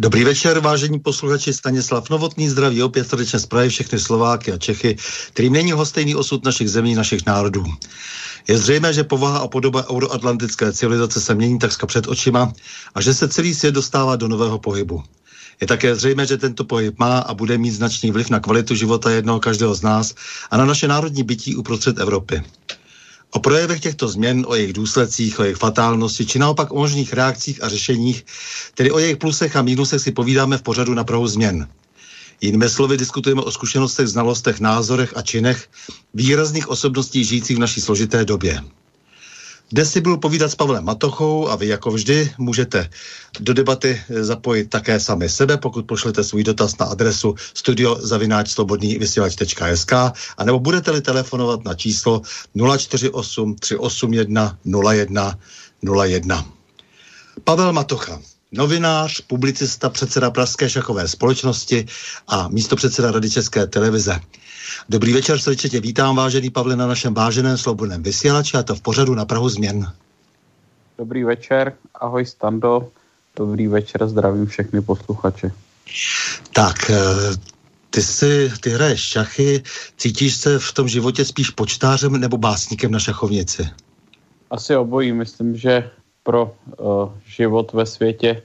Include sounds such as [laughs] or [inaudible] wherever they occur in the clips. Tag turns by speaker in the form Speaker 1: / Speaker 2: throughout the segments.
Speaker 1: Dobrý večer, vážení posluchači, Stanislav Novotný zdraví opět srdečně zpraví všechny Slováky a Čechy, kterým není hostejný osud našich zemí, našich národů. Je zřejmé, že povaha a podoba euroatlantické civilizace se mění takřka před očima a že se celý svět dostává do nového pohybu. Je také zřejmé, že tento pohyb má a bude mít značný vliv na kvalitu života jednoho každého z nás a na naše národní bytí uprostřed Evropy. O projevech těchto změn, o jejich důsledcích, o jejich fatálnosti, či naopak o možných reakcích a řešeních, tedy o jejich plusech a mínusech si povídáme v pořadu na Prahu změn. Jinými slovy diskutujeme o zkušenostech, znalostech, názorech a činech výrazných osobností žijících v naší složité době. Dnes si budu povídat s Pavlem Matochou a vy jako vždy můžete do debaty zapojit také sami sebe, pokud pošlete svůj dotaz na adresu studiozavináčslobodnývysílač.sk a nebo budete-li telefonovat na číslo 048 381 01 01. Pavel Matocha, novinář, publicista, předseda Pražské šachové společnosti a místo předseda Rady České televize. Dobrý večer, srdečně tě vítám, vážený Pavle, na našem váženém slobodném vysílači a to v pořadu na Prahu změn.
Speaker 2: Dobrý večer, ahoj Stando, dobrý večer, zdravím všechny posluchače.
Speaker 1: Tak, eh, ty si, ty hraješ šachy, cítíš se v tom životě spíš počtářem nebo básníkem na šachovnici?
Speaker 2: Asi obojí, myslím, že pro uh, život ve světě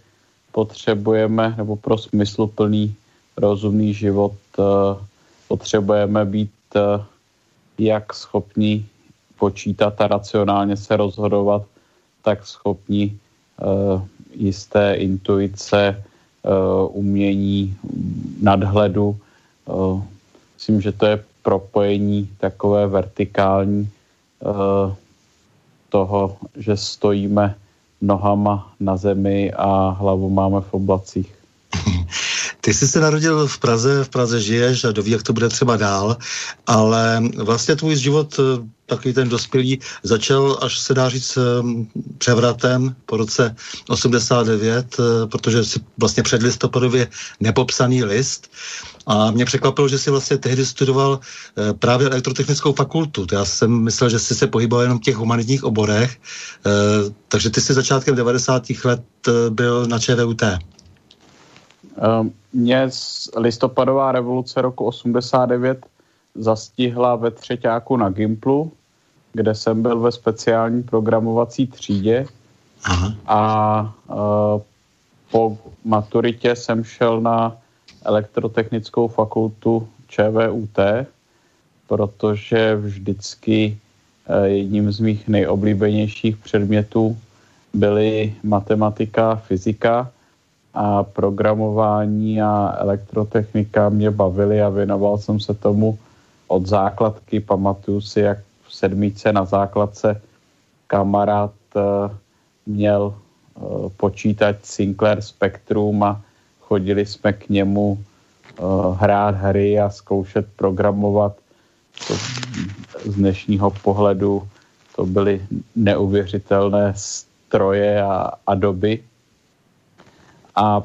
Speaker 2: potřebujeme, nebo pro smysluplný, rozumný život uh, potřebujeme být uh, jak schopní počítat a racionálně se rozhodovat, tak schopní uh, jisté intuice, uh, umění, nadhledu. Myslím, že to je propojení takové vertikální toho, že stojíme nohama na zemi a hlavu máme v oblacích. [laughs]
Speaker 1: Ty jsi se narodil v Praze, v Praze žiješ a doví, jak to bude třeba dál, ale vlastně tvůj život, eh, takový ten dospělý, začal, až se dá říct, ehm, převratem po roce 89, eh, protože si vlastně před listopadově nepopsaný list. A mě překvapilo, že jsi vlastně tehdy studoval právě elektrotechnickou fakultu. Já jsem myslel, že jsi se pohyboval jenom v těch humanitních oborech, takže ty jsi začátkem 90. let byl na ČVUT.
Speaker 2: Mě listopadová revoluce roku 89 zastihla ve třetíku na Gimplu, kde jsem byl ve speciální programovací třídě Aha. a uh, po maturitě jsem šel na elektrotechnickou fakultu ČVUT, protože vždycky uh, jedním z mých nejoblíbenějších předmětů byly matematika, fyzika a programování a elektrotechnika mě bavily a věnoval jsem se tomu od základky. Pamatuju si, jak v sedmice na základce kamarád uh, měl uh, počítač Sinclair Spectrum a chodili jsme k němu uh, hrát hry a zkoušet programovat. Z dnešního pohledu to byly neuvěřitelné stroje a, a doby. A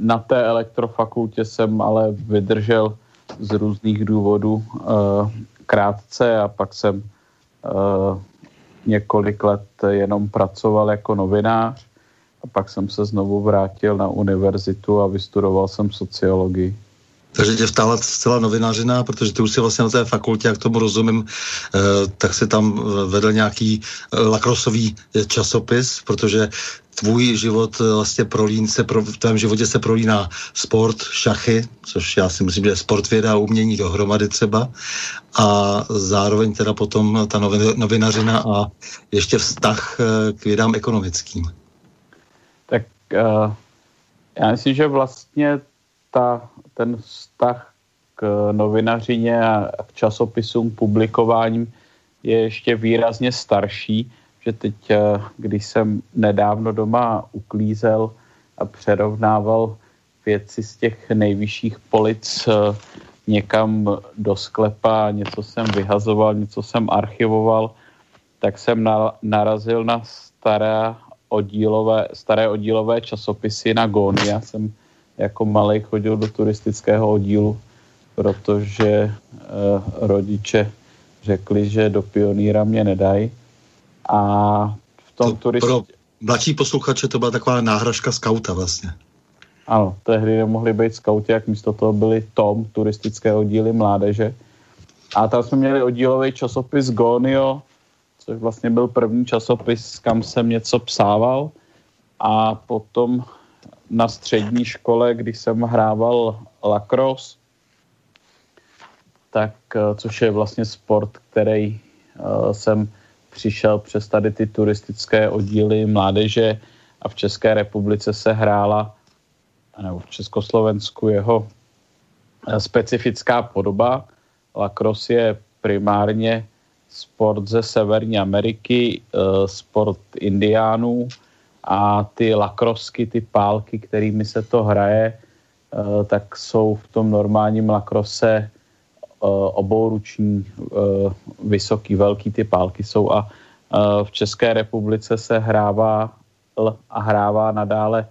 Speaker 2: na té elektrofakultě jsem ale vydržel z různých důvodů krátce a pak jsem několik let jenom pracoval jako novinář a pak jsem se znovu vrátil na univerzitu a vystudoval jsem sociologii.
Speaker 1: Takže tě vtáhla zcela novinářina, protože ty už si vlastně na té fakultě, jak tomu rozumím, eh, tak si tam eh, vedl nějaký eh, lakrosový časopis, protože tvůj život vlastně prolín se, pro, v tvém životě se prolíná sport, šachy, což já si myslím, že je sport, věda a umění dohromady třeba a zároveň teda potom ta novinařina a ještě vztah k vědám ekonomickým.
Speaker 2: Tak uh, já myslím, že vlastně ta ten vztah k novinařině a k časopisům, publikováním je ještě výrazně starší, že teď, eh, když jsem nedávno doma uklízel a přerovnával věci z těch nejvyšších polic eh, někam do sklepa, něco jsem vyhazoval, něco jsem archivoval, tak jsem narazil na staré oddílové, staré oddílové časopisy na Goni. Já jsem jako malý chodil do turistického oddílu, protože uh, rodiče řekli, že do pioníra mě nedají. A v tom turistě... Pro
Speaker 1: mladší posluchače to byla taková náhražka skauta vlastně.
Speaker 2: Ano, tehdy nemohli být skauti, jak místo toho byli Tom, turistické oddíly mládeže. A tam jsme měli oddílový časopis Gonio, což vlastně byl první časopis, kam jsem něco psával. A potom na střední škole, když jsem hrával lacrosse, tak, eh, což je vlastně sport, který uh, jsem přišel přes tady ty turistické oddíly mládeže a v České republice se hrála, nebo v Československu jeho eh, specifická podoba. Lacrosse je primárně sport ze Severní Ameriky, sport indiánů, a ty lakrosky, ty pálky, kterými se to hraje, eh, tak jsou v tom normálním lakrose eh, obouruční, eh, vysoký, velký ty pálky jsou. A v České republice se hrává a hrává nadále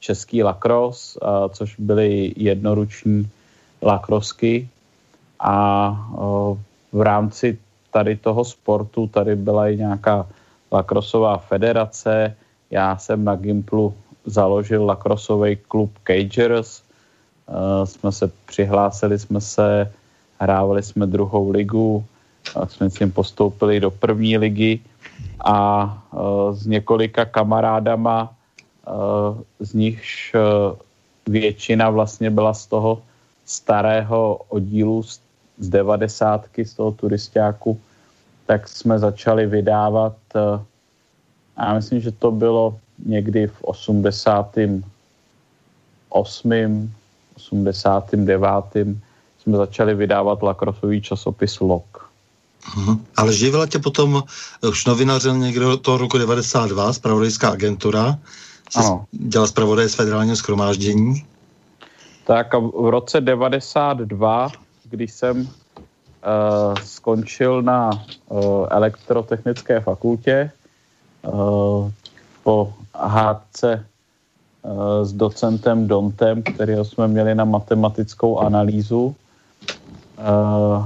Speaker 2: český lakros, což byly jednoruční lakrosky. A v rámci tady toho sportu tady byla i nějaká lakrosová federace, já jsem na Gimplu založil lakrosový klub Cagers. Uh, jsme se přihlásili, jsme se, hrávali jsme druhou ligu, uh, jsme s tím postoupili do první ligy a uh, s několika kamarádama, uh, z nichž většina vlastně byla z toho starého oddílu z, devadesátky, z toho turistiáku, tak jsme začali vydávat uh, a já myslím, že to bylo někdy v 88. 89. jsme začali vydávat lakrosový časopis LOK.
Speaker 1: Hmm. Ale živila tě potom už novinařem někdy do toho roku 92, spravodajská agentura. Ano. Dělal zpravodaj z federálního schromáždění.
Speaker 2: Tak a v roce 92, když jsem uh, skončil na uh, elektrotechnické fakultě, Eh, po hádce eh, s docentem Dontem, kterého jsme měli na matematickou analýzu, eh,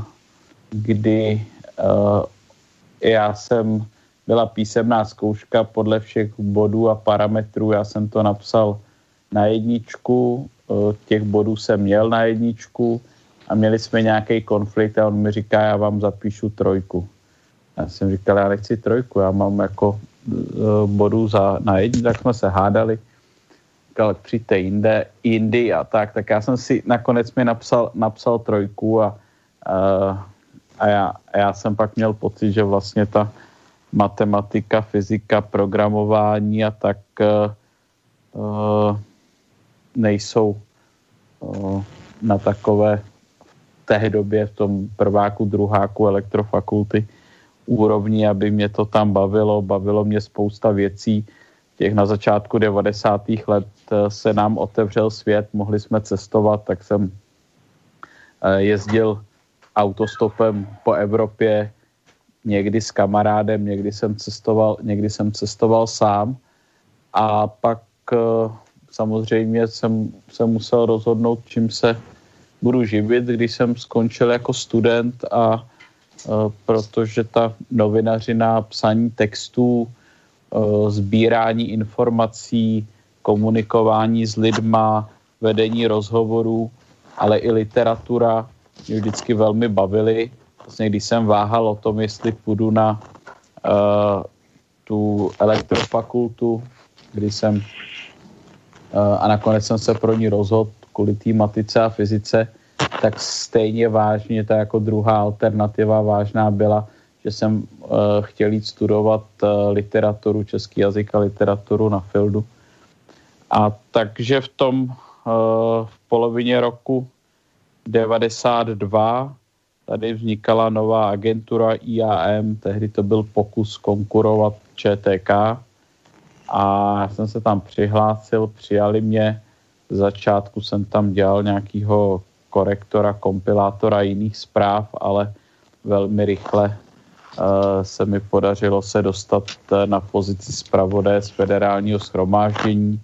Speaker 2: kdy já jsem, byla písemná zkouška podle všech bodů a parametrů, já jsem to napsal na jedničku, těch bodů jsem měl na jedničku a měli jsme nějaký konflikt a on mi říká, já vám zapíšu trojku. Já jsem říkal, já nechci trojku, já mám jako Eh, bodů za, na jedni, tak jsme se hádali. Říkal, přijďte jinde, jindy a tak, tak já jsem si nakonec mi napsal, napsal trojku a, a, a, já, a já jsem pak měl pocit, že vlastně ta matematika, fyzika, programování a tak uh, nejsou uh, na takové v té době v tom prváku, druháku elektrofakulty úrovni, aby mě to tam bavilo. Bavilo mě spousta věcí. Těch na začátku 90. let eh, se nám otevřel svět, mohli jsme cestovat, tak jsem eh, jezdil autostopem po Evropě, někdy s kamarádem, někdy jsem cestoval, někdy jsem cestoval sám a pak eh, samozřejmě jsem se musel rozhodnout, čím se budu živit, když jsem skončil jako student a protože ta novinařina, psaní textů, sbírání informací, komunikování s lidma, vedení rozhovorů, ale i literatura mě vždycky velmi bavily. Vlastně když jsem váhal o tom, jestli půjdu na uh, tu elektrofakultu, kdy jsem uh, a nakonec jsem se pro ní rozhodl kvůli té matice a fyzice, tak stejně vážně ta jako druhá alternativa vážná byla, že jsem uh, chtěl jít studovat uh, literaturu, český jazyk a literaturu na Fildu. A takže v tom uh, v polovině roku 92 tady vznikala nová agentura IAM, tehdy to byl pokus konkurovat ČTK a já jsem se tam přihlásil, přijali mě, v začátku jsem tam dělal nějakýho korektora, kompilátora jiných zpráv, ale velmi rychle uh, se mi podařilo se dostat eh, na pozici zpravodaje z federálního schromáždění,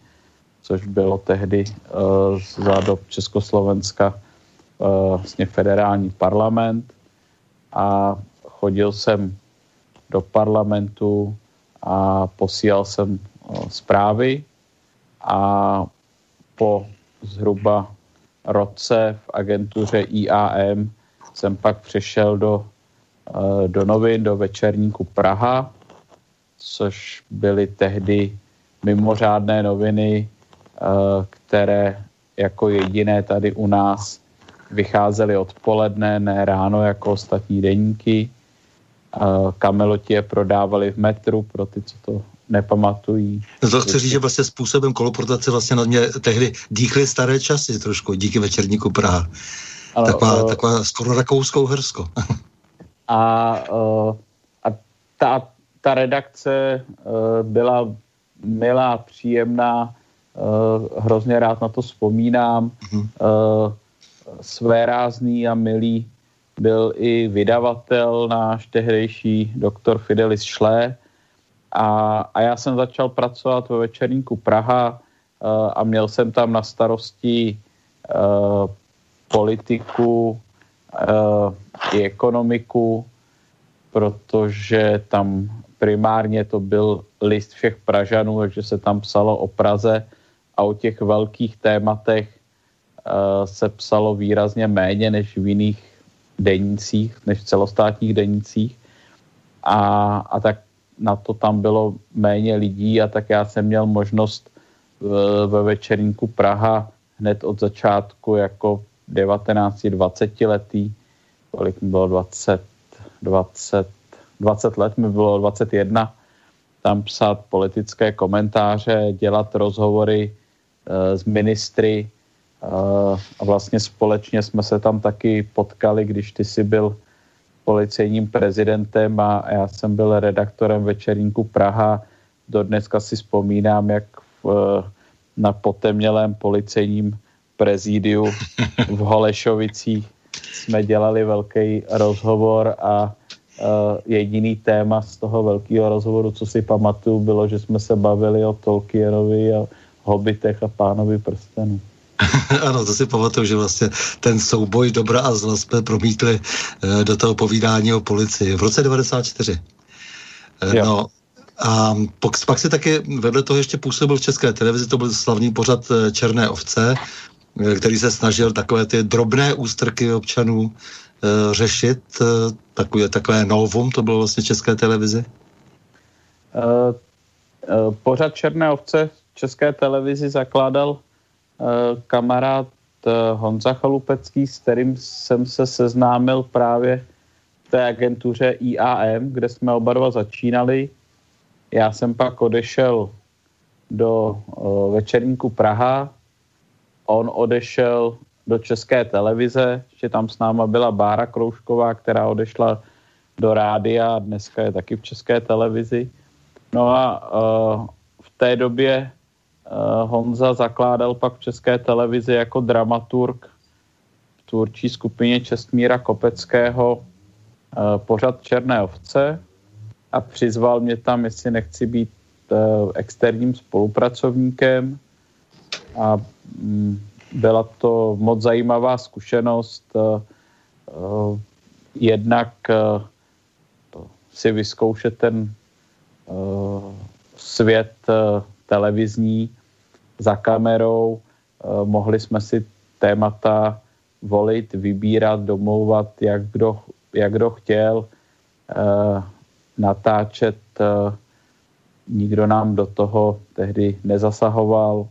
Speaker 2: což bylo tehdy uh, za dob Československa vlastně federální parlament. A chodil jsem do parlamentu a posílal jsem zprávy. A po zhruba roce v agentuře IAM jsem pak přešel do, uh, do novin, do večerníku Praha, což byly tehdy mimořádné noviny, které jako jediné tady u nás vycházely odpoledne, ne ráno jako ostatní deníky. Kameloti je prodávali v metru pro ty, co to nepamatují.
Speaker 1: No to chci říct, že vlastně způsobem koloportace vlastně na mě tehdy dýchly staré časy trošku, díky večerníku Praha. Ano, taková, uh, taková skoro rakouskou hrsko. [laughs]
Speaker 2: a, uh, a ta, ta redakce uh, byla milá, příjemná, uh, hrozně rád na to vzpomínám. Uh-huh. Uh, svérázný a milý byl i vydavatel, náš tehdejší doktor Fidelis Šlé. A, a já jsem začal pracovat ve večerníku Praha uh, a měl jsem tam na starosti uh, politiku uh, i ekonomiku, protože tam primárně to byl list všech Pražanů, takže se tam psalo o Praze a o těch velkých tématech se psalo výrazně méně než v jiných denících, než v celostátních denících. A, a tak na to tam bylo méně lidí a tak já jsem měl možnost v, ve večerníku Praha hned od začátku jako 19-20 letý, kolik mi bylo 20, 20, 20 let mi bylo 21, tam psát politické komentáře, dělat rozhovory e, s ministry, a vlastně společně jsme se tam taky potkali, když ty jsi byl policejním prezidentem a já jsem byl redaktorem večerníku Praha. Do dneska si vzpomínám, jak v, na potemnělém policejním prezídiu v Holešovicích jsme dělali velký rozhovor a uh, jediný téma z toho velkého rozhovoru, co si pamatuju, bylo, že jsme se bavili o Tolkienovi a Hobitech a Pánovi prstenu. [laughs]
Speaker 1: ano, to si pamatuju, že vlastně ten souboj dobra a zla jsme promítli uh, do toho povídání o policii v roce 94. Uh, no, a pak, pak si taky vedle toho ještě působil v České televizi, to byl slavný pořad uh, Černé ovce, který se snažil takové ty drobné ústrky občanů uh, řešit, uh, takové, takové novum, to bylo vlastně České televizi.
Speaker 2: Uh, uh, pořad Černé ovce v České televizi zakládal Eh, kamarád eh, Honza Chalupecký, s kterým jsem se seznámil právě v té agentuře IAM, kde jsme oba dva začínali. Já jsem pak odešel do eh, večerníku Praha, on odešel do České televize, ještě tam s náma byla Bára Kroušková, která odešla do rádia dneska je taky v České televizi. No a uh, v té době Honza zakládal pak v České televizi jako dramaturg v tvůrčí skupině Čestmíra Kopeckého uh, pořad Černé ovce a přizval mě tam, jestli nechci být uh, externím spolupracovníkem. a mm, byla to moc zajímavá zkušenost. Jednak si vyzkoušet ten svět televizní za kamerou. Mohli jsme si témata volit, vybírat, domlouvat, jak kdo, jak kdo chtěl natáčet nikdo nám do toho tehdy nezasahoval.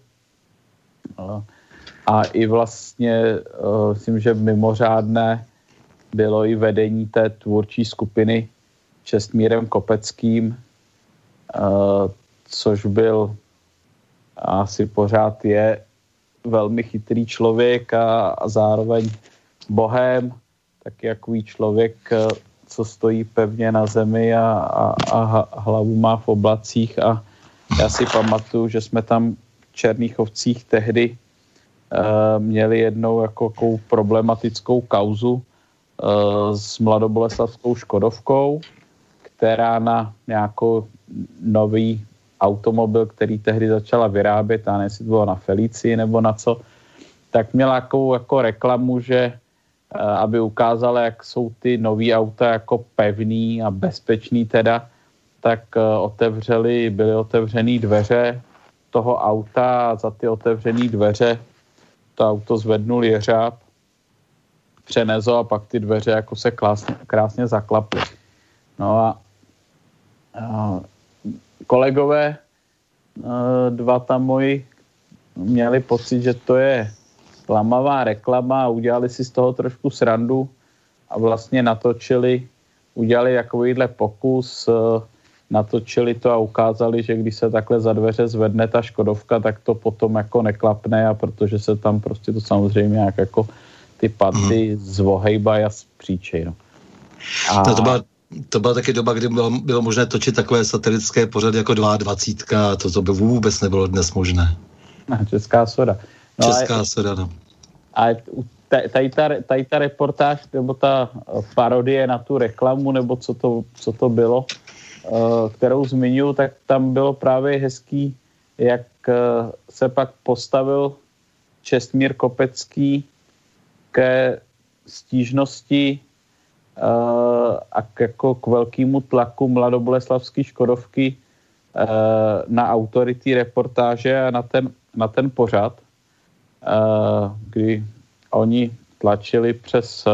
Speaker 2: A i vlastně, eh, myslím, že mimořádné bylo i vedení té tvůrčí skupiny Čestmírem Kopeckým, eh, což byl asi pořád je velmi chytrý člověk a, a zároveň bohem, tak jaký člověk eh, co stojí pevně na zemi a, a, a hlavu má v oblacích. A já si pamatuju, že jsme tam v Černých ovcích tehdy uh, měli jednou jako takovou problematickou kauzu uh, s mladoboleslavskou Škodovkou, která na nějakou nový automobil, který tehdy začala vyrábět, a jestli to bylo na Felici nebo na co, tak měla takovou jako reklamu, že Eh, aby ukázala, jak jsou ty nový auta jako pevný a bezpečný teda, tak eh, otevřeli, byly otevřený dveře toho auta a za ty otevřené dveře to auto zvednul jeřáb, přenezo a pak ty dveře jako se krásně, krásně zaklaply. No a, a kolegové, eh, dva tam moji měli pocit, že to je klamavá reklama a udělali si z toho trošku srandu a vlastně natočili, udělali takovýhle pokus, eh, natočili to a ukázali, že když se takhle za dveře zvedne ta Škodovka, tak to potom jako neklapne a protože se tam prostě to samozřejmě jak jako ty paty mm. zvohejbají a zpříčej. No.
Speaker 1: A... No to byla to byla taky doba, kdy bylo, bylo možné točit takové satirické pořady jako 22 a to, to by vůbec nebylo dnes možné.
Speaker 2: Česká soda.
Speaker 1: No Česká a, soda, no.
Speaker 2: A tady ta, tady ta reportáž, nebo ta eh, parodie na tu reklamu, nebo co to, co to bylo, eh, kterou zmiňuji, tak tam bylo právě hezký, jak eh, se pak postavil Čestmír Kopecký ke stížnosti a k, jako k velkému tlaku mladoboleslavské Škodovky na autority reportáže a na ten, na ten pořad. Eh, kdy oni tlačili přes eh,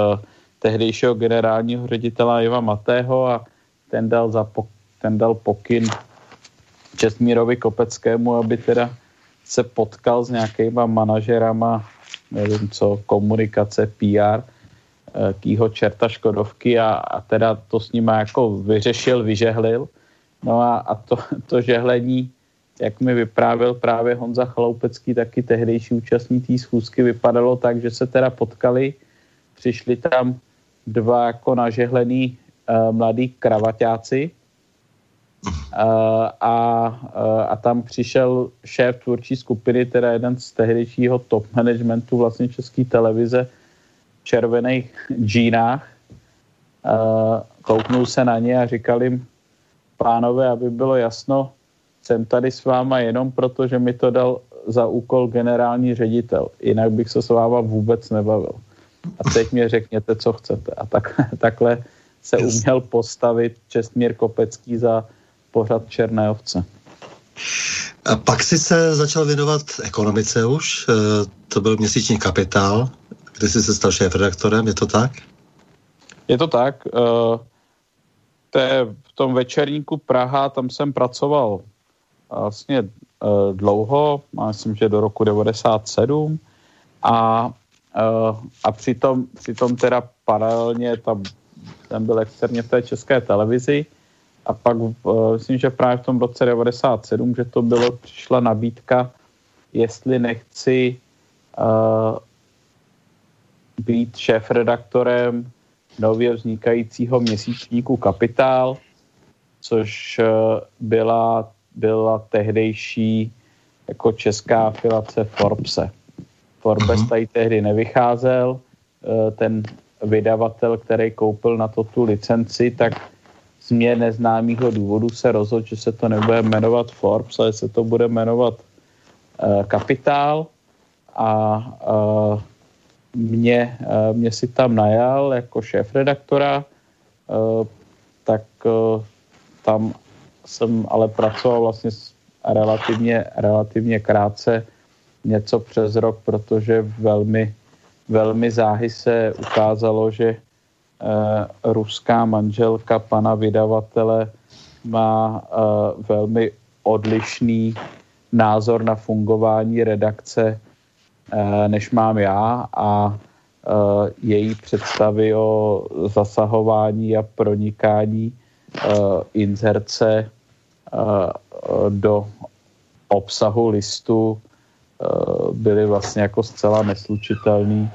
Speaker 2: tehdejšího generálního ředitela Iva Matého a ten dal, za, ten dal pokyn Čestmírovi Kopeckému, aby teda se potkal s nějakýma manažerama, nevím co, komunikace, PR, eh, kýho čerta Škodovky a, a teda to s nima jako vyřešil, vyžehlil. No a, a to, to žehlení jak mi vyprávěl právě Honza Chaloupecký, taky tehdejší účastní té schůzky, vypadalo tak, že se teda potkali, přišli tam dva jako nažehlený uh, mladý kravaťáci uh, a, uh, a tam přišel šéf tvůrčí skupiny, teda jeden z tehdejšího top managementu vlastně České televize červených džínách. Kouknul se na ně a říkal jim, pánové, aby bylo jasno, jsem tady s váma jenom proto, že mi to dal za úkol generální ředitel. Jinak bych se s váma vůbec nebavil. A teď mě řekněte, co chcete. A tak, [laughs] takhle se uměl postavit Čestmír Kopecký za pořad Černé ovce.
Speaker 1: A pak si se začal věnovat ekonomice už. E, to byl měsíční kapitál, kdy jsi se stal šéf-redaktorem, je to tak?
Speaker 2: Je to tak. E, té, v tom večerníku Praha, tam jsem pracoval vlastně uh, dlouho, myslím, že do roku 97 a, uh, a přitom, přitom teda paralelně tam, ten byl externě v té české televizi a pak uh, myslím, že právě v tom roce 97, že to bylo, přišla nabídka, jestli nechci uh, být šéf-redaktorem nově vznikajícího měsíčníku Kapitál, což byla byla tehdejší jako česká afilace Forbese. Forbes mhm. tady tehdy nevycházel, eh, ten vydavatel, který koupil na to tu licenci, tak z mě neznámého důvodu se rozhodl, že se to nebude jmenovat Forbes, ale se to bude jmenovat uh, Kapitál a uh, mě, uh, mě si tam najal jako šéf redaktora, uh, tak uh, tam jsem ale pracoval vlastně relativně, relativně krátce, něco přes rok, protože velmi, velmi záhy se ukázalo, že eh, ruská manželka pana vydavatele má eh, velmi odlišný názor na fungování redakce, eh, než mám já a eh, její představy o zasahování a pronikání eh, inzerce do obsahu listu byly vlastně jako zcela neslučitelný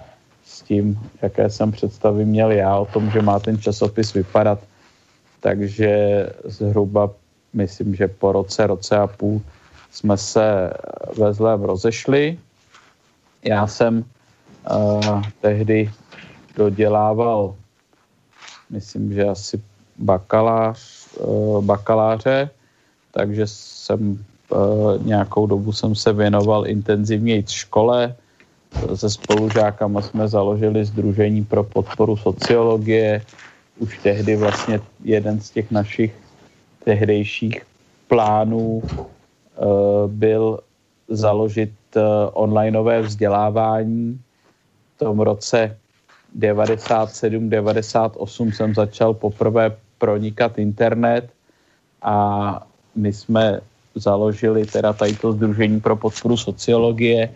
Speaker 2: s tím, jaké jsem představy měl já o tom, že má ten časopis vypadat. Takže zhruba myslím, že po roce, roce a půl jsme se ve zlém rozešli. Já jsem uh, tehdy dodělával, myslím, že asi bakalář, uh, bakaláře, takže jsem uh, nějakou dobu jsem se věnoval intenzivněji škole. Se spolužákama jsme založili Združení pro podporu sociologie. Už tehdy vlastně jeden z těch našich tehdejších plánů uh, byl založit onlineové vzdělávání. V tom roce 97-98 jsem začal poprvé pronikat internet a my jsme založili teda tady to Združení pro podporu sociologie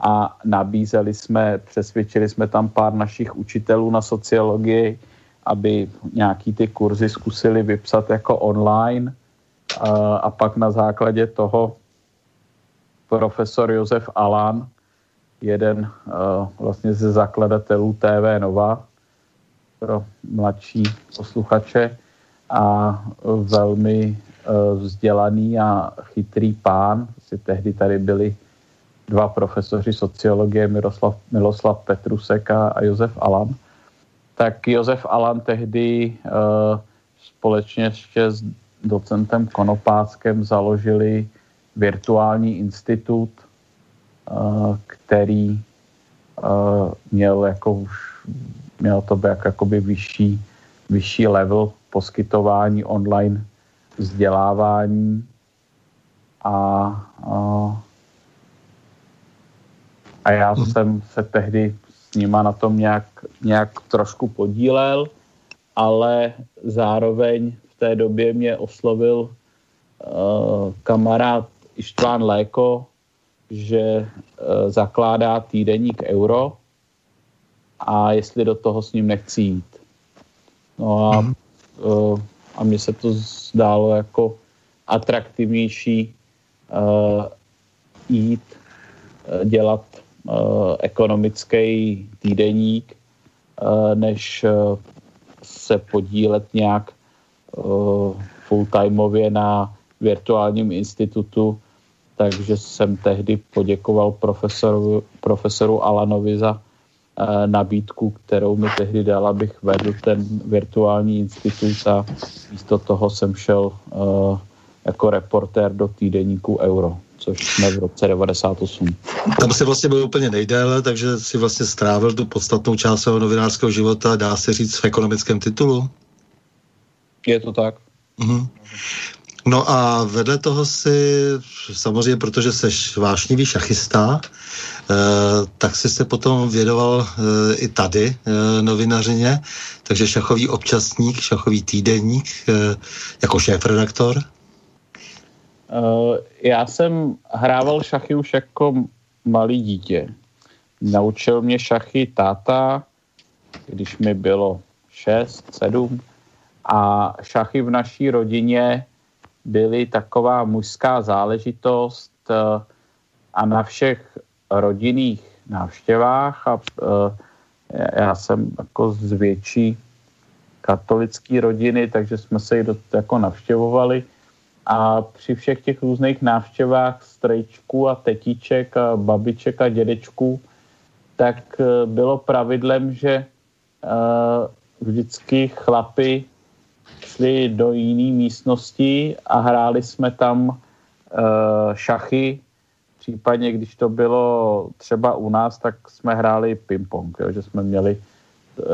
Speaker 2: a nabízeli jsme, přesvědčili jsme tam pár našich učitelů na sociologii, aby nějaký ty kurzy zkusili vypsat jako online a, a pak na základě toho profesor Josef Alan, jeden uh, vlastně ze zakladatelů TV Nova pro mladší posluchače a velmi uh, vzdělaný a chytrý pán. Si tehdy tady byli dva profesoři sociologie, Miroslav, Miloslav Petrusek a, a Josef Alan tak Josef Alan tehdy uh, společně ještě s docentem Konopáckem založili virtuální institut, uh, který uh, měl jako už měl to být jakoby vyšší, vyšší level poskytování online vzdělávání a, a, a já mhm. jsem se tehdy s nima na tom nějak, nějak trošku podílel, ale zároveň v té době mě oslovil uh, kamarád Ištván Léko, že uh, zakládá týdeník Euro a jestli do toho s ním nechci jít. No a, mm. a mně se to zdálo jako atraktivnější uh, jít, dělat Eh, ekonomický týdeník, eh, než eh, se podílet nějak full-timeově na virtuálním institutu, takže jsem tehdy poděkoval profesoru, profesoru Alanovi za nabídku, kterou mi tehdy dal, abych vedl ten virtuální institut a místo toho jsem šel jako reportér do týdeníku Euro což jsme v roce 98.
Speaker 1: Tam si vlastně byl úplně nejdéle, takže si vlastně strávil tu podstatnou část svého novinářského života, dá se říct, v ekonomickém titulu?
Speaker 2: Je to tak.
Speaker 1: Mhm. No a vedle toho si, samozřejmě protože jsi vášnivý šachista, eh, tak jsi se potom vědoval eh, i tady eh, novinařině, takže šachový občasník, šachový týdenník, eh, jako šéf-redaktor.
Speaker 2: Já jsem hrával šachy už jako malý dítě. Naučil mě šachy táta, když mi bylo 6, 7 a šachy v naší rodině byly taková mužská záležitost uh, a na všech rodinných návštěvách a uh, já jsem jako z větší katolické rodiny, takže jsme se i do, jako navštěvovali. A při všech těch různých návštěvách strejčků a tetiček a babiček a dědečků, tak eh, bylo pravidlem, že vždycky chlapi šli do jiné místnosti a hráli jsme tam uh, šachy, případně, když to bylo třeba u nás, tak jsme hráli ping-pong, jo, že jsme měli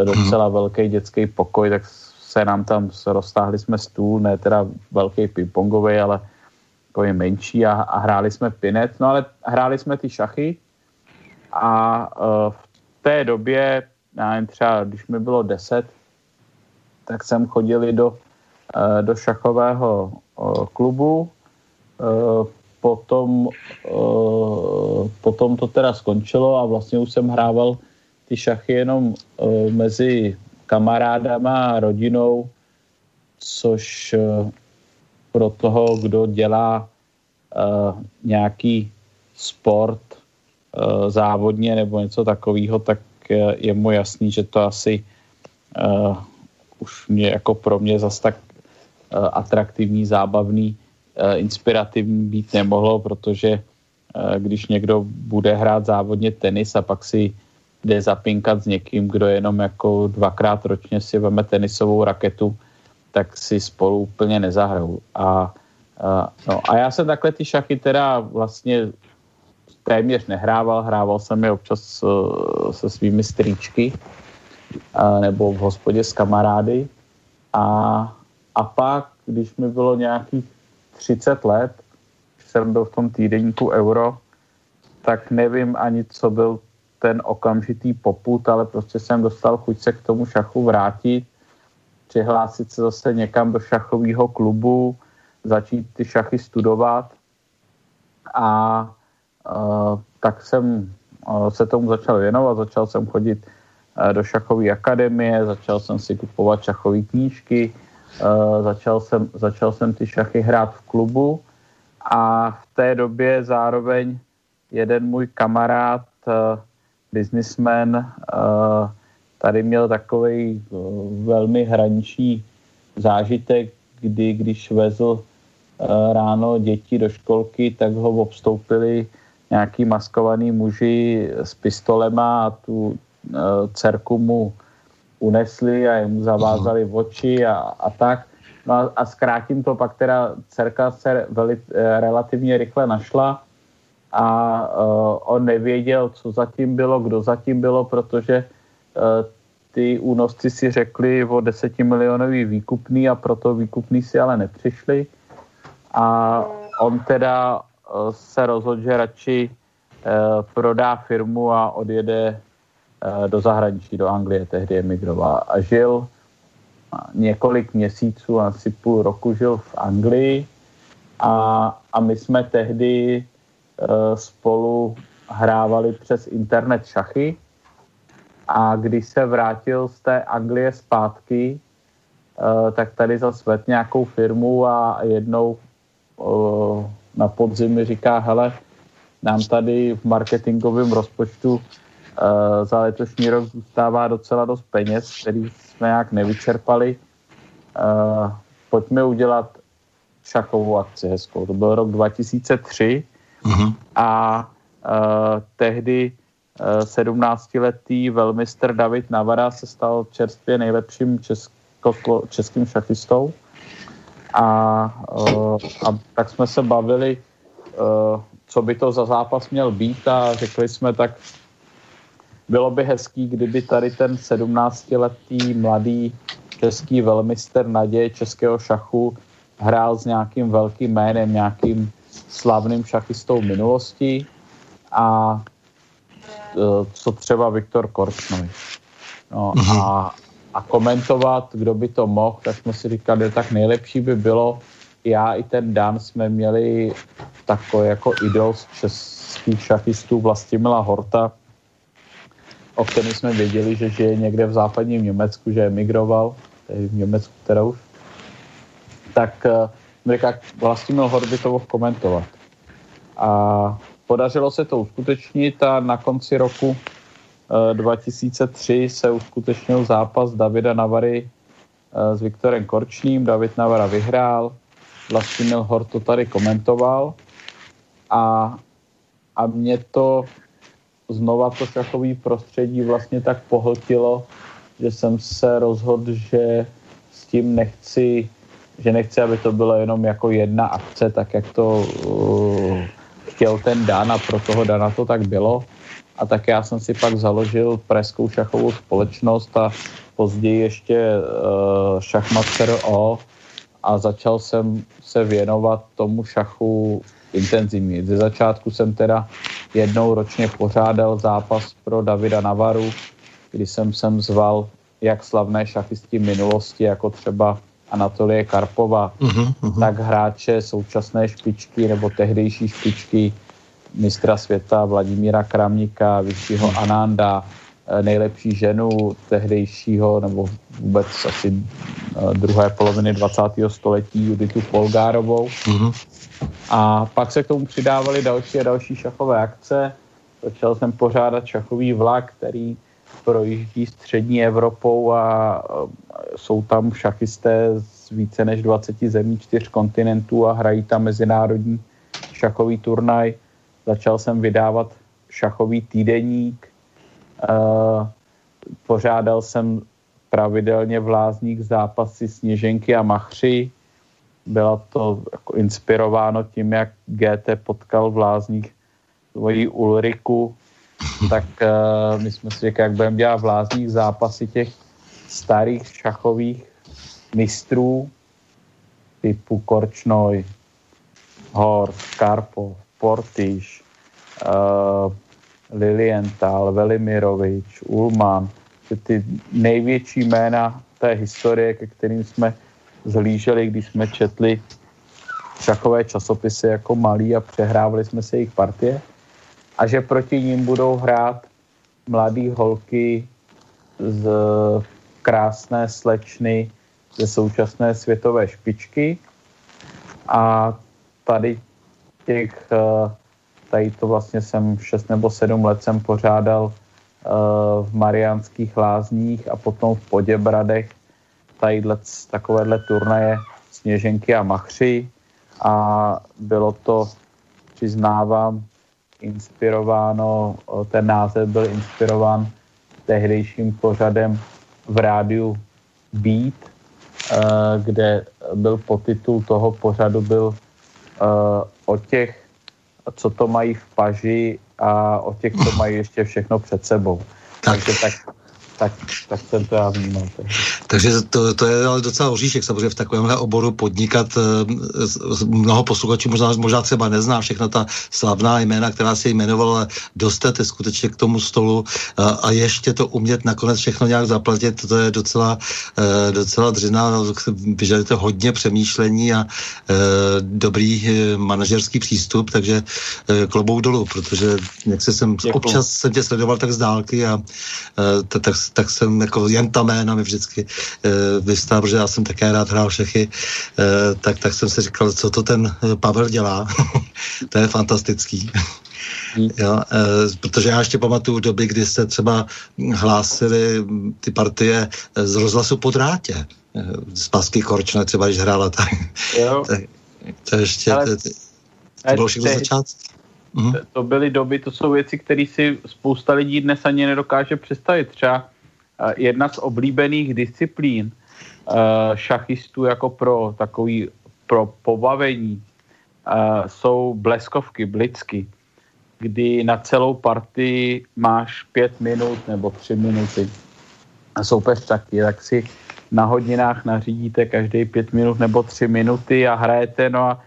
Speaker 2: docela velký dětský pokoj, tak se nám tam roztáhli jsme stůl, ne teda velký ping-pongový, ale takový menší a, a hráli jsme pinet, no ale hráli jsme ty šachy a uh, v té době, já nevím, třeba když mi bylo 10, tak jsem chodili do, uh, do šachového uh, klubu, uh, potom, potom to teda skončilo a vlastně už jsem hrával ty šachy jenom mezi kamarádama a rodinou, což pro toho, kdo dělá nějaký sport závodně nebo něco takového, tak je mu jasný, že to asi už mě jako pro mě zas tak uh, atraktivní, zábavný, uh, inspirativní být nemohlo, protože uh, když někdo bude hrát závodně tenis a pak si jde zapinkat s někým, kdo jenom jako dvakrát ročně si veme tenisovou raketu, tak si spolu úplně nezahrou. A, a, no, a já jsem takhle ty šachy teda vlastně téměř nehrával, hrával jsem je občas se svými strýčky nebo v hospodě s kamarády. A, a pak, když mi bylo nějakých 30 let, jsem byl v tom týdenníku Euro, tak nevím ani, co byl ten okamžitý poput, ale prostě jsem dostal chuť se k tomu šachu vrátit, přihlásit se zase někam do šachového klubu, začít ty šachy studovat a uh, tak jsem uh, se tomu začal věnovat, začal jsem chodit do šachové akademie, začal jsem si kupovat šachové knížky, uh, začal, jsem, začal jsem ty šachy hrát v klubu a v té době zároveň jeden můj kamarád businessman uh, tady měl takový velmi hraniční zážitek, kdy když vezl ráno děti do školky, tak ho obstoupili nějaký maskovaný muži s pistolema a tu dcerku mu unesli a jemu zavázali v oči a, a tak. No a, a zkrátím to, pak teda dcerka se veli, relativně rychle našla a uh, on nevěděl, co zatím bylo, kdo zatím bylo, protože uh, ty únosci si řekli o desetimilionový výkupný a proto výkupný si ale nepřišli. A on teda uh, se rozhodl, že radši uh, prodá firmu a odjede do zahraničí, do Anglie, tehdy emigroval. A žil několik měsíců, asi půl roku žil v Anglii a, a my jsme tehdy Eh, spolu hrávali přes internet šachy a když se vrátil z té Anglie zpátky, eh, tak tady zasvet nějakou firmu a jednou eh, na podzim mi říká, hele, nám tady v marketingovém rozpočtu za letošní rok zůstává docela dost peněz, který jsme nějak nevyčerpali. Pojďme udělat šachovou akci hezkou. To byl rok 2003 Uh-huh. A uh, tehdy uh, 17-letý velmistr David Navara se stal čerstvě nejlepším česko, českým šachistou. A, uh, a tak jsme se bavili, uh, co by to za zápas měl být a řekli jsme tak, bylo by hezký, kdyby tady ten 17-letý mladý český velmistr naděje českého šachu hrál s nějakým velkým jménem, nějakým slavným šachistou minulosti a e, co třeba Viktor Korčnovi. No a, a komentovat, kdo by to mohl, tak jsme si říkali, že tak nejlepší by bylo, já i ten Dan jsme měli takový jako idol z českých šachistů Vlastimila Horta, o kterém jsme věděli, že žije někde v západním Německu, že emigroval, v Německu teda už. Tak e, říká, Vlastimil Horbitov komentovat. A podařilo se to uskutečnit a na konci roku 2003 eh, se uskutečnil zápas Davida Navary eh, s Viktorem Korčným. David Navara vyhrál, Vlastimil Hor to tady komentoval a, a mě to znova to šachový prostředí vlastně tak pohltilo, že jsem se rozhodl, že s tím nechci že nechci, aby to bylo jenom jako jedna akce, tak jak to uh, chtěl ten Dan a pro toho Dana to tak bylo. A tak já jsem si pak založil Preskou šachovou společnost a později ještě uh, šachmat o a začal jsem se věnovat tomu šachu intenzivně. Ze začátku jsem teda jednou ročně pořádal zápas pro Davida Navaru, kdy jsem sem zval jak slavné šachisty minulosti, jako třeba Anatolie Karpova, uh-huh, uh-huh. tak hráče současné špičky nebo tehdejší špičky mistra světa Vladimíra Kramníka, vyššího uh-huh. Ananda, eh, nejlepší ženu tehdejšího nebo vůbec asi eh, druhé poloviny 20. století Juditu Polgárovou. Uh-huh. A pak se k tomu přidávaly další a další šachové akce. Začal jsem pořádat šachový vlak, který projíždí střední Evropou a jsou tam šachisté z více než 20 zemí, čtyř kontinentů a hrají tam mezinárodní šachový turnaj. Začal jsem vydávat šachový týdeník, pořádal jsem pravidelně v Lázních zápasy Sněženky a Machři. Byla to jako inspirováno tím, jak GT potkal v Lázních svoji Ulriku, tak uh, my jsme si řekli, jak budeme dělat vlázních zápasy těch starých šachových mistrů typu Korčnoj, Horst, Karpov, Portiš, uh, Lilienthal, Velimirovič, Ulman, ty největší jména té historie, ke kterým jsme zhlíželi, když jsme četli šachové časopisy jako malí a přehrávali jsme se jejich partie. A že proti ním budou hrát mladý holky z krásné slečny ze současné světové špičky. A tady těch, eh, tady to vlastně jsem 6 nebo 7 let jsem pořádal eh, v Mariánských lázních a potom v Poděbradech tadyhle, takovéhle turnaje Sněženky a Machři a bylo to, přiznávám, inspirováno, ten název byl inspirován tehdejším pořadem v rádiu Beat, eh, kde byl podtitul toho pořadu byl eh, o těch, co to mají v paži a o těch, co mají ještě všechno před sebou. Tak. Takže tak tak, tak jsem to já vnímal.
Speaker 1: Takže to, to je ale docela oříšek samozřejmě v takovémhle oboru podnikat. Eh, mnoho posluchačů možná, možná třeba nezná všechna ta slavná jména, která se jmenovala, dostate skutečně k tomu stolu a, eh, a ještě to umět nakonec všechno nějak zaplatit, to je docela, eh, docela dřina, vyžaduje to hodně přemýšlení a dobrý manažerský přístup, takže klobouk dolů, protože jak se jsem, občas jsem tě sledoval tak z dálky a tak tak jsem jako jen ta jména mi vždycky e, vystál, protože já jsem také rád hrál šachy, e, tak, tak jsem si říkal, co to ten eh, Pavel dělá. [laughs] to je fantastický. Hmm. [laughs] Jo, e, protože já ještě pamatuju doby, kdy jste třeba hlásili ty partie z rozhlasu po drátě. Z Pasky Korčna třeba, když hrála [laughs] tak. Jo. tak to ještě, Ale... to, to, bylo všechno začátku.
Speaker 2: Mm. To byly doby, to jsou věci, které si spousta lidí dnes ani nedokáže představit. Třeba uh, jedna z oblíbených disciplín uh, šachistů jako pro takový pro pobavení uh, jsou bleskovky, blicky, kdy na celou partii máš pět minut nebo tři minuty. A soupeř taky, tak si na hodinách nařídíte každý pět minut nebo tři minuty a hrajete, no a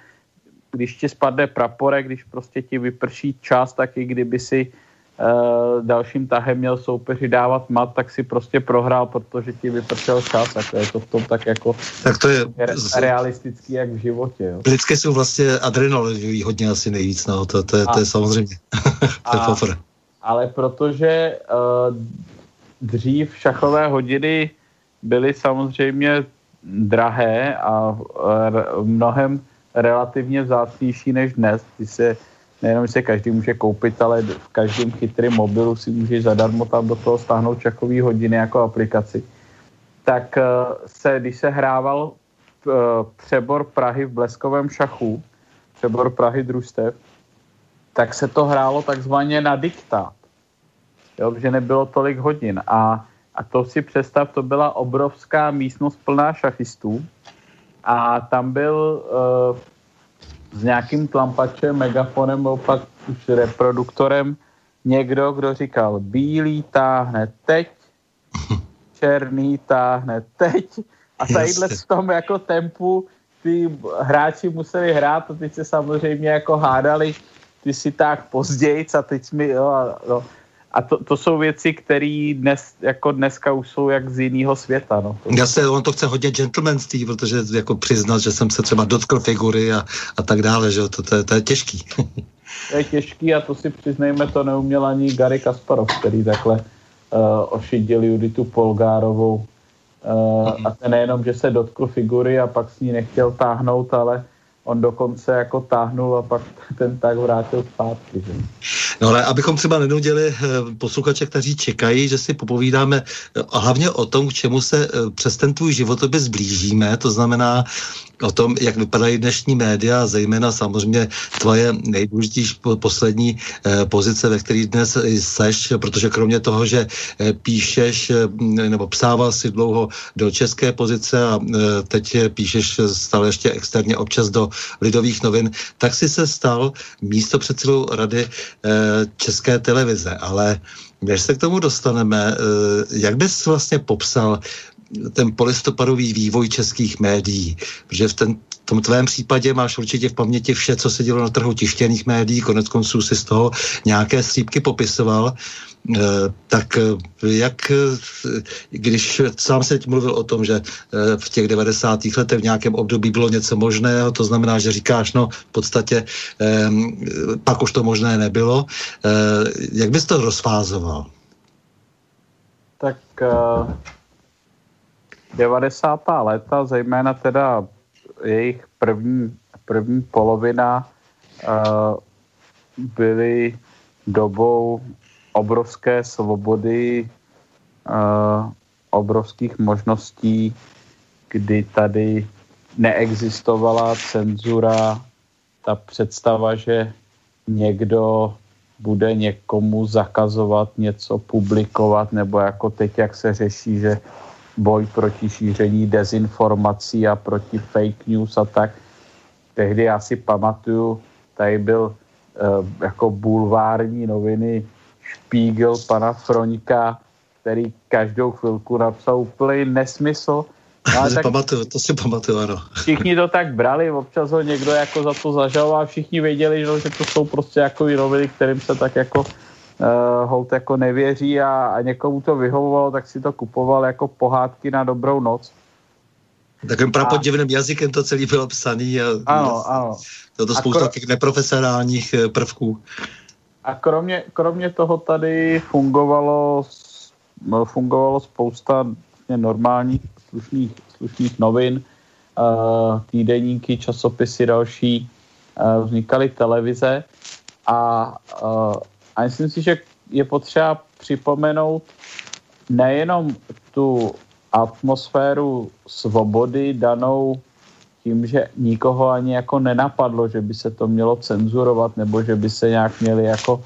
Speaker 2: když ti spadne prapore, když prostě ti vyprší čas, tak i kdyby si uh, dalším tahem měl soupeři dávat mat, tak si prostě prohrál, protože ti vypršel čas, tak je to v tom tak jako
Speaker 1: tak to je
Speaker 2: realistický jak v životě. Jo.
Speaker 1: Lidské jsou vlastně adrenalinový hodně asi nejvíc, no, to, to, je, to je samozřejmě. [laughs] to je a,
Speaker 2: ale protože uh, dřív šachové hodiny byly samozřejmě drahé a uh, mnohem relativně vzácnější než dnes, kdy se nejenom se každý může koupit, ale v každém chytrém mobilu si může zadarmo tam do toho stáhnout čakový hodiny jako aplikaci. Tak eh, se, když se hrával eh, přebor Prahy v bleskovém šachu, přebor Prahy družstev, tak se to hrálo takzvaně na diktát. Jo, že nebylo tolik hodin. A, a to si představ, to byla obrovská místnost plná šachistů, a tam byl uh, s nějakým tlampačem, megafonem, nebo pak už reproduktorem někdo, kdo říkal, bílý táhne teď, [laughs] černý táhne teď a tadyhle v tom jako tempu ty hráči museli hrát a teď se samozřejmě jako hádali, ty si tak později a teď mi, jo, a, jo. A to, to jsou věci, které dnes, jako dneska už jsou jak z jiného světa. No.
Speaker 1: Já se, on to chce hodně gentlemanství, protože jako přiznat, že jsem se třeba dotkl figury a, a tak dále, že to, to, to je těžký. [laughs]
Speaker 2: to je těžký a to si přiznejme, to neuměl ani Gary Kasparov, který takhle uh, ošidil Juditu Polgárovou Uh, a to nejenom, že se dotkl figury a pak s ní nechtěl táhnout, ale on dokonce jako táhnul a pak ten tak vrátil zpátky. Že?
Speaker 1: No ale abychom třeba nenudili eh, posluchače, kteří čekají, že si popovídáme eh, hlavně o tom, k čemu se přes ten tvůj životopis blížíme, to znamená o tom, jak vypadají dnešní média, zejména samozřejmě tvoje nejdůležitější poslední eh, pozice, ve které dnes seš, protože kromě toho, že eh, píšeš eh, nebo psával si dlouho do české pozice a teď píšeš stále ještě externě občas do lidových novin, tak si se stal místo předsedou rady české televize, ale než se k tomu dostaneme, jak bys vlastně popsal ten polistopadový vývoj českých médií, protože v ten, tom tvém případě máš určitě v paměti vše, co se dělo na trhu tištěných médií, konec konců si z toho nějaké střípky popisoval, e, tak e, jak, e, když sám se teď mluvil o tom, že v těch 90. letech v nějakém období bylo něco možného, to znamená, že říkáš, no v podstatě pak už to možné nebylo. Jak bys to rozfázoval?
Speaker 2: Tak 90. léta, zejména teda jejich první, první polovina uh, byly dobou obrovské svobody, uh, obrovských možností, kdy tady neexistovala cenzura, ta představa, že někdo bude někomu zakazovat něco publikovat, nebo jako teď, jak se řeší, že boj proti šíření dezinformací a proti fake news a tak. Tehdy já si pamatuju, tady byl uh, jako bulvární noviny Špígel pana Froňka, který každou chvilku napsal úplný nesmysl.
Speaker 1: No, ale tak pamatuju, to si pamatuju, ano.
Speaker 2: Všichni to tak brali, občas ho někdo jako za to zažaloval a všichni věděli, že to jsou prostě jako noviny, kterým se tak jako uh, Holt jako nevěří a, a někomu to vyhovovalo, tak si to kupoval jako pohádky na dobrou noc.
Speaker 1: Takovým prapodivným a... jazykem to celý bylo psaný. A,
Speaker 2: ano, ano.
Speaker 1: To to spousta těch neprofesionálních eh, prvků.
Speaker 2: A kromě, kromě toho tady fungovalo, fungovalo spousta vlastně normálních slušných, slušných novin, uh, týdeníky, časopisy další, vznikaly televize a a myslím si, že je potřeba připomenout nejenom tu atmosféru svobody danou tím, že nikoho ani jako nenapadlo, že by se to mělo cenzurovat nebo že by se nějak měly jako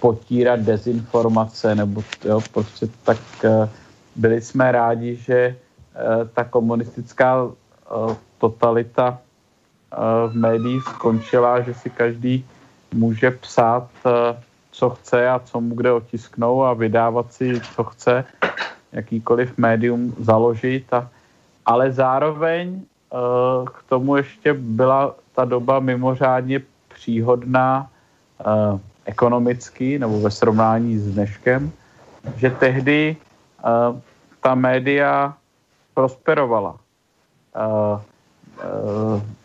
Speaker 2: potírat dezinformace nebo jo, prostě tak uh, byli jsme rádi, že uh, ta komunistická uh, totalita v médiích skončila, že si každý může psát co chce a co mu kde otisknou a vydávat si, co chce, jakýkoliv médium založit. A, ale zároveň uh, k tomu ještě byla ta doba mimořádně příhodná uh, ekonomicky nebo ve srovnání s dneškem, že tehdy uh, ta média prosperovala.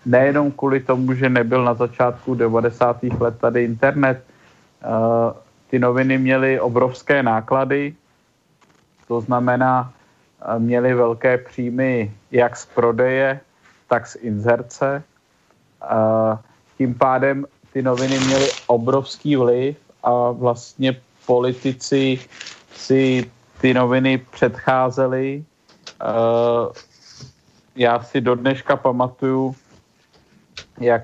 Speaker 2: Nejenom kvůli tomu, že nebyl na začátku 90. let tady internet, Eh, ty noviny měly obrovské náklady, to znamená, eh, měly velké příjmy jak z prodeje, tak z inzerce. Eh, tím pádem ty noviny měly obrovský vliv a vlastně politici si ty noviny předcházeli. Já si do dneška pamatuju, jak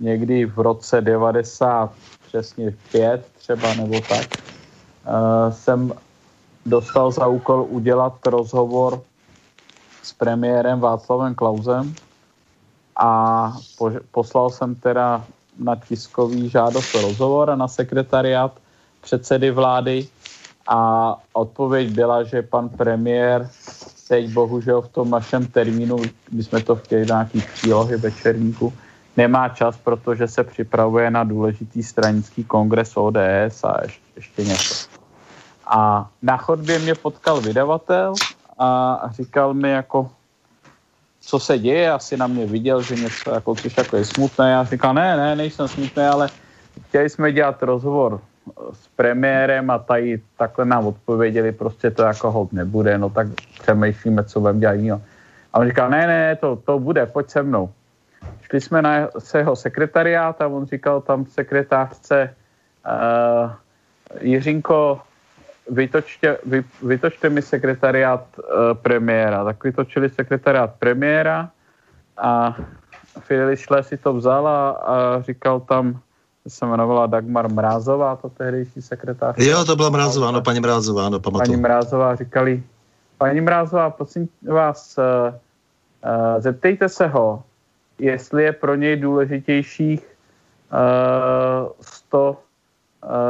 Speaker 2: někdy v roce 90 přesně pět třeba nebo tak, uh, jsem dostal za úkol udělat rozhovor s premiérem Václavem Klausem a po, poslal jsem teda na tiskový žádost o rozhovor a na sekretariát předsedy vlády a odpověď byla, že pan premiér teď bohužel v tom našem termínu, kdy jsme to chtěli nějaký přílohy večerníku, nemá čas, protože se připravuje na důležitý stranický kongres ODS a ještě, ještě něco. A na chodbě mě potkal vydavatel a říkal mi jako, co se děje, asi na mě viděl, že něco jako, což jako je smutné. Já říkal, ne, ne, nejsem smutný, ale chtěli jsme dělat rozhovor s premiérem a tady takhle nám odpověděli, prostě to jako hod nebude, no tak přemýšlíme, co budeme dělat jiného. A on říkal, ne, ne, to, to bude, pojď se mnou. Šli jsme na jeho sekretariát a on říkal tam sekretářce uh, Jiřinko, vytočte, vy, vytočte mi sekretariát uh, premiéra. Tak vytočili sekretariát premiéra a Fideli Šle si to vzal a, a říkal tam, se jmenovala Dagmar Mrázová, to tehdejší sekretář.
Speaker 1: Jo, to byla Mrázová, no, paní Mrázová, no, pamatuju.
Speaker 2: Paní Mrázová říkali, paní Mrázová, prosím vás, uh, uh, zeptejte se ho, jestli je pro něj důležitějších uh, 100 uh,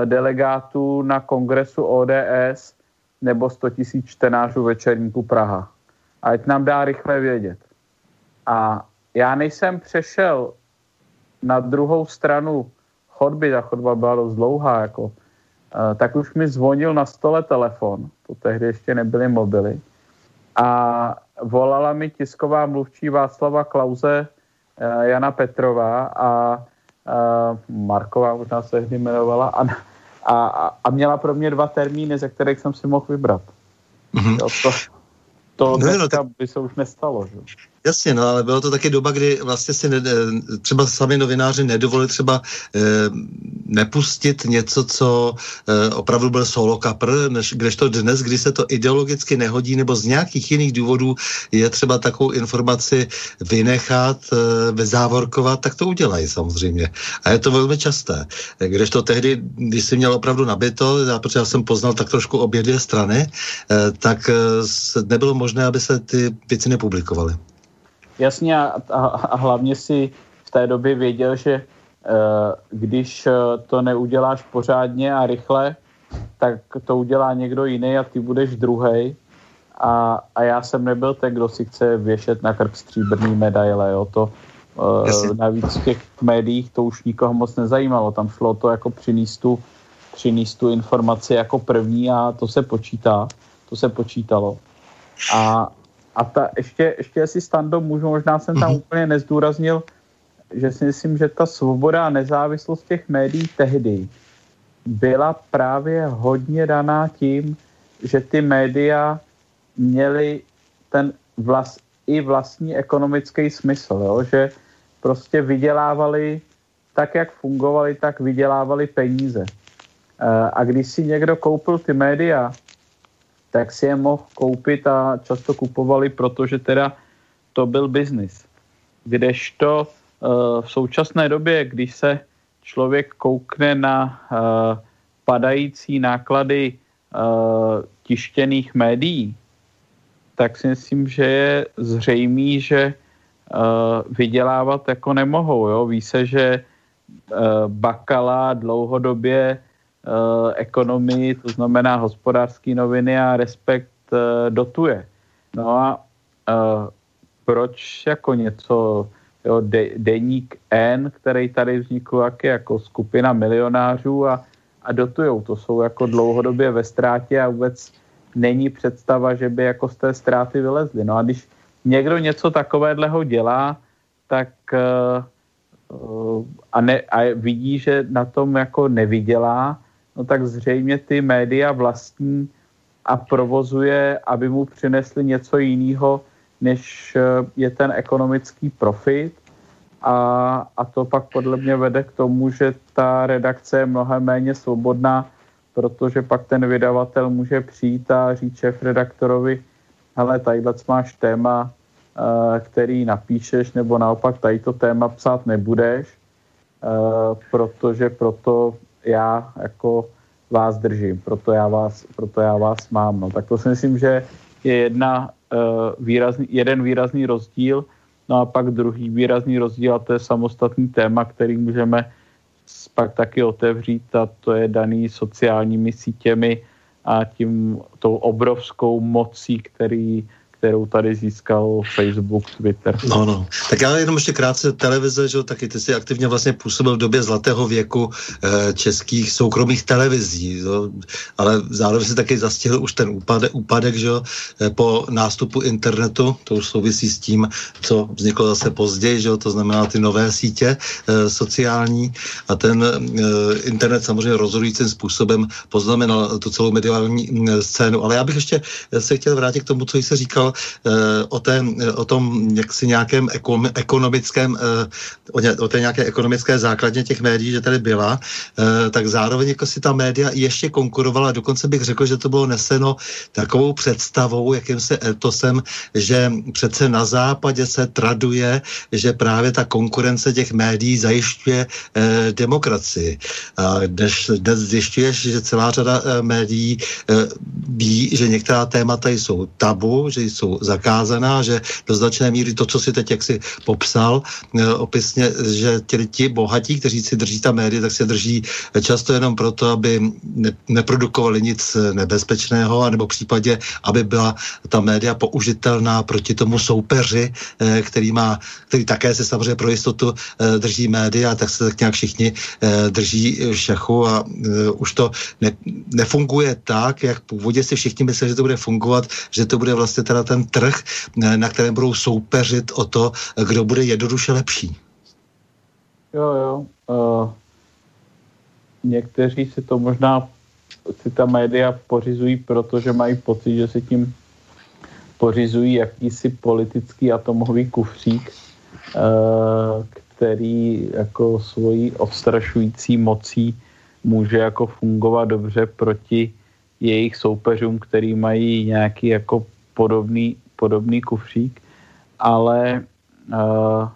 Speaker 2: delegátů na kongresu ODS nebo 100 tisíc čtenářů večerníku Praha. Ať nám dá rychle vědět. A já nejsem přešel na druhou stranu chodby, ta chodba byla dost dlouhá, jako, uh, tak už mi zvonil na stole telefon, to tehdy ještě nebyly mobily, a volala mi tisková mluvčí Václava Klauze Jana Petrová a Marková možná se hdy jmenovala a, a, a měla pro mě dva termíny, ze kterých jsem si mohl vybrat. Mm-hmm. Jo, to, to no, no, tak... by se už nestalo. Že?
Speaker 1: Jasně, no, ale bylo to taky doba, kdy vlastně si ne, třeba sami novináři nedovolili třeba e, nepustit něco, co e, opravdu byl solo kapr, než, kdežto dnes, kdy se to ideologicky nehodí, nebo z nějakých jiných důvodů je třeba takovou informaci vynechat, e, vyzávorkovat, tak to udělají samozřejmě. A je to velmi časté. Kdežto tehdy, když si měl opravdu nabito, já, protože já jsem poznal tak trošku obě dvě strany, e, tak e, nebylo možné, aby se ty věci nepublikovaly.
Speaker 2: Jasně a, a, a hlavně si v té době věděl, že uh, když uh, to neuděláš pořádně a rychle, tak to udělá někdo jiný a ty budeš druhý. A, a já jsem nebyl ten, kdo si chce věšet na krk stříbrný medaile. Jo. To, uh, navíc v těch médiích to už nikoho moc nezajímalo. Tam šlo to jako přinést tu, přinést tu informaci jako první a to se počítá. To se počítalo. A, a ta, ještě, ještě si stando můžu, možná jsem tam mm-hmm. úplně nezdůraznil, že si myslím, že ta svoboda a nezávislost těch médií tehdy byla právě hodně daná tím, že ty média měly ten vlast, i vlastní ekonomický smysl, jo? že prostě vydělávali tak, jak fungovali, tak vydělávali peníze. Eh, a když si někdo koupil ty média, tak si je mohl koupit a často kupovali, protože teda to byl biznis. Kdežto uh, v současné době, když se člověk koukne na uh, padající náklady uh, tištěných médií, tak si myslím, že je zřejmý, že vydělávat jako nemohou. Jo? Ví se, že Bakala dlouhodobě uh, ekonomii, to znamená hospodářské noviny a respekt uh, dotuje. No a uh, proč jako něco, jo, de, deník N, který tady vznikl jak jako skupina milionářů a, a dotujou. To jsou jako dlouhodobě ve ztrátě a vůbec není představa, že by jako z té ztráty vylezli. No a když někdo něco takového dělá, tak uh, a, ne, a vidí, že na tom jako nevydělá, no tak zřejmě ty média vlastní a provozuje, aby mu přinesli něco jiného, než eh, je ten ekonomický profit. A, a to pak podle mě vede k tomu, že ta redakce je mnohem méně svobodná, protože pak ten vydavatel může přijít a říct šéf redaktorovi, hele, tadyhle máš téma, eh, který napíšeš, nebo naopak tady to téma psát nebudeš, eh, protože proto já jako vás držím, proto já vás, proto já vás mám. No. Tak to si myslím, že je jedna, uh, výrazný, jeden výrazný rozdíl No a pak druhý výrazný rozdíl, a to je samostatný téma, který můžeme pak taky otevřít a to je daný sociálními sítěmi a tím tou obrovskou mocí, který kterou tady získal Facebook, Twitter.
Speaker 1: No, no. Tak já jenom ještě krátce televize, že taky ty jsi aktivně vlastně působil v době zlatého věku e, českých soukromých televizí, jo? ale zároveň si taky zastihl už ten úpadek, úpadek že e, po nástupu internetu, to už souvisí s tím, co vzniklo zase později, že to znamená ty nové sítě e, sociální a ten e, internet samozřejmě rozhodujícím způsobem poznamenal tu celou mediální scénu, ale já bych ještě se chtěl vrátit k tomu, co jsi říkal Eh, o, té, o tom jaksi nějakém ekonomickém, eh, o, té nějaké ekonomické základně těch médií, že tady byla, eh, tak zároveň jako si ta média ještě konkurovala, dokonce bych řekl, že to bylo neseno takovou představou, jakým se etosem, že přece na západě se traduje, že právě ta konkurence těch médií zajišťuje eh, demokracii. A dnes, dnes zjišťuješ, že celá řada eh, médií eh, ví, že některá témata jsou tabu, že jsou zakázaná, že do značné míry to, co si teď jak si popsal eh, opisně, že ti, ti bohatí, kteří si drží ta média, tak se drží často jenom proto, aby ne, neprodukovali nic nebezpečného, anebo v případě, aby byla ta média použitelná proti tomu soupeři, eh, který má, který také se samozřejmě pro jistotu eh, drží média, tak se tak nějak všichni drží šachu a už to ne, nefunguje tak, jak původně si všichni mysleli, že to bude fungovat, že to bude vlastně teda ten trh, na kterém budou soupeřit o to, kdo bude jednoduše lepší.
Speaker 2: Jo, jo. Uh, někteří si to možná si ta média pořizují, protože mají pocit, že si tím pořizují jakýsi politický atomový kufřík, uh, který jako svojí odstrašující mocí může jako fungovat dobře proti jejich soupeřům, který mají nějaký jako podobný, podobný kufřík, ale uh,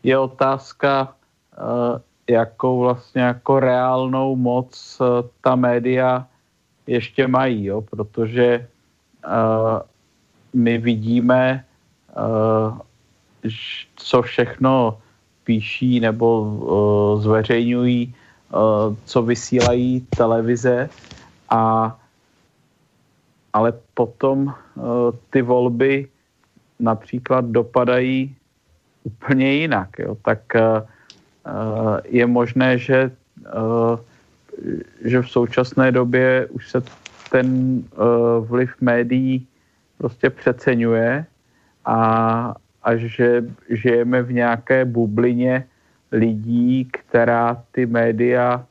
Speaker 2: je otázka, uh, jakou vlastně jako reálnou moc uh, ta média ještě mají, jo? protože uh, my vidíme, uh, co všechno píší nebo uh, zveřejňují, uh, co vysílají televize a ale potom ty volby například dopadají úplně jinak. Jo? Tak uh, je možné, že, že v současné době už se ten vliv médií prostě přeceňuje a, a že žijeme v nějaké bublině lidí, která ty média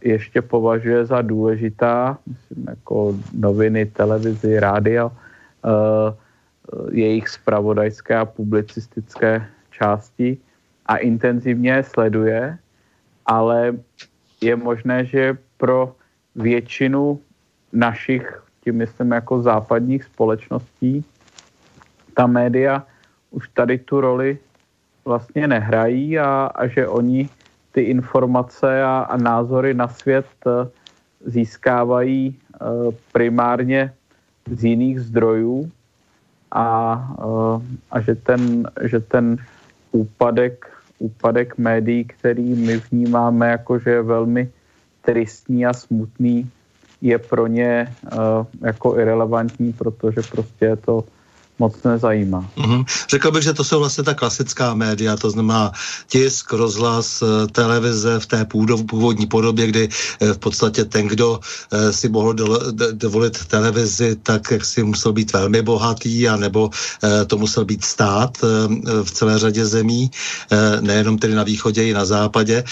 Speaker 2: ještě považuje za důležitá, myslím, jako noviny, televizi, rádio, uh, jejich spravodajské a publicistické části a intenzivně sleduje, ale je možné, že pro většinu našich, tím myslím jako západních společností, ta média už tady tu roli vlastně nehrají a, a že oni ty informace a, a názory na svět eh, získávají eh, primárně z jiných zdrojů. A, eh, a že, ten, že ten úpadek, úpadek médií, který my vnímáme jako, že je velmi tristní a smutný, je pro ně jako irrelevantní, protože prostě je to moc nezajímá.
Speaker 1: Mm-hmm. Řekl bych, že to jsou vlastně ta klasická média, to znamená tisk, rozhlas, eh, televize v té původní podobě, kdy eh, v podstatě ten, kdo eh, si mohl dovolit televizi, tak jak si musel být velmi bohatý, a nebo to musel být stát v celé řadě zemí, nejenom tedy na východě i na západě,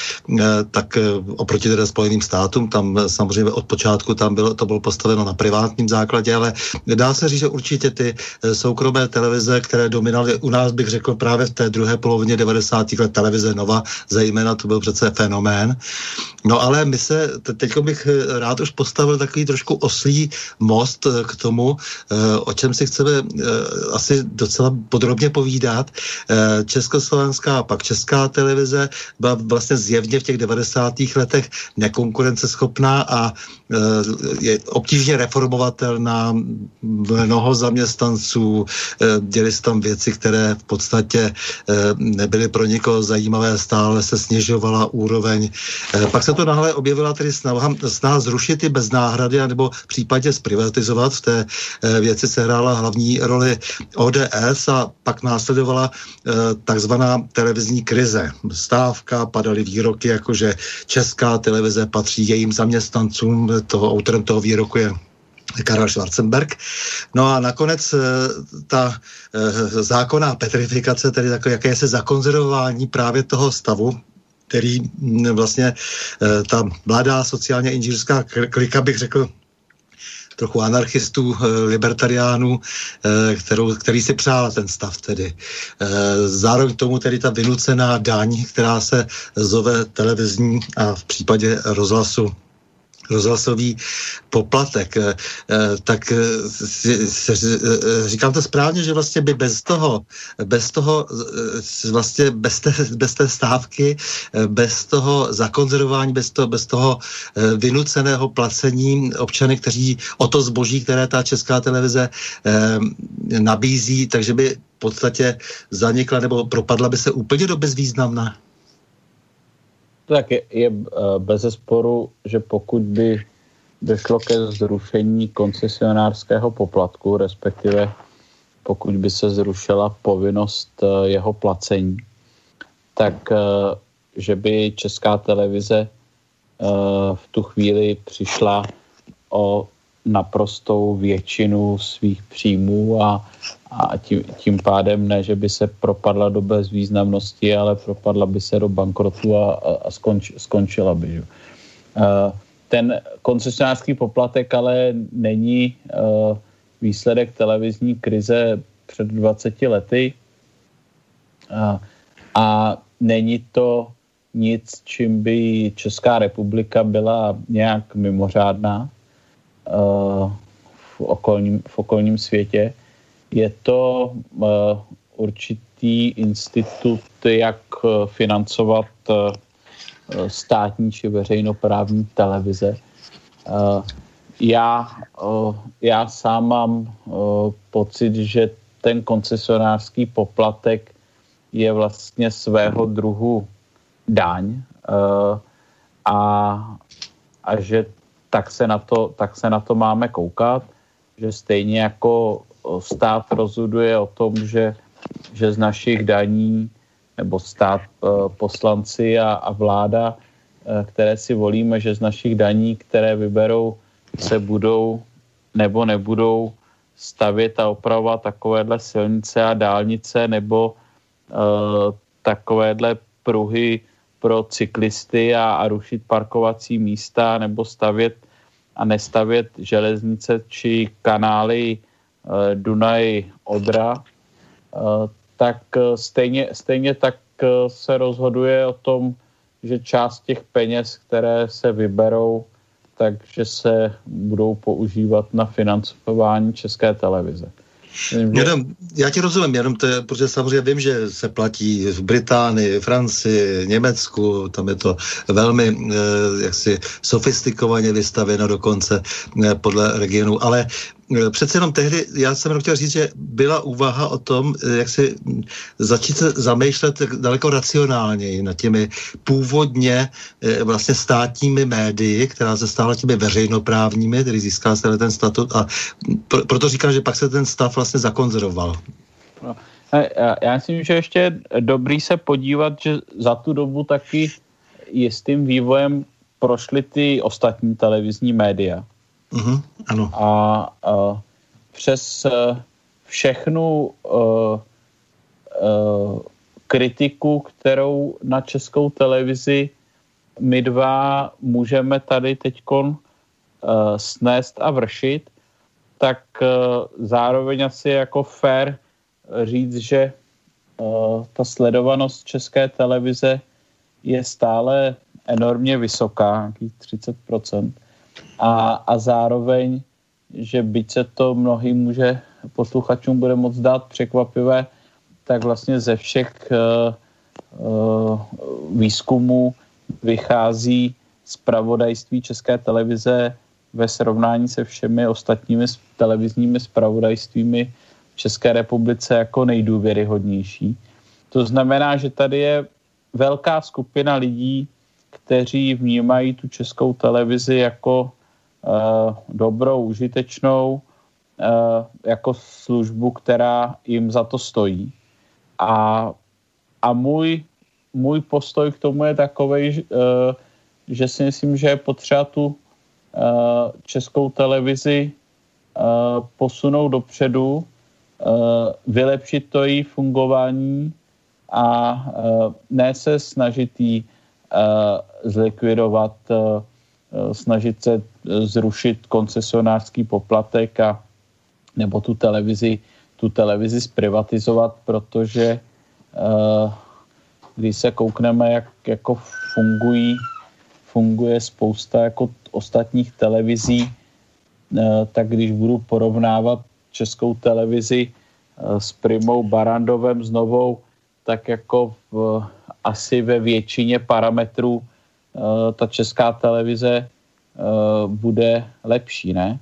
Speaker 1: tak oproti teda Spojeným státům, tam samozřejmě od počátku tam bylo, to bylo postaveno na privátním základě, ale dá se říct, že určitě ty jsou soukromé televize, které dominaly u nás, bych řekl, právě v té druhé polovině 90. let televize Nova, zejména to byl přece fenomén. No ale my se, teď bych eh, rád už postavil takový trošku oslý most eh, k tomu, eh, o čem si chceme asi docela podrobně povídat. Československá a pak česká televize byla vlastně zjevně v těch 90. letech nekonkurenceschopná a je obtížně reformovatelná, mnoho zaměstnanců, děli se tam věci, které v podstatě nebyly pro nikoho zajímavé, stále se snižovala úroveň. Pak se to nahle objevila tedy snaha, snaha zrušit i bez náhrady, nebo v případě zprivatizovat. V té eh, věci se hrála hlavní roli ODS a pak následovala eh, takzvaná televizní krize. Stávka, padaly výroky, jako že česká televize patří jejím zaměstnancům. Toho autorem toho výroku je Karel Schwarzenberg. No a nakonec eh, ta zákonná petrifikace, tedy takové jakési zakonzervování právě toho stavu, který mm, vlastně eh, ta mladá sociálně inženýrská klika, bych řekl, trochu anarchistů, eh, libertariánů, eh, kterou, který si přál ten stav tedy. Zároveň tomu tedy ta vynucená daň, která se zove televizní a v případě rozhlasu rozhlasový poplatek, eh, eh, tak eh, říkám to správně, že vlastně by bez toho, bez toho vlastně bez té, bez té stávky, bez toho zakonzervování, bez toho, bez toho vynuceného placení občany, kteří o to zboží, které ta česká televize nabízí, takže by v podstatě zanikla nebo propadla by se úplně do bezvýznamná.
Speaker 2: Tak je, je eh, bez sporu, že pokud by došlo ke zrušení koncesionářského poplatku, respektive pokud by se zrušila povinnost eh, jeho placení, tak eh, že by česká televize v tu chvíli přišla o naprostou většinu svých příjmů a, a tím, tím pádem ne, že by se propadla do bezvýznamnosti, ale propadla by se do bankrotu a, a skonč, skončila by. Že? Ten koncesionářský poplatek ale není výsledek televizní krize před 20 lety a, a není to nic, čím by Česká republika byla nějak mimořádná v okolním, v okolním světě je to uh, určitý institut, jak eh, financovat uh, státní či veřejnoprávní televize. Já, já sám mám pocit, že ten koncesionářský poplatek je vlastně svého druhu daň a, a že tak se, na to, tak se na to máme koukat, že stejně jako stát rozhoduje o tom, že, že z našich daní nebo stát eh, poslanci a, a vláda, eh, které si volíme, že z našich daní, které vyberou, se budou nebo nebudou stavět a opravovat takovéhle silnice a dálnice nebo uh, takovéhle pruhy pro cyklisty a, a rušit parkovací místa nebo stavět a nestavět železnice či kanály Eh, Dunaj Odra, eh, tak eh, stejně, stejně tak se rozhoduje o tom, že část těch peněz, které se vyberou, takže se budou používat na financování české televize.
Speaker 1: Jenom, já ti rozumím, jenom to je, protože samozřejmě vím, že se platí v Británii, Francii, Německu, tam je to velmi eh, jaksi sofistikovaně vystaveno dokonce eh, podle regionu, ale přece jenom tehdy, já jsem jenom chtěl říct, že byla úvaha o tom, eh, jak si hm, začít se zamýšlet daleko racionálněji nad těmi původně eh, vlastně státními médii, která se stala těmi veřejnoprávními, který získá se ten statut a pr- proto říkám, že pak se ten stav vlastně zakonzervoval.
Speaker 2: No, já myslím, že ještě dobrý se podívat, že za tu dobu taky jistým vývojem prošly ty ostatní televizní média.
Speaker 1: Uh-huh, ano.
Speaker 2: A, a přes uh, všechnu uh, uh, kritiku, kterou na českou televizi my dva můžeme tady teď uh, snést a vršit, tak uh, zároveň asi jako fair říct, že uh, ta sledovanost české televize je stále enormně vysoká, 30%. A, a zároveň, že byť se to mnohým může posluchačům bude moc dát překvapivé, tak vlastně ze všech uh, uh, výzkumů vychází zpravodajství České televize ve srovnání se všemi ostatními televizními zpravodajstvími v České republice jako nejdůvěryhodnější. To znamená, že tady je velká skupina lidí, kteří vnímají tu českou televizi jako dobrou, užitečnou, uh, jako službu, která jim za to stojí. A, a můj, můj postoj k tomu je takový, uh, že si myslím, že je potřeba tu českou televizi posunout dopředu, vylepšit to její fungování a ne se snažit jí zlikvidovat, snažit se zrušit koncesionářský poplatek a nebo tu televizi, tu televizi zprivatizovat, protože uh, když se koukneme, jak jako fungují, funguje spousta jako ostatních televizí, uh, tak když budu porovnávat českou televizi uh, s Primou Barandovem s Novou, tak jako v, asi ve většině parametrů ta česká televize bude lepší, ne?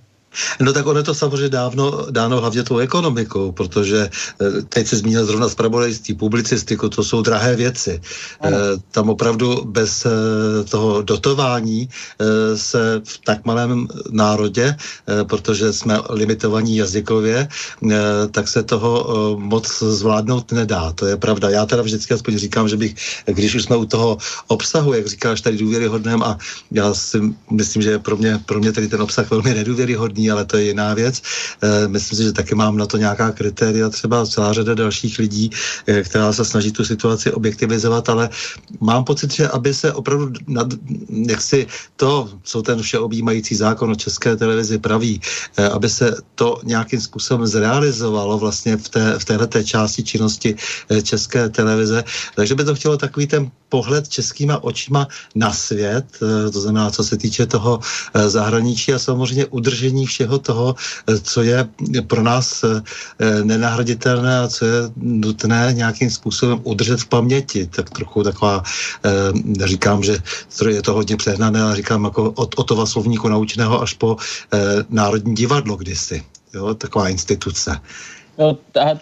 Speaker 1: No tak ono je to samozřejmě dávno, dáno hlavně tou ekonomikou, protože eh, teď se zmínil zrovna zpravodajství, publicistiku, to jsou drahé věci. Ano. Eh, tam opravdu bez eh, toho dotování se v tak malém národě, protože jsme limitovaní jazykově, tak se toho moc zvládnout nedá. To je pravda. Já teda vždycky aspoň říkám, že bych, když už jsme u toho obsahu, jak říkáš tady důvěryhodném a já si myslím, že je pro mě, pro mě tady ten obsah velmi nedůvěryhodný, špatný, ale to je jiná věc. Eh, myslím si, že taky mám na to nějaká kritéria, třeba celá řada dalších lidí, eh, která se snaží tu situaci objektivizovat, ale mám pocit, že aby se opravdu, nad, jak si to, co ten všeobjímající zákon o české televizi praví, eh, aby se to nějakým způsobem zrealizovalo vlastně v, té, v této části činnosti české televize. Takže by to chtělo takový ten pohled českýma očima na svět, to znamená, co se týče toho zahraničí a samozřejmě udržení všeho toho, eh, co je pro nás eh, nenahraditelné a co je nutné nějakým způsobem udržet v paměti. Tak trochu taková, eh, říkám, že je to hodně přehnané, ale říkám jako od, toho slovníku naučeného až po Národní divadlo kdysi. Jo, taková instituce.
Speaker 2: No,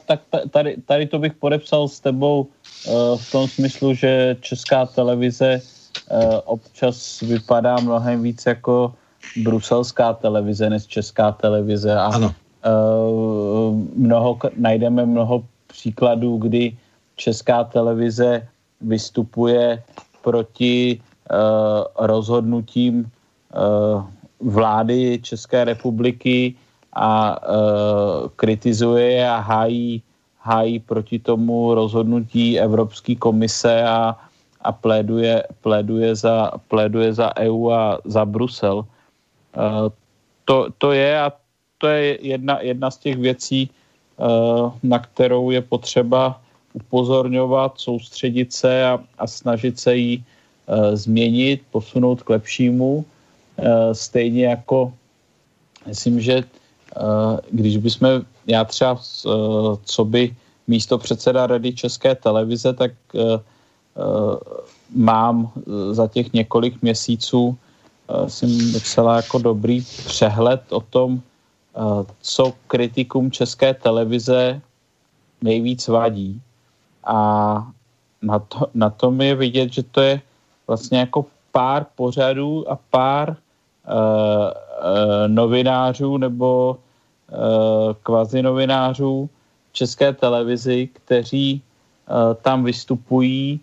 Speaker 2: tak tady, tady to bych podepsal s tebou v tom smyslu, že česká televize občas vypadá mnohem víc jako bruselská televize než česká televize a ano. Uh, mnoho, najdeme mnoho příkladů, kdy česká televize vystupuje proti uh, rozhodnutím uh, vlády České republiky a kritizuje a hájí, hájí proti tomu rozhodnutí Evropské komise a, a pléduje, pléduje, za, pléduje za EU a za Brusel. Eh, to, to je a to je jedna, jedna z těch věcí, eh, na kterou je potřeba upozorňovat, soustředit se a, a snažit se ji eh, změnit, posunout k lepšímu. Stejně jako myslím, že když bychom, já třeba co by místo předseda Rady České televize, tak mám za těch několik měsíců jsem docela jako dobrý přehled o tom, co kritikům české televize nejvíc vadí. A na, to, na tom je vidět, že to je vlastně jako pár pořadů a pár uh, uh, novinářů nebo uh, kvazi novinářů české televizi, kteří uh, tam vystupují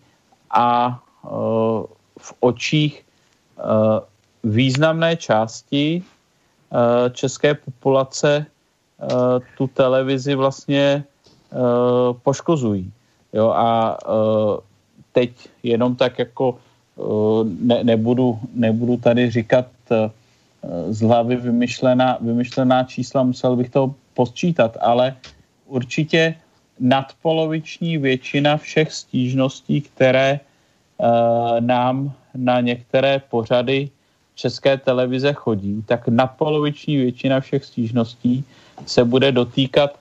Speaker 2: a uh, v očích uh, významné části uh, české populace uh, tu televizi vlastně uh, poškozují. Jo, a teď jenom tak jako ne, nebudu, nebudu tady říkat z hlavy vymyšlená, vymyšlená čísla, musel bych to posčítat, ale určitě nadpoloviční většina všech stížností, které nám na některé pořady české televize chodí, tak napoloviční většina všech stížností se bude dotýkat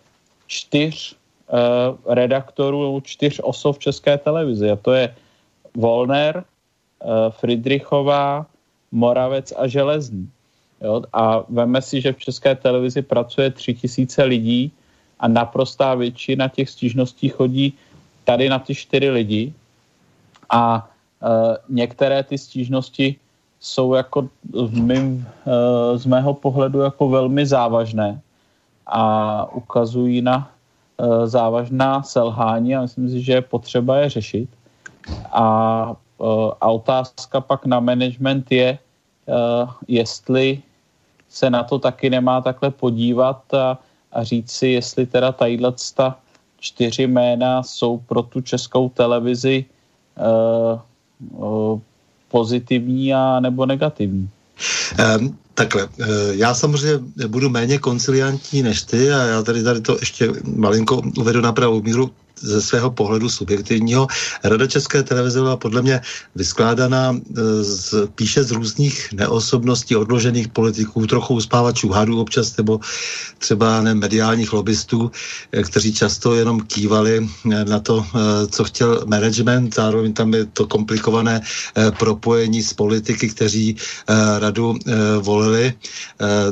Speaker 2: čtyř uh, redaktorů, čtyř osob české televize. A to je Volner, uh, Friedrichová, Moravec a Železný. Jo? A veme si, že v české televizi pracuje tři tisíce lidí a naprostá většina těch stížností chodí tady na ty čtyři lidi. A uh, některé ty stížnosti jsou jako v mým, uh, z mého pohledu jako velmi závažné a ukazují na uh, závažná selhání a myslím si, že je potřeba je řešit. A, uh, a otázka pak na management je, jestli se na to taky nemá takhle podívat a, a říct si, jestli teda tadyhle ta čtyři jména jsou pro tu českou televizi uh, uh, pozitivní a nebo negativní.
Speaker 1: Um, takhle, eh, já samozřejmě budu méně konciliantní než ty a já tady, tady to ještě malinko uvedu na pravou míru ze svého pohledu subjektivního. Rada České televize byla podle mě vyskládaná e, z, píše z různých neosobností, odložených politiků, trochu uspávačů hadů občas, nebo třeba ne, mediálních lobbystů, e, kteří často jenom kývali e, na to, co chtěl management, zároveň tam je to komplikované propojení s politiky, kteří radu volili,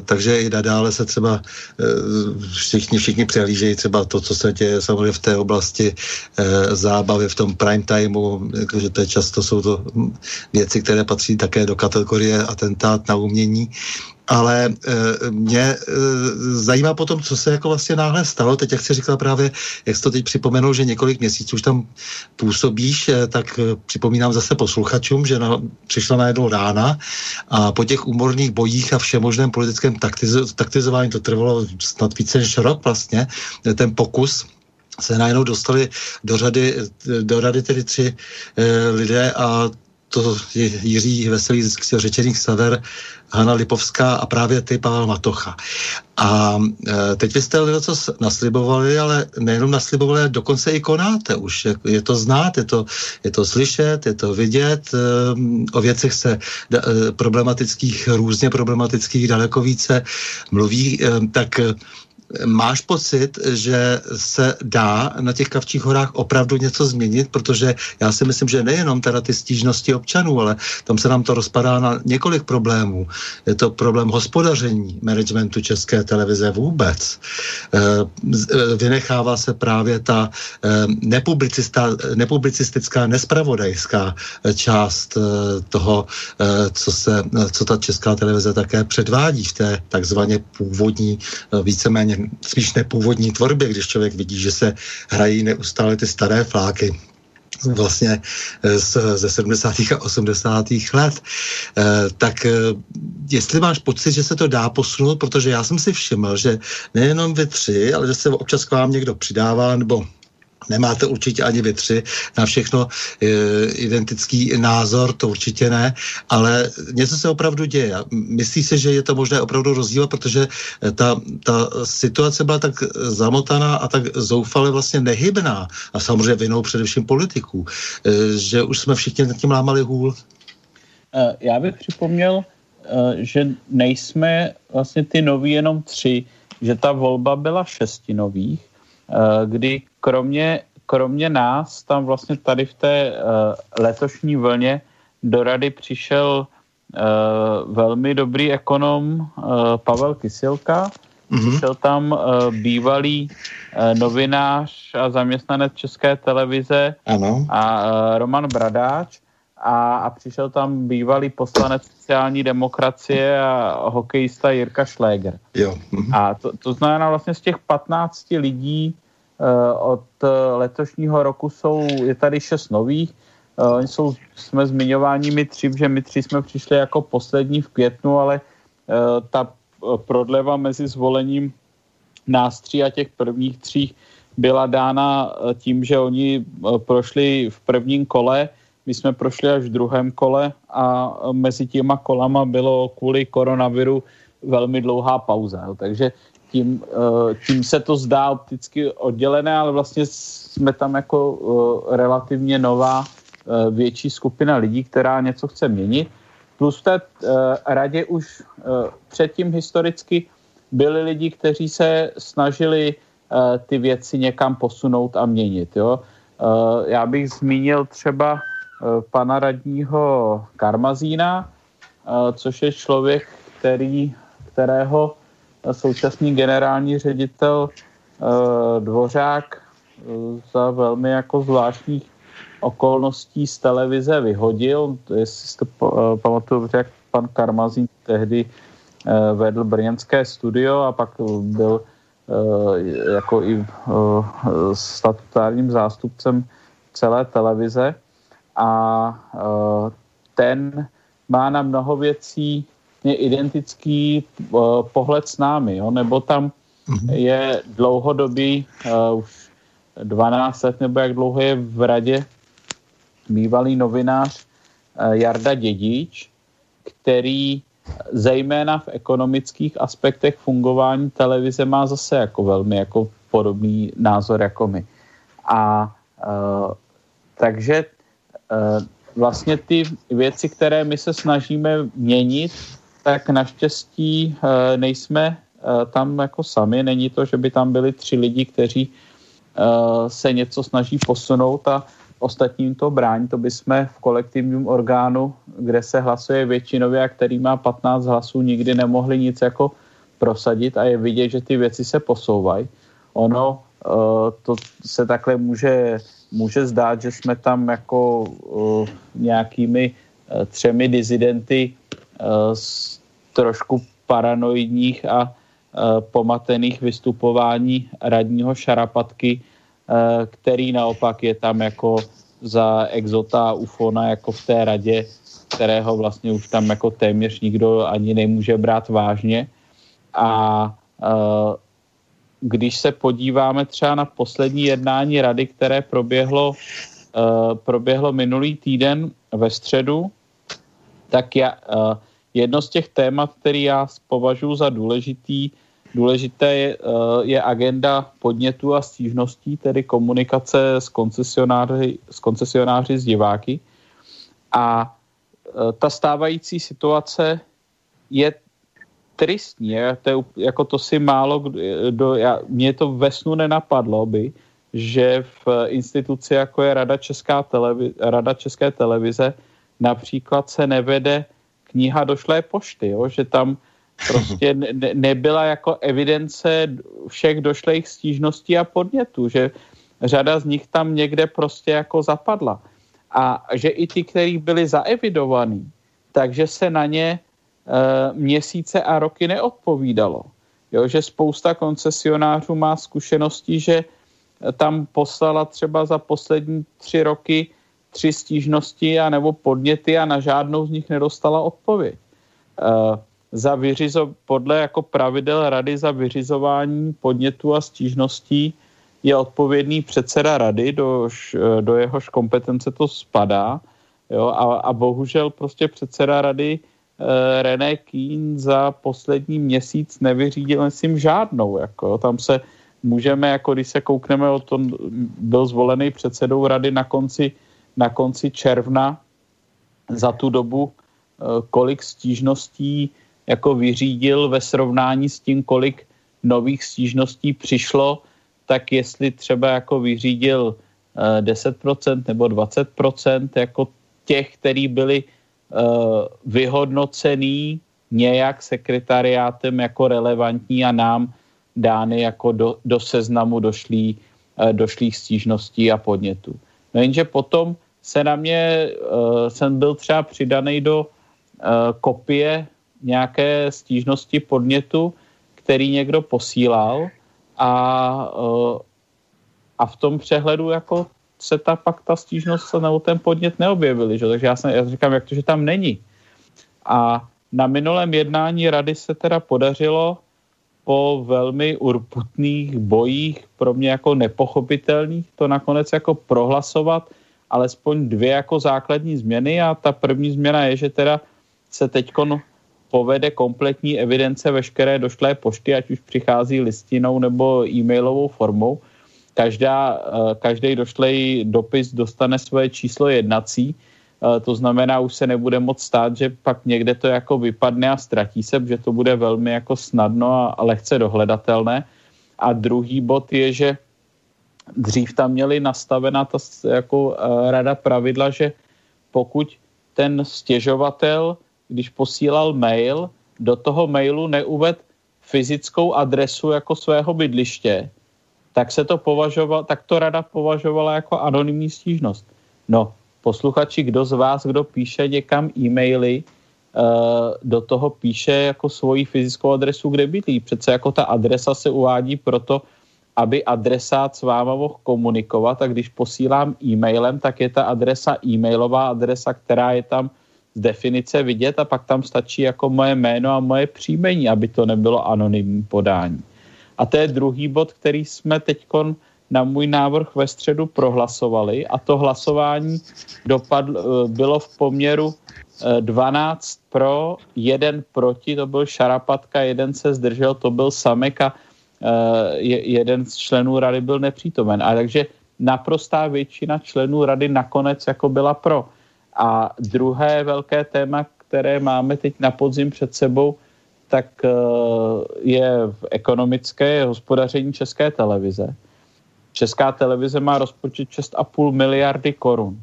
Speaker 1: takže i nadále se třeba všichni, všichni přehlížejí třeba to, co se děje samozřejmě v té oblasti oblasti e, zábavy v tom prime timeu, že to je často jsou to věci, které patří také do kategorie atentát na umění ale e, mě e, zajímá potom, co se jako vlastně náhle stalo. Teď, jak jsi říkal právě, jak jsi to teď připomenul, že několik měsíců už tam působíš, e, tak e, připomínám zase posluchačům, že na, přišla najednou rána a po těch úmorných bojích a všemožném politickém taktiz, taktizování to trvalo snad více než rok vlastně, ten pokus se najednou dostali do řady, do rady tedy tři e, lidé a to je Jiří Veselý z řečených sever, Hanna Lipovská a právě ty Pavel Matocha. A e, teď vy jste co naslibovali, ale nejenom naslibovali, ale dokonce i konáte už. Je, je to znát, je to, je to slyšet, je to vidět. E, o věcech se da, e, problematických, různě problematických daleko více mluví. E, tak Máš pocit, že se dá na těch Kavčích horách opravdu něco změnit, protože já si myslím, že nejenom teda ty stížnosti občanů, ale tam se nám to rozpadá na několik problémů. Je to problém hospodaření managementu České televize vůbec. Eh, eh, vynechává se právě ta eh, nepublicistická, nespravodajská část toho, co, se, co ta Česká televize také předvádí v té takzvaně původní, víceméně spíš nepůvodní tvorbě, když člověk vidí, že se hrají neustále ty staré fláky vlastně eh, z, ze 70. a 80. let. E, tak e, jestli máš pocit, že se to dá posunout, protože já jsem si všiml, že nejenom vy tři, ale že se občas k vám někdo přidává, nebo Nemáte určitě ani vy tři na všechno e, identický názor, to určitě ne, ale něco se opravdu děje. Myslí se, že je to možné opravdu rozdíl, protože e, ta, ta situace byla tak zamotaná a tak zoufale vlastně nehybná a samozřejmě vinou především politiků, e, že už jsme všichni nad tím lámali hůl.
Speaker 2: Já bych připomněl, že nejsme vlastně ty noví jenom tři, že ta volba byla šesti nových, kdy kromě, kromě nás tam vlastně tady v té uh, letošní vlně do rady přišel uh, velmi dobrý ekonom Pavel Kysilka, mm-hmm. přišel tam uh, bývalý uh, novinář a zaměstnanec České televize
Speaker 1: ano.
Speaker 2: a uh, Roman Bradáč a, a přišel tam bývalý poslanec sociální demokracie a hokejista Jirka Šléger.
Speaker 1: Jo.
Speaker 2: Mm-hmm. A to, to znamená vlastně z těch 15 lidí Eh, od eh, letošního roku jsou, je tady šest nových, Oni jsou, jsme zmiňováni my tři, že my tři jsme přišli jako poslední v květnu, ale ta prodleva mezi zvolením nás tří a těch prvních tří byla dána tím, že oni prošli v prvním kole, my jsme prošli až v druhém kole a mezi těma kolama bylo kvůli koronaviru velmi dlouhá pauza. Takže tím, eh, tím se to zdá opticky oddělené, ale vlastně jsme tam jako eh, relativně nová, větší skupina lidí, která něco chce měnit. Plus v té radě už předtím historicky byli lidi, kteří se snažili ty věci někam posunout a měnit. Jo? Já bych zmínil třeba pana radního Karmazína, což je člověk, který, kterého současný generální ředitel Dvořák za velmi jako zvláštních okolností z televize vyhodil. Jestli si to pamatuju, jak pan Karmazín tehdy vedl brněnské studio a pak byl jako i statutárním zástupcem celé televize a ten má na mnoho věcí identický pohled s námi, jo? nebo tam mhm. je dlouhodobý, uh, už 12 let nebo jak dlouho je v radě bývalý novinář uh, Jarda Dědič, který zejména v ekonomických aspektech fungování televize má zase jako velmi jako podobný názor jako my. A uh, takže vlastně ty věci, které my se snažíme měnit, tak naštěstí uh, nejsme uh, tam jako sami. Není to, že by tam byli tři lidi, kteří se něco snaží posunout a ostatním to brání. To by jsme v kolektivním orgánu, kde se hlasuje většinově a který má 15 hlasů, nikdy nemohli nic jako prosadit a je vidět, že ty věci se posouvají. Ono to se takhle může může zdát, že jsme tam jako uh, nějakými uh, třemi dizidenty uh, z trošku paranoidních a uh, pomatených vystupování radního Šarapatky, uh, který naopak je tam jako za exota ufona jako v té radě, kterého vlastně už tam jako téměř nikdo ani nemůže brát vážně. A uh, když se podíváme třeba na poslední jednání rady, které proběhlo, uh, proběhlo minulý týden ve středu, tak já, uh, jedno z těch témat, který já považuji za důležitý, důležité je, uh, je agenda podnětů a stížností, tedy komunikace s koncesionáři, s koncesionáři, s diváky. A ta stávající situace je tristní. To jako to si málo, do, já, mě to ve snu nenapadlo by, že v instituci, jako je Rada, Česká televize, Rada České televize, například se nevede kniha došlé pošty, jo? že tam prostě ne, nebyla jako evidence všech došlých stížností a podnětů, že řada z nich tam někde prostě jako zapadla. A že i ty, který byli zaevidovaný, takže se na ně měsíce a roky neodpovídalo. Jo, že spousta koncesionářů má zkušenosti, že tam poslala třeba za poslední tři roky tři stížnosti a nebo podněty a na žádnou z nich nedostala odpověď. Uh, za vyřizo, podle jako pravidel rady za vyřizování podnětů a stížností je odpovědný předseda rady, do, do jehož kompetence to spadá. Jo, a, a bohužel prostě předseda rady Eh, René Kín za poslední měsíc nevyřídil, myslím, žádnou. Jako, tam se můžeme, jako když se koukneme, o tom byl zvolený předsedou rady na konci, na konci června za tu dobu, eh, kolik stížností jako vyřídil ve srovnání s tím, kolik nových stížností přišlo, tak jestli třeba jako vyřídil 10% eh, nebo 20% jako těch, který byli Eh, vyhodnocený nějak sekretariátem jako relevantní a nám dány jako do, do seznamu došlý, eh, došlých stížností a podnětů. No jenže potom se na mě, uh, jsem byl třeba přidaný do kopie nějaké stížnosti podnětu, který někdo posílal a, a v tom přehledu jako se ta pak ta stížnost nebo ten podnět neobjevili. Že? Takže já, jsem, já říkám, jak to, že tam není. A na minulém jednání rady se teda podařilo po velmi urputných bojích, pro mě jako nepochopitelných, to nakonec jako prohlasovat alespoň dvě jako základní změny a ta první změna je, že teda se teď povede kompletní evidence veškeré došlé pošty, ať už přichází listinou nebo e-mailovou formou každá, uh, každý došlej dopis dostane svoje číslo jednací, uh, to znamená, už se nebude moc stát, že pak někde to jako vypadne a ztratí se, že to bude velmi jako snadno a, lehce dohledatelné. A druhý bod je, že dřív tam měli nastavená ta jako uh, rada pravidla, že pokud ten stěžovatel, když posílal mail, do toho mailu neuved fyzickou adresu jako svého bydliště, tak se to považoval, tak to rada považovala jako anonymní stížnost. No, posluchači, kdo z vás, kdo píše někam e-maily, uh, do toho píše jako svoji fyzickou adresu, kde bydlí. Přece jako ta adresa se uvádí proto, aby adresát s váma mohl komunikovat a když posílám e-mailem, tak je ta adresa e-mailová adresa, která je tam z definice vidět a pak tam stačí jako moje jméno a moje příjmení, aby to nebylo anonymní podání. A to je druhý bod, který jsme teď na můj návrh ve středu prohlasovali a to hlasování dopadlo, eh, bylo v poměru 12 eh, pro, jeden proti, to byl Šarapatka, jeden se zdržel, to byl Samek a Eh, jeden z členů rady byl nepřítomen. A takže naprostá většina členů rady nakonec jako byla pro. A druhé velké téma, které máme teď na podzim před sebou, tak eh, je v ekonomické hospodaření České televize. Česká televize má rozpočet 6,5 miliardy korun.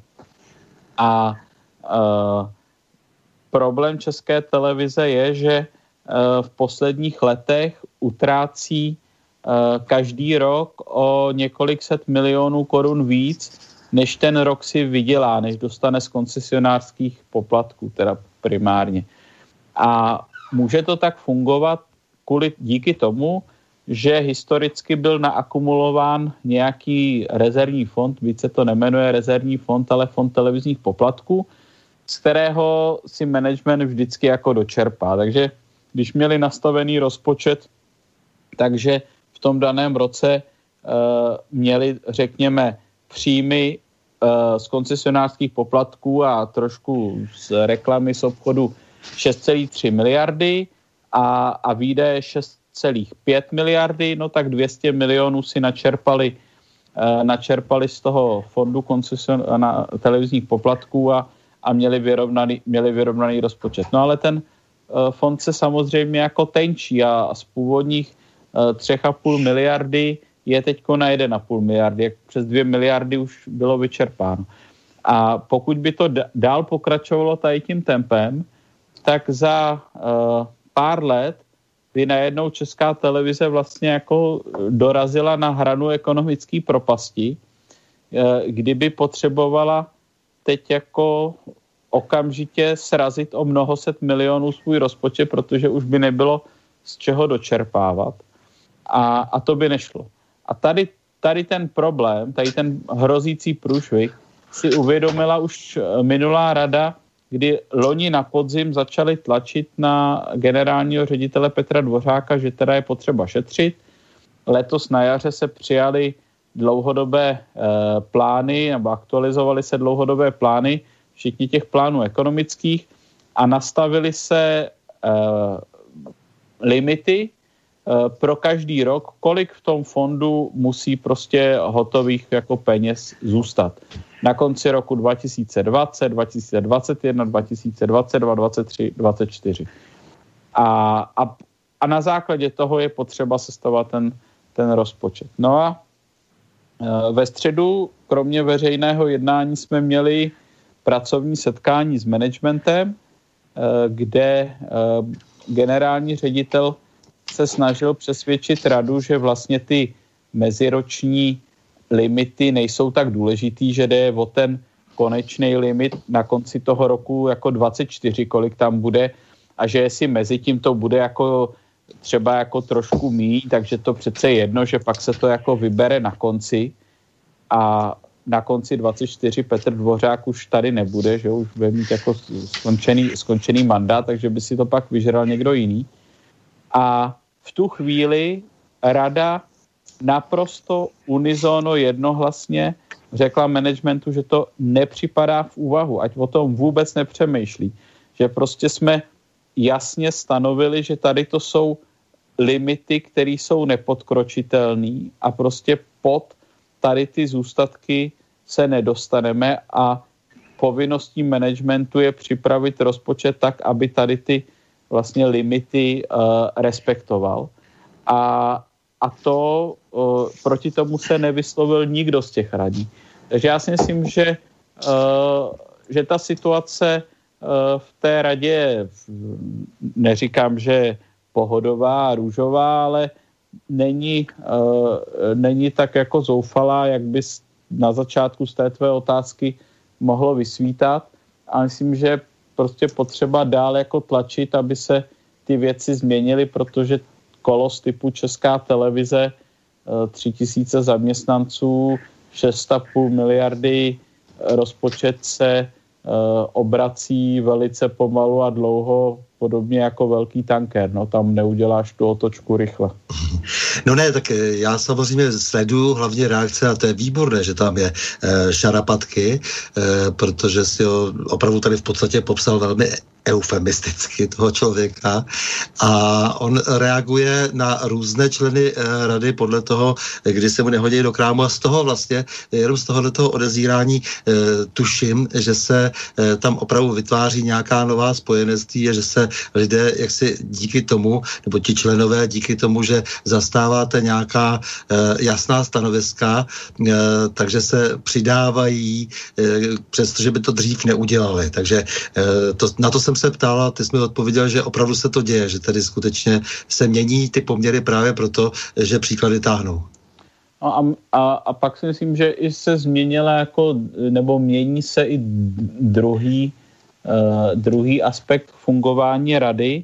Speaker 2: A uh, problém České televize je, že uh, v posledních letech utrácí Eh, každý rok o několik set milionů korun víc, než ten rok si vydělá, než dostane z koncesionářských poplatků, teda primárně. A může to tak fungovat kvůli, díky tomu, že historicky byl naakumulován nějaký rezervní fond, více to nemenuje rezervní fond, ale fond televizních poplatků, z kterého si management vždycky jako dočerpá. Takže když měli nastavený rozpočet, takže tom daném roce uh, měli, řekněme, příjmy uh, z koncesionářských poplatků a trošku z reklamy z obchodu 6,3 miliardy a, a výdaje 6,5 miliardy, no tak 200 milionů si načerpali, uh, načerpali z toho fondu koncesion, na televizních poplatků a, a měli, vyrovnaný, měli vyrovnaný rozpočet. No ale ten uh, fond se samozřejmě jako tenčí a, z původních 3,5 miliardy je teď na 1,5 miliardy, jak přes 2 miliardy už bylo vyčerpáno. A pokud by to dál pokračovalo tady tím tempem, tak za uh, pár let by najednou česká televize vlastně jako dorazila na hranu ekonomické propasti, uh, kdyby potřebovala teď jako okamžitě srazit o mnoho set milionů svůj rozpočet, protože už by nebylo z čeho dočerpávat a, a to by nešlo. A tady, tady ten problém, tady ten hrozící průšvih si uvědomila už eh, minulá rada, kdy loni na podzim začali tlačit na generálního ředitele Petra Dvořáka, že teda je potřeba šetřit. Letos na jaře se přijali dlouhodobé e, plány, nebo aktualizovaly se dlouhodobé plány, všichni těch plánů ekonomických a nastavili se e, limity Eh, pro každý rok, kolik v tom fondu musí prostě hotových jako peněz zůstat. Na konci roku 2020, 2021, 2022, 2023, 2024. A, a, a na základě toho je potřeba sestavovat ten, ten rozpočet. No a eh, ve středu, kromě veřejného jednání, jsme měli pracovní setkání s managementem, eh, kde generální ředitel se snažil přesvědčit radu, že vlastně ty meziroční limity nejsou tak důležitý, že jde o ten konečný limit na konci toho roku jako 24, kolik tam bude a že jestli mezi tím to bude jako třeba jako trošku míň, takže to přece je jedno, že pak se to jako vybere na konci a na konci 24 Petr Dvořák už tady nebude, že už bude mít jako skončený, skončený mandát, takže by si to pak vyžral někdo jiný. A v tu chvíli rada naprosto unizono jednohlasně řekla managementu, že to nepřipadá v úvahu, ať o tom vůbec nepřemýšlí. Že prostě jsme jasně stanovili, že tady to jsou limity, které jsou nepodkročitelné a prostě pod tady ty zůstatky se nedostaneme a povinností managementu je připravit rozpočet tak, aby tady ty vlastně limity uh, respektoval. A, a to uh, proti tomu se nevyslovil nikdo z těch radí. Takže já si myslím, že, uh, že ta situace uh, v té radě, neříkám, že pohodová růžová, ale není, uh, není tak jako zoufalá, jak bys na začátku z té tvé otázky mohlo vysvítat. A myslím, že prostě potřeba dál jako tlačit, aby se ty věci změnily, protože kolos typu Česká televize, eh, tři tisíce zaměstnanců, 6,5 miliardy rozpočet se Eh, obrací velice pomalu a dlouho, podobně jako velký tanker. No tam neuděláš tu otočku rychle. [laughs]
Speaker 1: No ne, tak eh, já samozřejmě sleduju hlavně reakce a to je výborné, že tam je e, šarapatky, e, protože si ho opravdu tady v podstatě popsal velmi eufemisticky toho člověka a on reaguje na různé členy e, rady podle toho, kdy se mu nehodí do krámu a z toho vlastně, jenom z tohohle toho odezírání e, tuším, že se e, tam opravdu vytváří nějaká nová spojenectví a že se lidé jaksi díky tomu, nebo ti členové díky tomu, že zastáváte nějaká jasná stanoviska, takže se přidávají, přestože by to dřív neudělali. Takže to, na to jsem se ptal a ty jsi mi odpověděl, že opravdu se to děje, že tady skutečně se mění ty poměry právě proto, že příklady táhnou.
Speaker 2: No a, a, a pak si myslím, že i se změnila jako, nebo mění se i druhý, uh, druhý aspekt fungování rady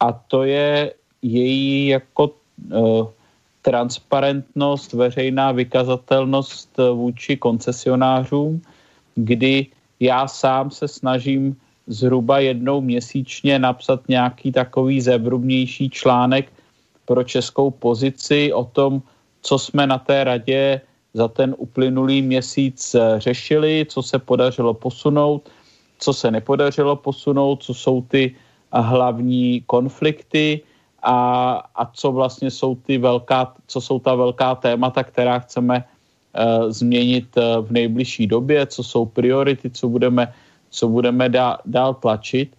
Speaker 2: a to je její jako uh, transparentnost, veřejná vykazatelnost vůči koncesionářům, kdy já sám se snažím zhruba jednou měsíčně napsat nějaký takový zevrubnější článek pro českou pozici o tom, co jsme na té radě za ten uplynulý měsíc eh, řešili, co se podařilo posunout, co se nepodařilo posunout, co jsou ty hlavní konflikty a, a co vlastně jsou ty velká, co jsou ta velká témata, která chceme uh, změnit uh, v nejbližší době, co jsou priority, co budeme, co budeme dá, dál tlačit.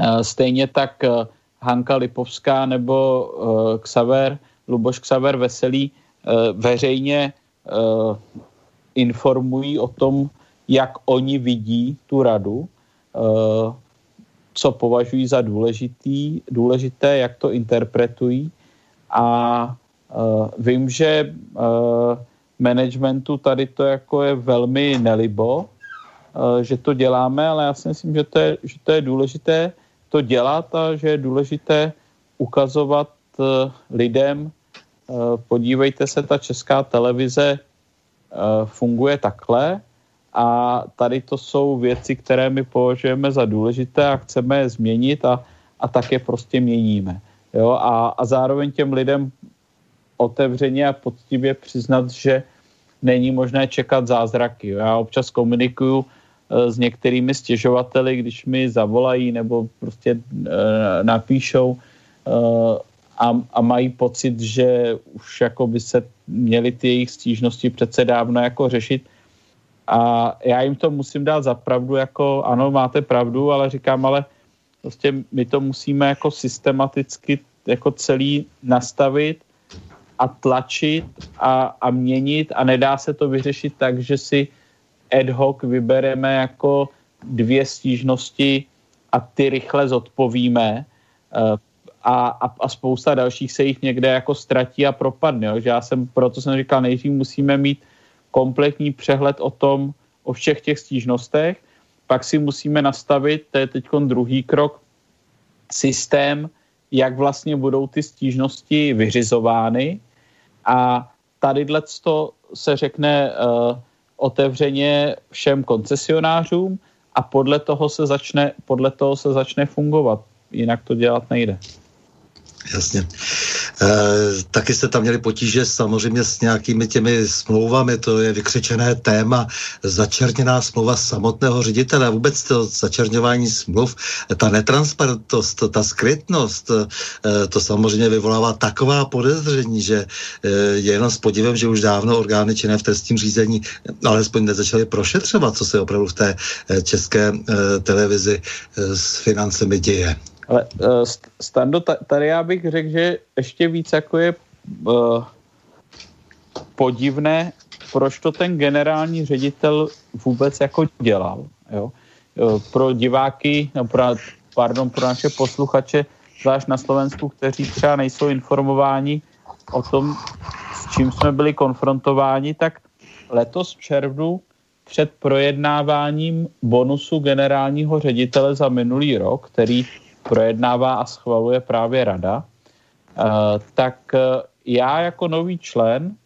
Speaker 2: Uh, stejně tak uh, Hanka Lipovská nebo uh, Xaver, Luboš Xaver Veselý veřejně informují o tom, jak oni vidí tu radu, co považují za důležitý, důležité, jak to interpretují. A vím, že managementu tady to jako je velmi nelibo, že to děláme, ale já si myslím, že to, je, že to je důležité to dělat a že je důležité ukazovat uh, lidem, uh, podívejte se, ta česká televize uh, funguje takhle, a tady to jsou věci, které my považujeme za důležité a chceme je změnit a, a tak je prostě měníme. Jo? A, a zároveň těm lidem otevřeně a poctivě přiznat, že není možné čekat zázraky. Já občas komunikuju e, s některými stěžovateli, když mi zavolají nebo prostě e, napíšou e, a, a mají pocit, že už jako by se měly ty jejich stížnosti přece dávno jako řešit, a já jim to musím dát za pravdu, jako ano, máte pravdu, ale říkám, ale prostě my to musíme jako systematicky jako celý nastavit a tlačit a, a měnit a nedá se to vyřešit tak, že si ad hoc vybereme jako dvě stížnosti a ty rychle zodpovíme eh, a, a, a spousta dalších se jich někde jako ztratí a propadne. Jo? Že já jsem, proto jsem říkal, nejdřív musíme mít kompletní přehled o tom, o všech těch stížnostech. Pak si musíme nastavit, to je teď druhý krok, systém, jak vlastně budou ty stížnosti vyřizovány. A tady to se řekne uh, otevřeně všem koncesionářům a podle toho se začne, podle toho se začne fungovat. Jinak to dělat nejde.
Speaker 1: Jasně. Taky jste tam měli potíže samozřejmě s nějakými těmi smlouvami, to je vykřičené téma, začerněná smlouva samotného ředitele, vůbec to začerňování smluv, ta netransparentnost, ta skrytnost, to samozřejmě vyvolává taková podezření, že je jenom s podívem, že už dávno orgány činné v trestním řízení alespoň nezačaly prošetřovat, co se opravdu v té české televizi s financemi děje.
Speaker 2: Ale uh, Stando, tady já bych řekl, že ještě víc jako je uh, podivné, proč to ten generální ředitel vůbec jako dělal. Jo? Uh, pro diváky, no pro, pardon, pro naše posluchače, zvlášť na Slovensku, kteří třeba nejsou informováni o tom, s čím jsme byli konfrontováni, tak letos v červnu před projednáváním bonusu generálního ředitele za minulý rok, který projednává a schvaluje právě rada, eh, tak eh, já jako nový člen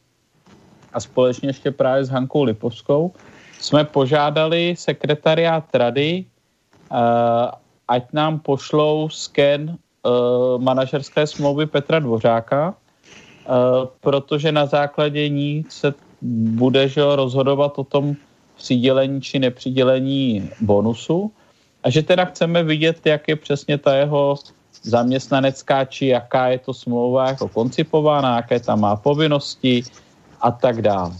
Speaker 2: a společně ještě právě s Hankou Lipovskou jsme požádali sekretariát rady, eh, ať nám pošlou sken manažerské smlouvy Petra Dvořáka, protože na základě ní se bude že, rozhodovat o tom přidělení či nepřidělení bonusu a že teda chceme vidět, jak je přesně ta jeho zaměstnanecká, či jaká je to smlouva jako koncipována, jaké tam má povinnosti a tak dále.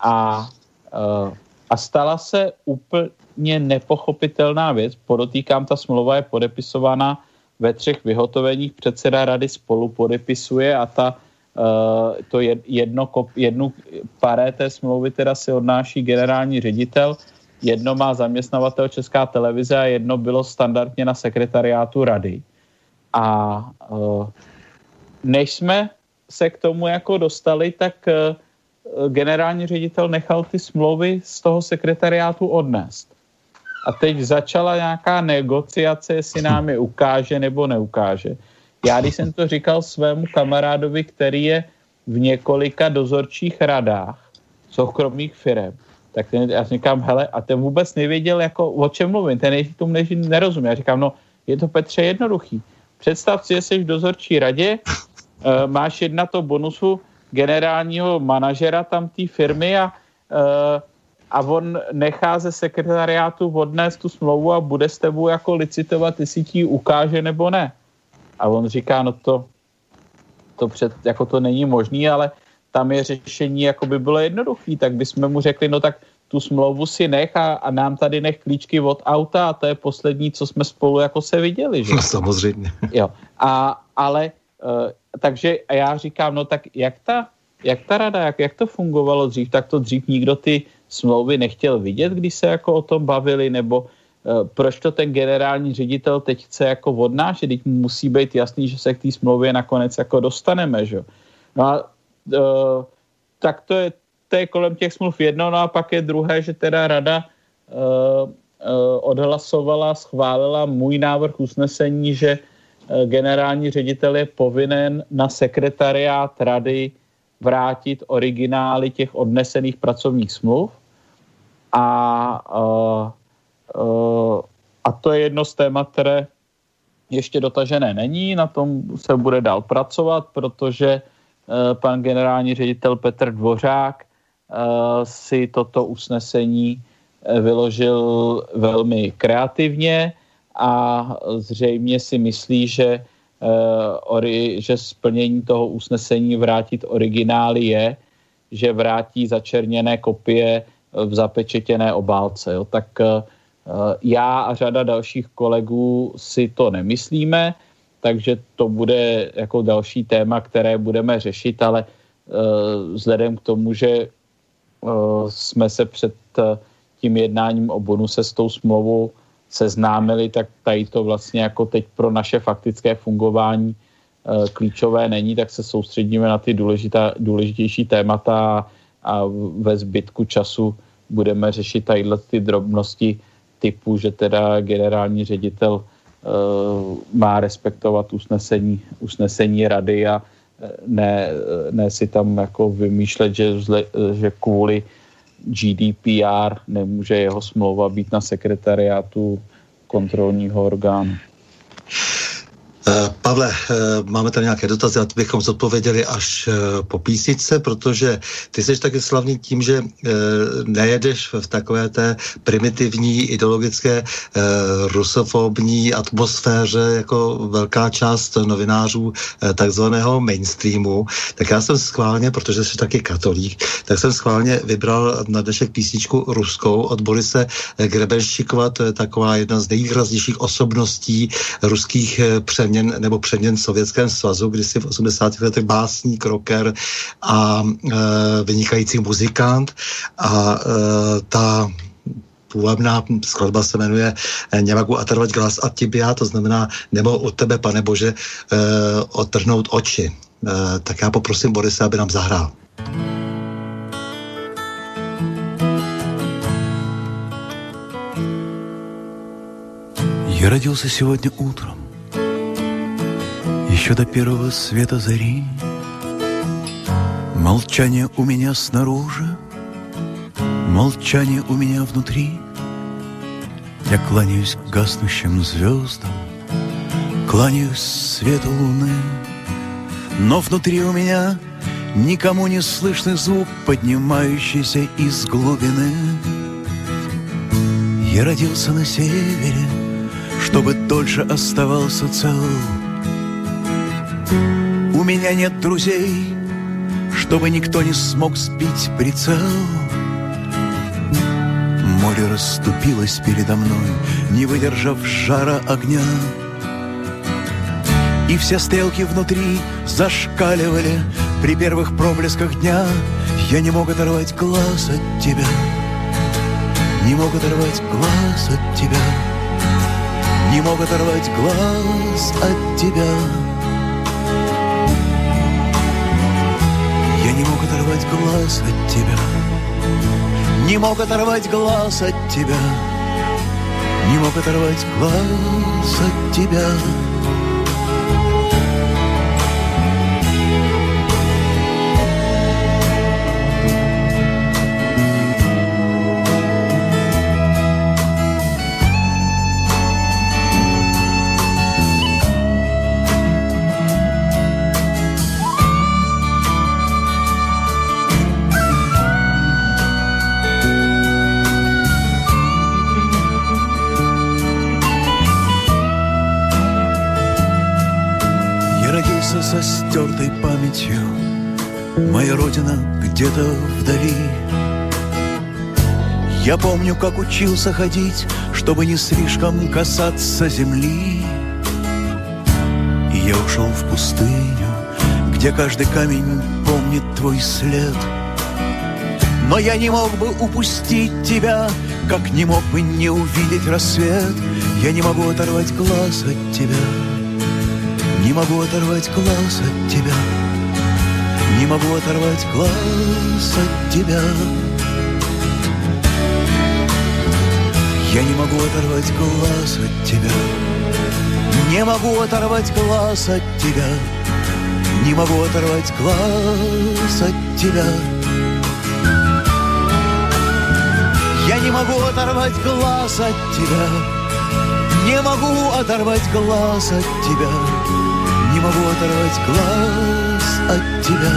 Speaker 2: A, uh, a stala se úplně nepochopitelná věc. Podotýkám, ta smlouva je podepisována ve třech vyhotoveních. Předseda rady spolu podepisuje a ta, uh, to jedno, jednu paré té smlouvy teda si odnáší generální ředitel jedno má zaměstnavatel Česká televize a jedno bylo standardně na sekretariátu rady. A uh, než jsme se k tomu jako dostali, tak uh, generální ředitel nechal ty smlouvy z toho sekretariátu odnést. A teď začala nějaká negociace, jestli nám je ukáže nebo neukáže. Já, když jsem to říkal svému kamarádovi, který je v několika dozorčích radách soukromých firm, tak ten, já říkám, hele, a ten vůbec nevěděl, jako, o čem mluvím, ten tomu než, nerozumí. Já říkám, no, je to Petře jednoduchý. Představ si, že jsi v dozorčí radě, uh, máš jedna to bonusu generálního manažera tam té firmy a, uh, a on nechá ze sekretariátu odnést tu smlouvu a bude s tebou jako licitovat, jestli ti ukáže nebo ne. A on říká, no to, to před, jako to není možný, ale tam je řešení, jako by bylo jednoduché, tak bychom mu řekli, no tak tu smlouvu si nech a, a nám tady nech klíčky od auta a to je poslední, co jsme spolu jako se viděli. Že?
Speaker 1: No, samozřejmě.
Speaker 2: Jo. A, ale, uh, takže já říkám, no tak jak ta, jak ta rada, jak, jak to fungovalo dřív, tak to dřív nikdo ty smlouvy nechtěl vidět, když se jako o tom bavili, nebo uh, proč to ten generální ředitel teď chce jako odnášet, teď musí být jasný, že se k té smlouvě nakonec jako dostaneme, že? No a tak to je, to je kolem těch smluv jedno, no a pak je druhé, že teda rada uh, uh, odhlasovala, schválila můj návrh usnesení, že generální ředitel je povinen na sekretariát rady vrátit originály těch odnesených pracovních smluv. A, a to je jedno z témat, které ještě dotažené není, na tom se bude dál pracovat, protože Eh, pan generální ředitel Petr Dvořák eh, si toto usnesení eh, vyložil velmi kreativně a zřejmě si myslí, že, že splnění toho usnesení vrátit originály je, že vrátí začerněné kopie v zapečetěné obálce. Tak já a řada dalších kolegů si to nemyslíme takže to bude jako další téma, které budeme řešit, ale uh, vzhledem k tomu, že uh, jsme se před uh, tím jednáním o bonuse s tou smlouvou seznámili, tak tady to vlastně jako teď pro naše faktické fungování klíčové není, tak se soustředíme na ty důležitá, důležitější témata a ve zbytku času budeme řešit tadyhle ty drobnosti typu, že teda generální ředitel má respektovat usnesení, usnesení rady a eh, ne, ne si tam jako vymýšlet, že, zle, že kvůli GDPR nemůže jeho smlouva být na sekretariátu kontrolního orgánu.
Speaker 1: Eh, Pavle, eh, máme tady nějaké dotazy a bychom zodpověděli až eh, po písničce, protože ty jsi taky slavný tím, že nejedeš v takové té primitivní ideologické rusofobní atmosféře jako velká část novinářů takzvaného mainstreamu. Tak já jsem schválně, protože jsi taky katolík, tak jsem schválně vybral na dnešek písničku ruskou od Borise Grebenšikova, to je taková jedna z nejvýraznějších osobností ruských přeměn nebo předměn v Sovětském svazu, kdy si v 80. letech básník, rocker a e, vynikající muzikant a e, ta půvabná skladba se jmenuje e, Nemohu atrvat glas a tibia, to znamená nebo od tebe, pane Bože, e, otrhnout oči. E, tak já poprosím Borise, aby nám zahrál.
Speaker 3: Я родился сегодня утром еще до первого света зари. Молчание у меня снаружи, молчание у меня внутри. Я кланяюсь к гаснущим звездам, кланяюсь свету луны, но внутри у меня никому не слышный звук, поднимающийся из глубины. Я родился на севере, чтобы дольше оставался цел. У меня нет друзей, чтобы никто не смог сбить прицел. Море расступилось передо мной, не выдержав жара огня. И все стрелки внутри зашкаливали при первых проблесках дня. Я не мог оторвать глаз от тебя, не мог оторвать глаз от тебя, не мог оторвать глаз от тебя. Оторвать глаз от тебя. Не мог оторвать глаз от тебя. Не мог оторвать глаз от тебя Моя родина где-то вдали. Я помню, как учился ходить Чтобы не слишком касаться земли. И я ушел в пустыню Где каждый камень помнит твой след. Но я не мог бы упустить тебя Как не мог бы не увидеть рассвет. Я не могу оторвать глаз от тебя Не могу оторвать глаз от тебя. Не могу оторвать глаз от тебя. Я не могу оторвать глаз от тебя. Не могу оторвать глаз от тебя. Не могу оторвать глаз от тебя. Я не могу оторвать глаз от тебя. Не могу оторвать глаз от тебя могу оторвать глаз от тебя.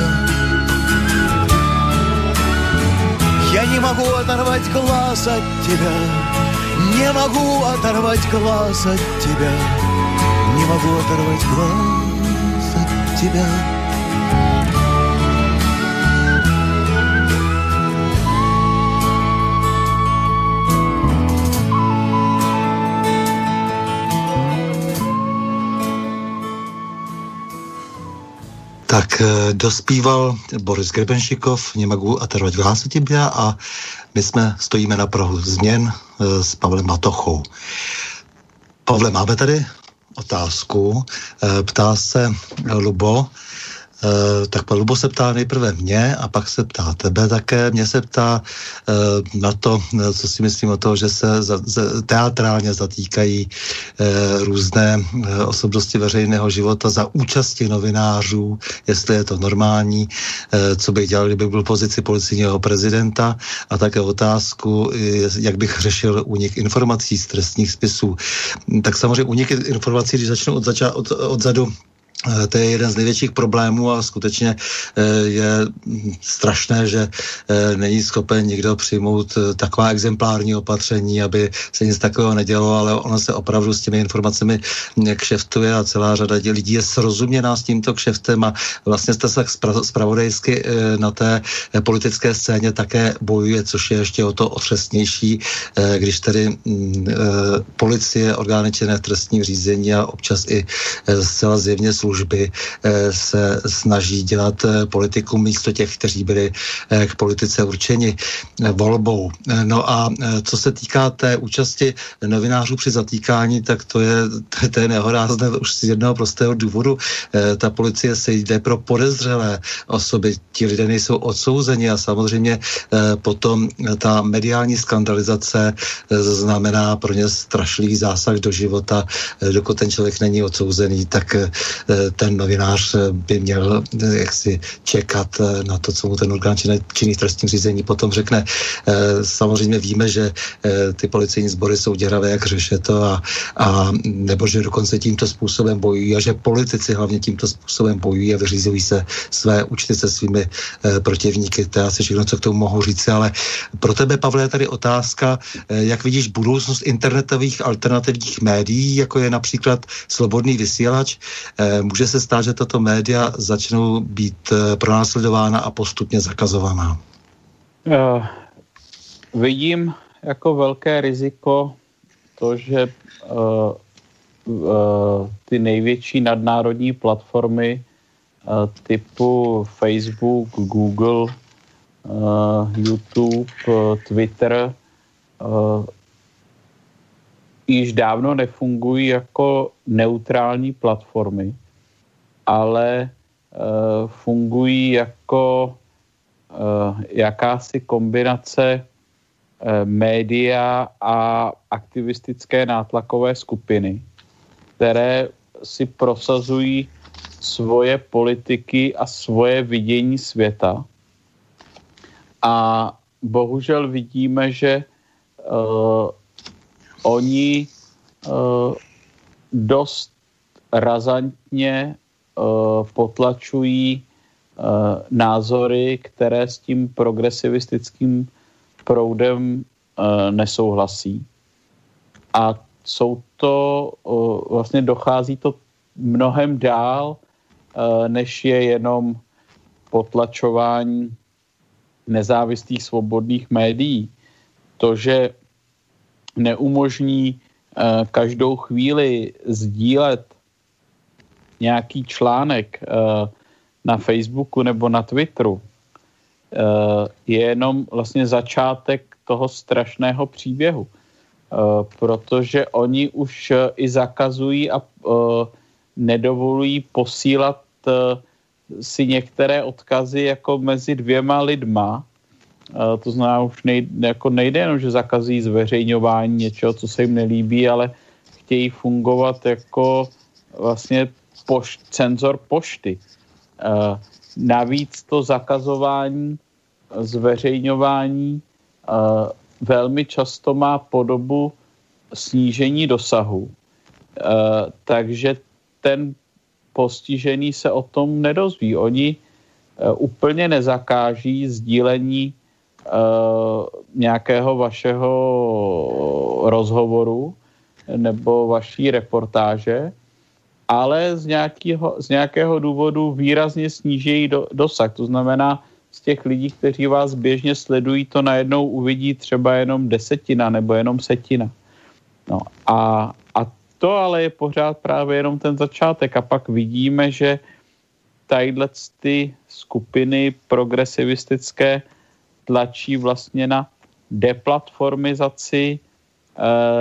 Speaker 3: Я не могу оторвать глаз от тебя, не могу оторвать глаз от тебя, не могу оторвать глаз от тебя.
Speaker 1: Tak eh, dospíval Boris Grebenšikov, Němagu a Terveď Vlasetibia a my jsme stojíme na Prahu změn eh, s Pavlem Matochou. Pavle, máme tady otázku. Eh, ptá se Lubo, tak pan Lubo se ptá nejprve mě a pak se ptá tebe také. Mě se ptá uh, na to, eh, co si myslím o toho, že se za, za, teatrálně zatýkají různé osobnosti veřejného života za účasti novinářů, jestli je to normální, co bych dělal, kdyby byl pozici policijního prezidenta a také otázku, jak bych řešil únik informací z trestních spisů. Tak samozřejmě únik informací, když začnu od, zača- od, odzadu, Eh, to je jeden z největších problémů a skutečně eh, je strašné, že eh, není schopen nikdo přijmout taková exemplární opatření, aby se nic takového nedělo, ale ono se opravdu s těmi informacemi kšeftuje a celá řada lidí je srozuměná s tímto kšeftem a vlastně jste se spravodajsky na té politické scéně také bojuje, což je ještě o to otřesnější, když tedy mm, policie, orgány činné v trestním řízení a občas i zcela zjevně služby eh, se snaží dělat eh, politiku místo těch, kteří byli eh, k politice určeni volbou. No a co se týká té účasti novinářů při zatýkání, tak to je, [laughs] to je nehorázné už z jednoho prostého důvodu. Ta policie se jde pro podezřelé osoby. Ti lidé nejsou odsouzeni a samozřejmě potom ta mediální skandalizace znamená pro ně strašlivý zásah do života. Dokud ten člověk není odsouzený, tak ten novinář by měl eh, jaksi čekat eh, na to, co mu ten orgán činný v trestním řízení potom řekne. Eh, samozřejmě víme, že ty policejní sbory jsou děravé, jak řeše to a, a nebo že dokonce tímto způsobem bojují a že politici hlavně tímto způsobem bojují a vyřízují se své účty se svými protivníky. To je asi všechno, co k tomu mohu říct, ale pro tebe, Pavle, je tady otázka, jak vidíš budoucnost internetových alternativních médií, jako je například Slobodný vysílač. Může se stát, že tato média začnou být eh, pronásledována a postupně zakazovaná?
Speaker 2: Uh, vidím jako velké riziko to, že uh, uh, ty největší nadnárodní platformy uh, typu Facebook, Google, uh, YouTube, uh, Twitter uh, již dávno nefungují jako neutrální platformy ale uh, fungují jako uh, jakási kombinace uh, média a aktivistické nátlakové skupiny, které si prosazují svoje politiky a svoje vidění světa. A bohužel vidíme, že uh, oni uh, dost razantně Eh, potlačují eh, názory, které s tím progresivistickým proudem eh, nesouhlasí. A jsou to, vlastně dochází to mnohem dál, než je jenom potlačování nezávislých svobodných médií. To, že neumožní každou chvíli sdílet nějaký článek uh, na Facebooku nebo na Twitteru, uh, je jenom vlastně začátek toho strašného příběhu. Uh, protože oni už i zakazují a nedovolují posílat si některé odkazy jako mezi dvěma lidma. To znamená, už nejde, jako nejde jenom, že zakazují zveřejňování něčeho, co se jim nelíbí, ale chtějí fungovat jako vlastně pošt, cenzor pošty. Uh, navíc to zakazování, zveřejňování uh, velmi často má podobu snížení dosahu. Uh, takže ten postižený se o tom nedozví. Oni úplně nezakáží sdílení nějakého vašeho rozhovoru nebo vaší reportáže, ale z nějakého, z nějakého důvodu výrazně sníží do, dosah. To znamená, z těch lidí, kteří vás běžně sledují, to najednou uvidí třeba jenom desetina nebo jenom setina. No a, a to ale je pořád právě jenom ten začátek a pak vidíme, že tadyhle ty skupiny progresivistické tlačí vlastně na deplatformizaci e,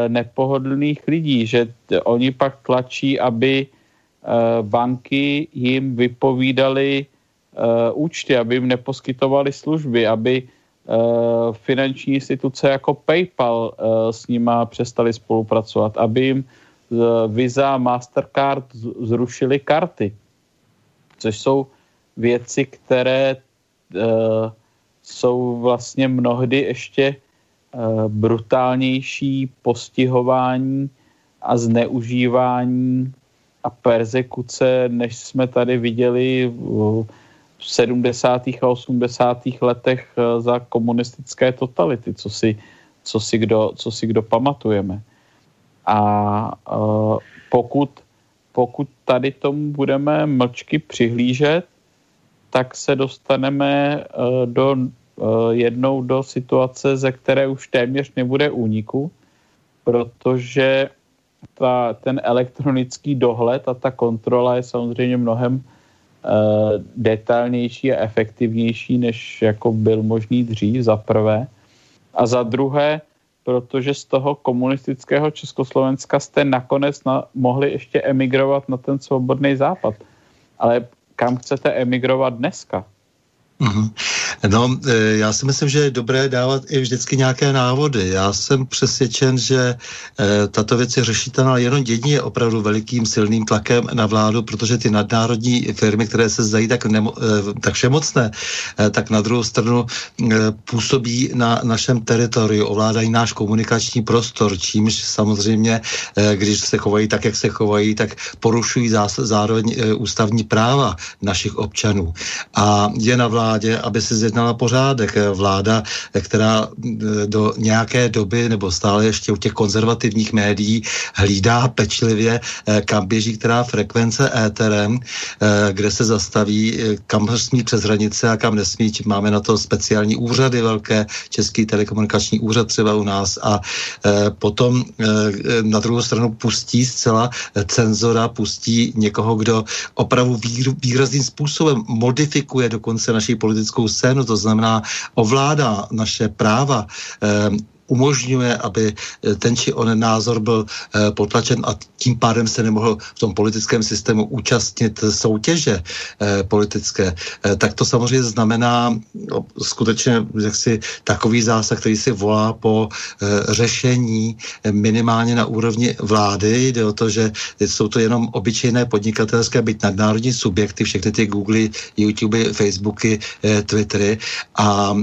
Speaker 2: nepohodlných lidí, že oni pak tlačí, aby banky jim vypovídali eh, účty, aby jim neposkytovali služby, aby eh, finanční instituce jako PayPal s nima přestali spolupracovat, aby jim Visa, Mastercard zrušili karty, což jsou věci, které jsou vlastně mnohdy ještě brutálnější postihování a zneužívání a persekuce, než jsme tady viděli v 70. a 80. letech eh, za komunistické totality, co si, co si, kdo, co si kdo pamatujeme. A uh, pokud, pokud tady tomu budeme mlčky přihlížet, tak se dostaneme uh, do, jednou do situace, ze které už téměř nebude úniku, protože ta, ten elektronický dohled a ta kontrola je samozřejmě mnohem uh, detailnější a efektivnější, než jako byl možný dřív, za prvé. A za druhé, protože z toho komunistického Československa jste nakonec na, mohli ještě emigrovat na ten svobodný západ. Ale kam chcete emigrovat dneska?
Speaker 1: Mm-hmm. No, e, já si myslím, že je dobré dávat i vždycky nějaké návody. Já jsem přesvědčen, že e, tato věc je řešitelná jenom jedině opravdu velikým silným tlakem na vládu, protože ty nadnárodní firmy, které se zdají tak, nemo, e, tak všemocné, tak na druhou stranu působí na našem teritoriu, ovládají náš komunikační prostor, čímž samozřejmě, když se chovají tak, jak se chovají, tak porušují zároveň ústavní práva našich občanů. A je na vládě, aby zjednala pořádek. Vláda, která eh, do nějaké doby nebo stále ještě u těch konzervativních médií hlídá pečlivě, eh, kam běží která frekvence éterem, eh, kde se zastaví, kam smí přes hranice a kam nesmí. Máme na to speciální úřady velké, Český telekomunikační úřad třeba u nás a potom na druhou stranu pustí zcela cenzora, pustí někoho, kdo opravdu výrazným způsobem modifikuje dokonce naší politickou scénu, to znamená ovládá naše práva, eh, umožňuje, aby eh, ten či onen názor byl eh, potlačen a tím pádem se nemohl v tom politickém systému účastnit soutěže eh, politické, tak to samozřejmě znamená no, skutečně jaksi takový zásah, který si volá po řešení minimálně na úrovni vlády. Jde o to, že jsou to jenom obyčejné podnikatelské, byť nadnárodní subjekty, všechny ty Google, YouTube, Facebooky, Twittery a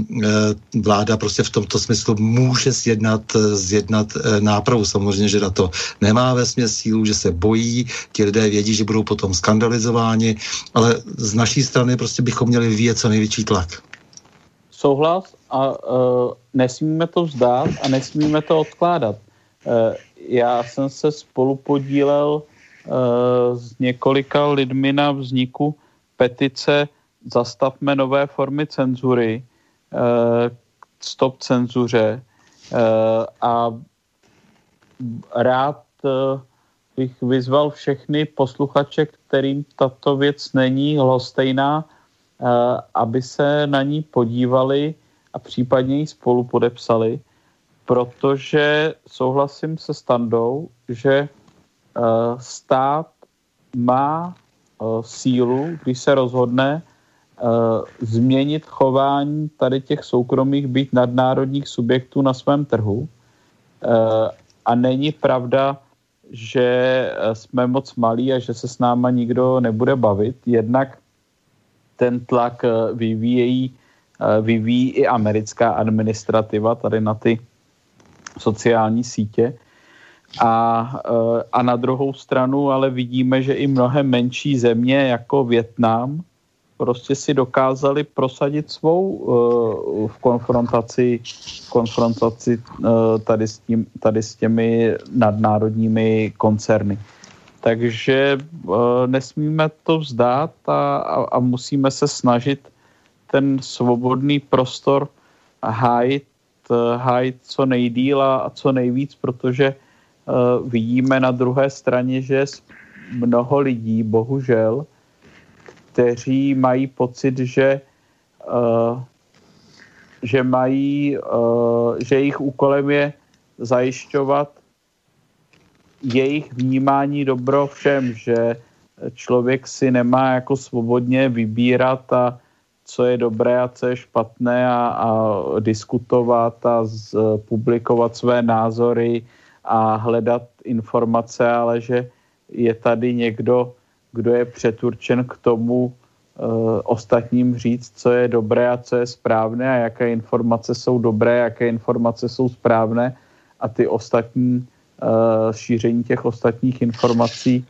Speaker 1: vláda prostě v tomto smyslu může zjednat, zjednat eh, nápravu. Samozřejmě, že na to nemá ve sílu, že se bojí, ti lidé vědí, že budou potom skandalizováni, ale z naší strany prostě bychom měli vyvíjet co největší tlak.
Speaker 2: Souhlas a uh, nesmíme to vzdát a nesmíme to odkládat. Uh, já jsem se spolu podílel uh, s několika lidmi na vzniku petice Zastavme nové formy cenzury, uh, stop cenzuře, Eh, a rád eh, bych vyzval všechny posluchače, kterým tato věc není lhostejná, eh, aby se na ní podívali a případně ji spolu podepsali, protože souhlasím se Standou, že stát má sílu, když se rozhodne změnit chování tady těch soukromých byť nadnárodních subjektů na svém trhu. Uh, a není pravda, že jsme moc malí a že se s náma nikdo nebude bavit. Jednak ten tlak vyvíjejí, vyvíjí i americká administrativa tady na ty sociální sítě. A, a na druhou stranu ale vidíme, že i mnohem menší země jako Větnam prostě si dokázali prosadit svou uh, v konfrontaci, konfrontaci uh, tady, s tím, tady s těmi nadnárodními koncerny. Takže uh, nesmíme to vzdát a, a, a musíme se snažit ten svobodný prostor hájit, hájit co nejdíl a, a co nejvíc, protože uh, vidíme na druhé straně, že mnoho lidí, bohužel, kteří mají pocit, že, uh, že mají, uh, že jejich úkolem je zajišťovat jejich vnímání dobro všem, že člověk si nemá jako svobodně vybírat a co je dobré a co je špatné a, a diskutovat a z, publikovat své názory a hledat informace, ale že je tady někdo, kdo je přeturčen k tomu uh, ostatním říct, co je dobré a co je správné a jaké informace jsou dobré, jaké informace jsou správné a ty ostatní, uh, šíření těch ostatních informací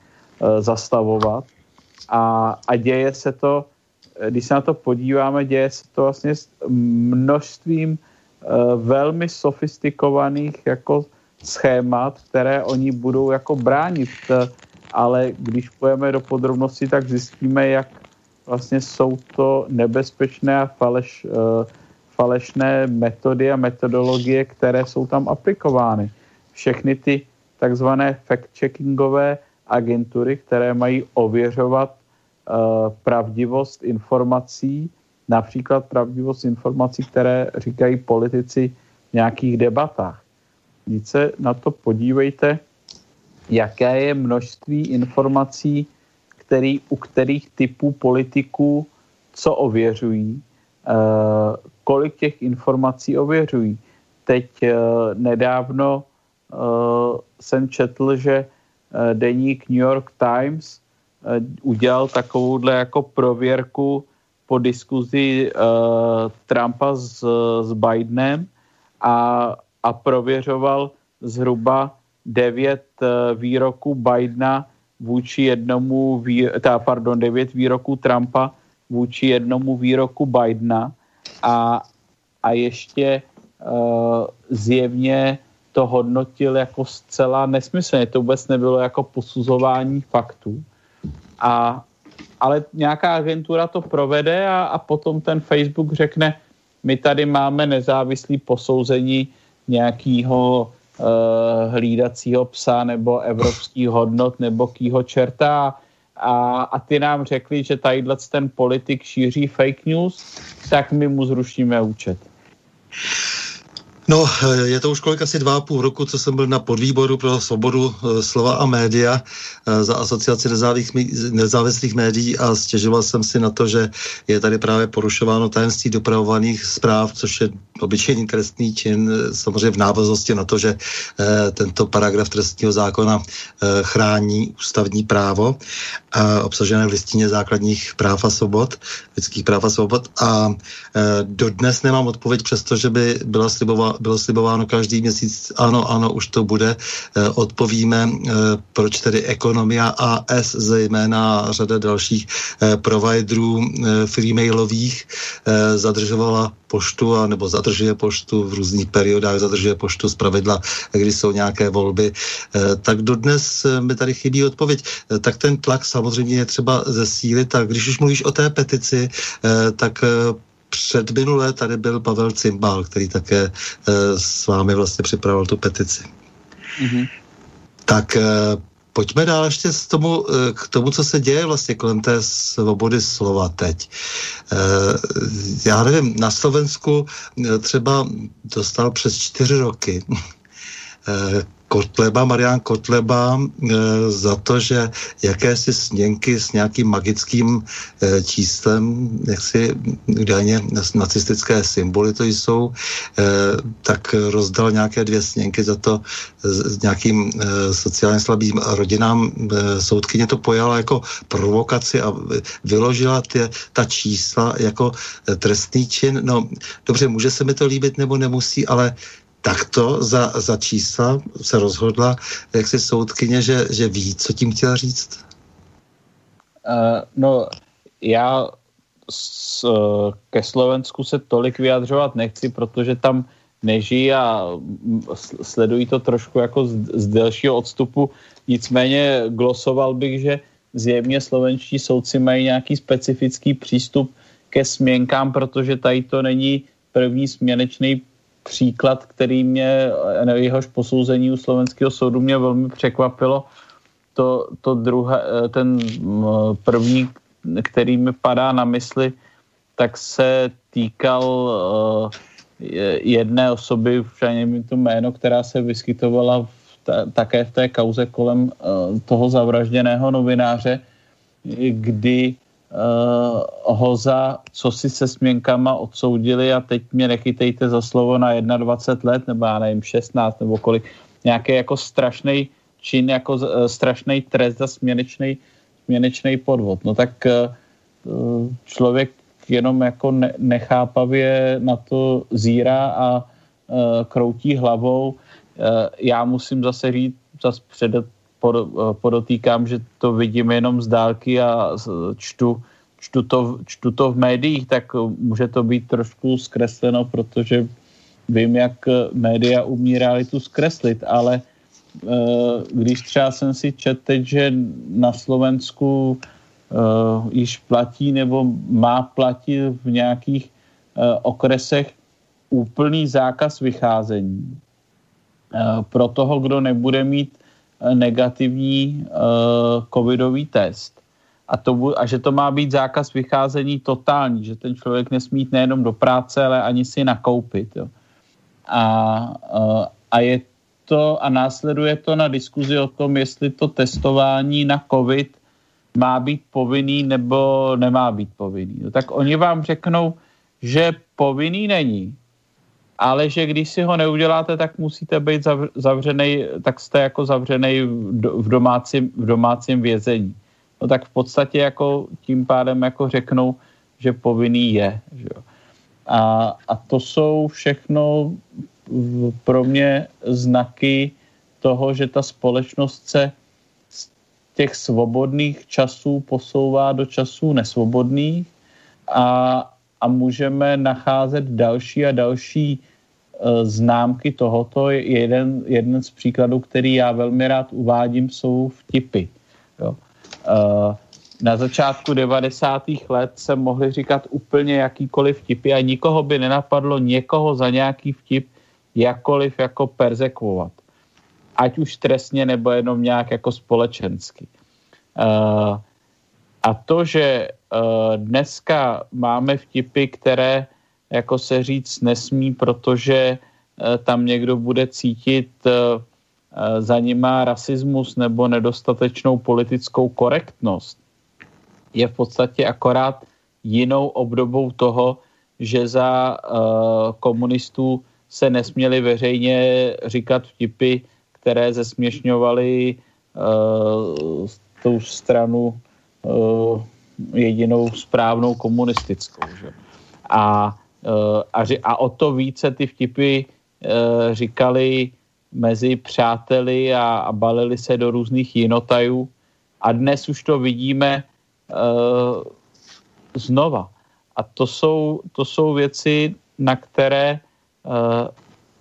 Speaker 2: zastavovat. A, a děje se to, když se na to podíváme, děje se to vlastně s množstvím velmi sofistikovaných jako schémat, které oni budou jako bránit. Ale když půjdeme do podrobností, tak zjistíme, jak vlastně jsou to nebezpečné a faleš, falešné metody a metodologie, které jsou tam aplikovány. Všechny ty takzvané fact-checkingové agentury, které mají ověřovat uh, pravdivost informací, například pravdivost informací, které říkají politici v nějakých debatách. Víc se na to podívejte, jaké je množství informací, který, u kterých typů politiků co ověřují, uh, kolik těch informací ověřují. Teď uh, nedávno uh, jsem četl, že deník New York Times udělal takovouhle jako prověrku po diskuzi Trumpa s, s Bidenem a, a prověřoval zhruba devět uh, výroků Bidena vůči jednomu, vý, tá, pardon, devět výroků Trumpa vůči jednomu výroku Bidena a, a ještě uh, zjevně to hodnotil jako zcela nesmyslně. To vůbec nebylo jako posuzování faktů. A, ale nějaká agentura to provede a, a potom ten Facebook řekne, my tady máme nezávislý posouzení nějakého hlídacího psa nebo evropských hodnot nebo kýho čerta a, a ty nám řekli, že tadyhle ten politik šíří fake news, tak my mu zrušíme účet.
Speaker 1: No, je to už kolik asi dva a půl roku, co jsem byl na podvýboru pro svobodu eh, slova a média eh, za asociaci nezávislých médií a stěžoval jsem si na to, že je tady právě porušováno tajemství dopravovaných zpráv, což je obyčejný trestný čin, eh, samozřejmě v návaznosti na to, že tento paragraf trestního zákona chrání ústavní právo obsažené v listině základních práv a svobod, lidských práv a svobod. A dodnes nemám odpověď, přestože by byla slibová, bylo slibováno každý měsíc, ano, ano, už to bude. Eh, odpovíme, eh, proč tedy ekonomia AS, zejména řada dalších eh, providerů freemailových zadržovala poštu, a nebo zadržuje poštu v různých periodách, zadržuje poštu z pravidla, kdy jsou nějaké volby, tak dodnes mi tady chybí odpověď. Tak ten tlak samozřejmě je třeba zesílit a když už mluvíš o té petici, tak před minulé tady byl Pavel Cimbal, který také e, s vámi vlastně připravil tu petici. Mm-hmm. Tak e, pojďme dál ještě z tomu, e, k tomu, co se děje vlastně kolem té svobody slova teď. Já nevím, na Slovensku třeba dostal přes čtyři roky [laughs] Kotleba, Marian Kotleba e, za to, že jakési sněnky s nějakým magickým e, číslem, jaksi údajně nacistické symboly to jsou, e, tak rozdal nějaké dvě sněnky za to s, nějakým sociálně slabým rodinám. Soudkyně to pojala jako provokaci a vyložila ty, ta čísla jako trestný čin. No dobře, může se mi to líbit nebo nemusí, ale takto za, za čísla se rozhodla, jak si soudkyně, že, že ví, co tím chtěla říct?
Speaker 2: Uh, no, já s, uh, ke Slovensku se tolik vyjadřovat nechci, protože tam nežijí a sledují to trošku jako z, z delšího odstupu. Nicméně glosoval bych, že zjevně slovenští soudci mají nějaký specifický přístup ke směnkám, protože tady to není první směnečný příklad, který mě, jehož posouzení u slovenského soudu mě velmi překvapilo. To, to druhé, ten první, který mi padá na mysli, tak se týkal uh, jedné osoby, už ani mi to jméno, která se vyskytovala v ta, také v té kauze kolem toho zavražděného novináře, kdy uh, ho za co si se směnkama odsoudili a teď mě nechytejte za slovo na 21 let, nebo já nevím, 16 nebo kolik, nějaký jako strašný čin, jako uh, eh, strašný trest za směnečný, směnečný podvod. No tak uh, člověk jenom jako ne, nechápavě na to zírá a uh, kroutí hlavou. Uh, já musím zase říct, zase před, podotýkám, že to vidím jenom z dálky a čtu, čtu, to, čtu to v médiích, tak může to být trošku zkresleno, protože vím, jak média umí realitu zkreslit, ale když třeba jsem si četl teď, že na Slovensku již platí nebo má platit v nějakých okresech úplný zákaz vycházení pro toho, kdo nebude mít Eh, negativní uh, covidový test a, to, a že to má být zákaz vycházení totální, že ten člověk nesmí jít nejenom do práce, ale ani si nakoupit. Jo. A, uh, a je to a následuje to na diskuzi o tom, jestli to testování na covid má být povinný nebo nemá být povinný. No, tak oni vám řeknou, že povinný není, ale že když si ho neuděláte, tak musíte být zavřený, tak jste jako zavřený v domácím, v domácím vězení. No tak v podstatě jako tím pádem jako řeknou, že povinný je. Že jo. A, a to jsou všechno pro mě znaky toho, že ta společnost se z těch svobodných časů posouvá do časů nesvobodných a, a můžeme nacházet další a další známky tohoto. Jeden, jeden z příkladů, který já velmi rád uvádím, jsou vtipy. Jo. Uh, na začátku 90. let se mohli říkat úplně jakýkoliv vtipy a nikoho by nenapadlo někoho za nějaký vtip jakkoliv jako perzekvovat. Ať už trestně nebo jenom nějak jako společensky. Uh, a to, že dneska máme vtipy, které jako se říct nesmí, protože uh, tam někdo bude cítit uh, za nima rasismus nebo nedostatečnou politickou korektnost, je v podstatě akorát jinou obdobou toho, že za komunistů se nesměli veřejně říkat vtipy, které zesměšňovaly tou stranu jedinou správnou komunistickou. Že? A, uh, a, a o to více ty vtipy uh, říkali mezi přáteli a, a balili se do různých jinotajů. A dnes už to vidíme uh, znova. A to jsou, to jsou věci, na které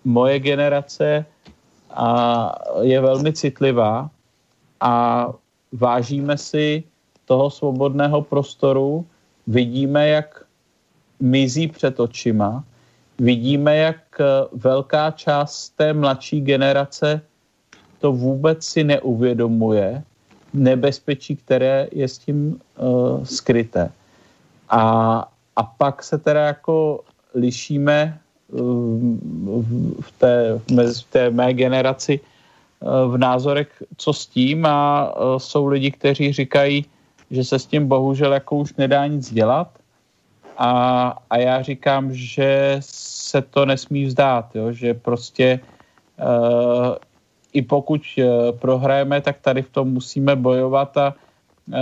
Speaker 2: moje generace a je velmi citlivá a vážíme si toho svobodného prostoru, vidíme, jak mizí před očima, vidíme, jak eh, velká část té mladší generace to vůbec si neuvědomuje, nebezpečí, které je s tím uh, skryté. A, a pak se teda jako lišíme uh, v, té, v té mé generaci v názorech, co s tím. A jsou lidi, kteří říkají, že se s tím bohužel jako už nedá nic dělat a, a já říkám, že se to nesmí vzdát, jo? že prostě uh, i pokud uh, prohrajeme, tak tady v tom musíme bojovat a uh,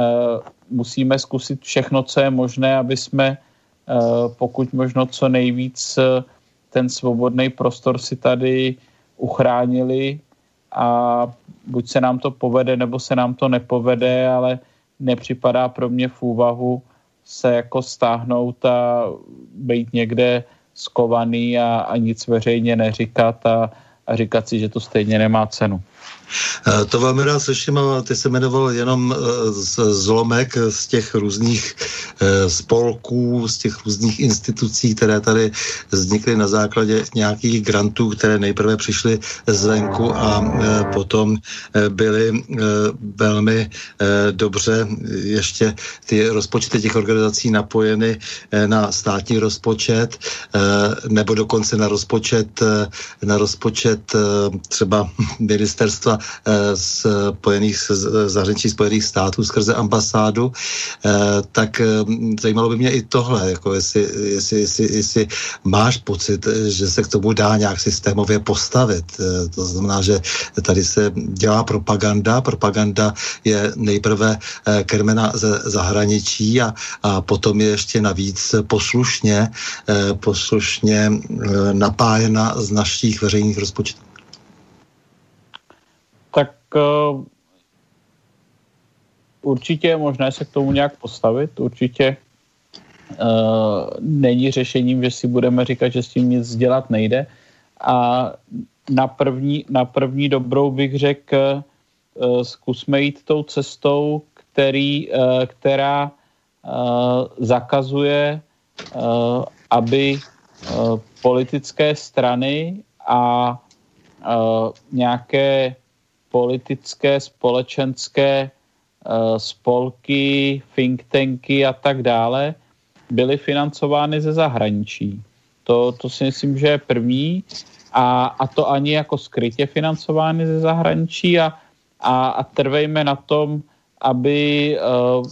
Speaker 2: musíme zkusit všechno, co je možné, aby jsme uh, pokud možno co nejvíc uh, ten svobodný prostor si tady uchránili a buď se nám to povede, nebo se nám to nepovede, ale nepřipadá pro mě v úvahu se jako stáhnout a být někde skovaný a, a nic veřejně neříkat a, a říkat si, že to stejně nemá cenu.
Speaker 1: Eh, to velmi rád slyším a ty se jmenoval jenom eh, zlomek z těch různých eh, spolků, z těch různých institucí, které tady vznikly na základě nějakých grantů, které nejprve přišly zvenku a potom byly velmi dobře ještě ty rozpočty těch organizací napojeny na státní rozpočet nebo dokonce na rozpočet na rozpočet třeba [laughs] ministerstva Eh, spojených, zahraničí Spojených států skrze ambasádu, eh, tak eh, zajímalo by mě i tohle, jako jestli, jestli, jestli, jestli máš pocit, že se k tomu dá nějak systémově postavit. To znamená, že tady se dělá propaganda. Propaganda je nejprve krmena ze zahraničí a, a potom je ještě navíc poslušně, poslušně napájena z našich veřejných rozpočtů.
Speaker 2: Uh, určitě je možné se k tomu nějak postavit, určitě uh, není řešením, že si budeme říkat, že s tím nic dělat nejde. A na první, na první dobrou bych řekl, uh, zkusme jít tou cestou, který, uh, která uh, zakazuje, uh, aby uh, politické strany a uh, nějaké politické, společenské uh, spolky, think tanky a tak dále byly financovány ze zahraničí. To, to si myslím, že je první a, a to ani jako skrytě financovány ze zahraničí a, a, a trvejme na tom, aby uh,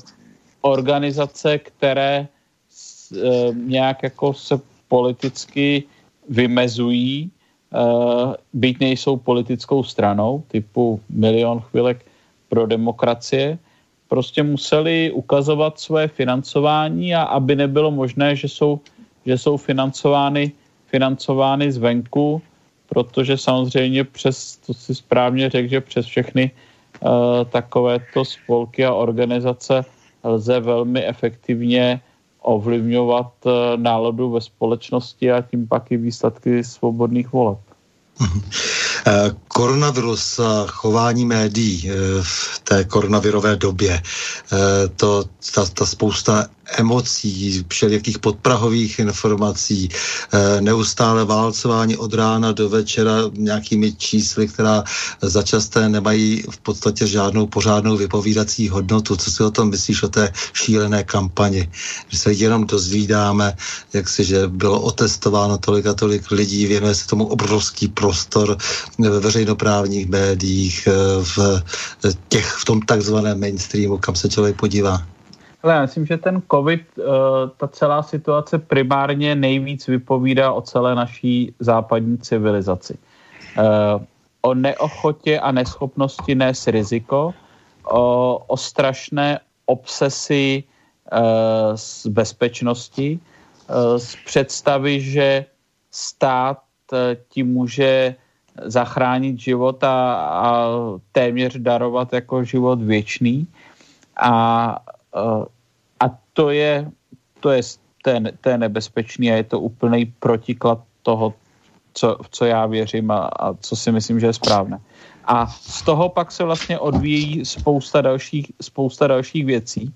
Speaker 2: organizace, které uh, nějak jako se politicky vymezují, uh, byť nejsou politickou stranou, typu Milion chvilek pro demokracie, prostě museli ukazovat své financování a aby nebylo možné, že jsou, že jsou financovány, financovány zvenku, protože samozřejmě přes, to si správně řekl, že přes všechny uh, takovéto spolky a organizace lze velmi efektivně ovlivňovat uh, náladu ve společnosti a tím pak i výsledky svobodných voleb.
Speaker 1: Eh, koronavirus a chování médií v té koronavirové době, to, ta, ta spousta emocí, všelijakých podprahových informací, eh, neustále válcování od rána do večera nějakými čísly, která začasté nemají v podstatě žádnou pořádnou vypovídací hodnotu. Co si o tom myslíš, o té šílené kampani? Že se jenom dozvídáme, jak si, že bylo otestováno tolik a tolik lidí, věnuje se tomu obrovský prostor ve veřejnoprávních médiích, eh, v, těch, v tom takzvaném mainstreamu, kam se člověk podívá.
Speaker 2: Ale já myslím, že ten COVID, eh, ta celá situace primárně nejvíc vypovídá o celé naší západní civilizaci. Eh, o neochotě a neschopnosti nést riziko, o, o strašné obsesi eh, z bezpečnosti, z představy, že stát ti může zachránit život a, a téměř darovat jako život věčný. A a to je, to je, to je, to je nebezpečný a je to úplný protiklad toho, co, co já věřím a, a co si myslím, že je správné. A z toho pak se vlastně odvíjí spousta dalších, spousta dalších věcí,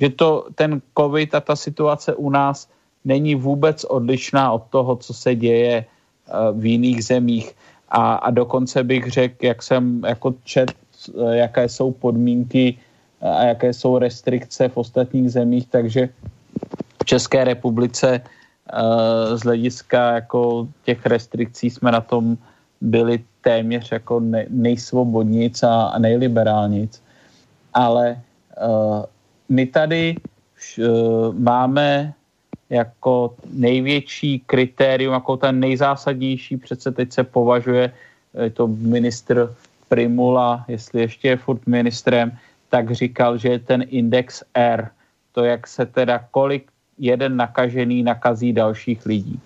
Speaker 2: že to, ten covid a ta situace u nás není vůbec odlišná od toho, co se děje uh, v jiných zemích. A, a dokonce bych řekl, jak jsem jako čet, uh, jaké jsou podmínky a jaké jsou restrikce v ostatních zemích, takže v České republice z hlediska jako těch restrikcí jsme na tom byli téměř jako nejsvobodnic a, nejliberálnic. Ale my tady máme jako největší kritérium, jako ten nejzásadnější, přece teď se považuje to ministr Primula, jestli ještě je furt ministrem, tak říkal, že je ten index R, to jak se teda kolik jeden nakažený nakazí dalších lidí.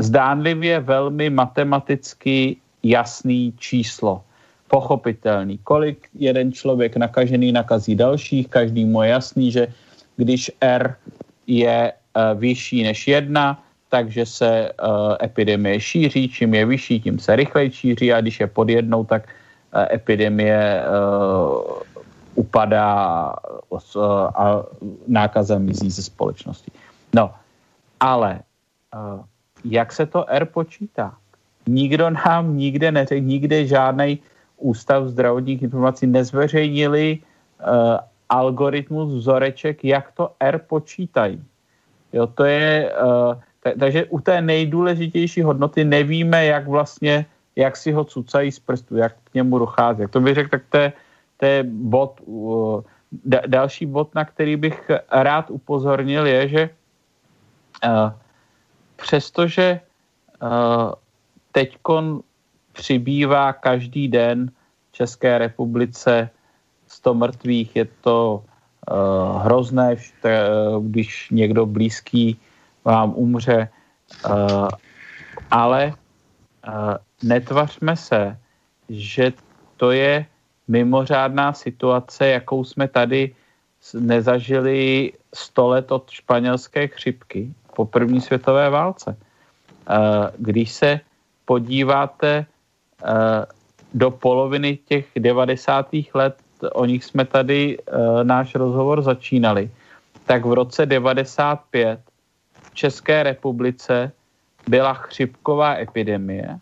Speaker 2: Zdánlivě velmi matematicky jasný číslo, pochopitelný. Kolik jeden člověk nakažený nakazí dalších, každý mu je jasný, že když R je uh, vyšší než jedna, takže se uh, epidemie šíří, čím je vyšší, tím se rychleji šíří a když je pod jednou, tak uh, epidemie upadá a nákaza mizí ze společnosti. No, ale eh, jak se to R počítá? Nikdo nám nikde neřekl, nikde žádný ústav zdravotních informací nezveřejnili uh, algoritmus vzoreček, jak to R počítají. Jo, to je, uh, t- takže u té nejdůležitější hodnoty nevíme, jak vlastně, jak si ho cucají z prstu, jak k němu dochází. Jak to bych řekl, tak to je to je bod, další bod, na který bych rád upozornil, je, že uh, přestože uh, teďkon přibývá každý den v České republice 100 mrtvých, je to uh, hrozné, když někdo blízký vám umře, ale netvařme se, že to je mimořádná situace, jakou jsme tady nezažili 100 let od španělské chřipky po první světové válce. Když se podíváte do poloviny těch 90. let, o nich jsme tady náš rozhovor začínali, tak v roce 95 v České republice byla chřipková epidemie,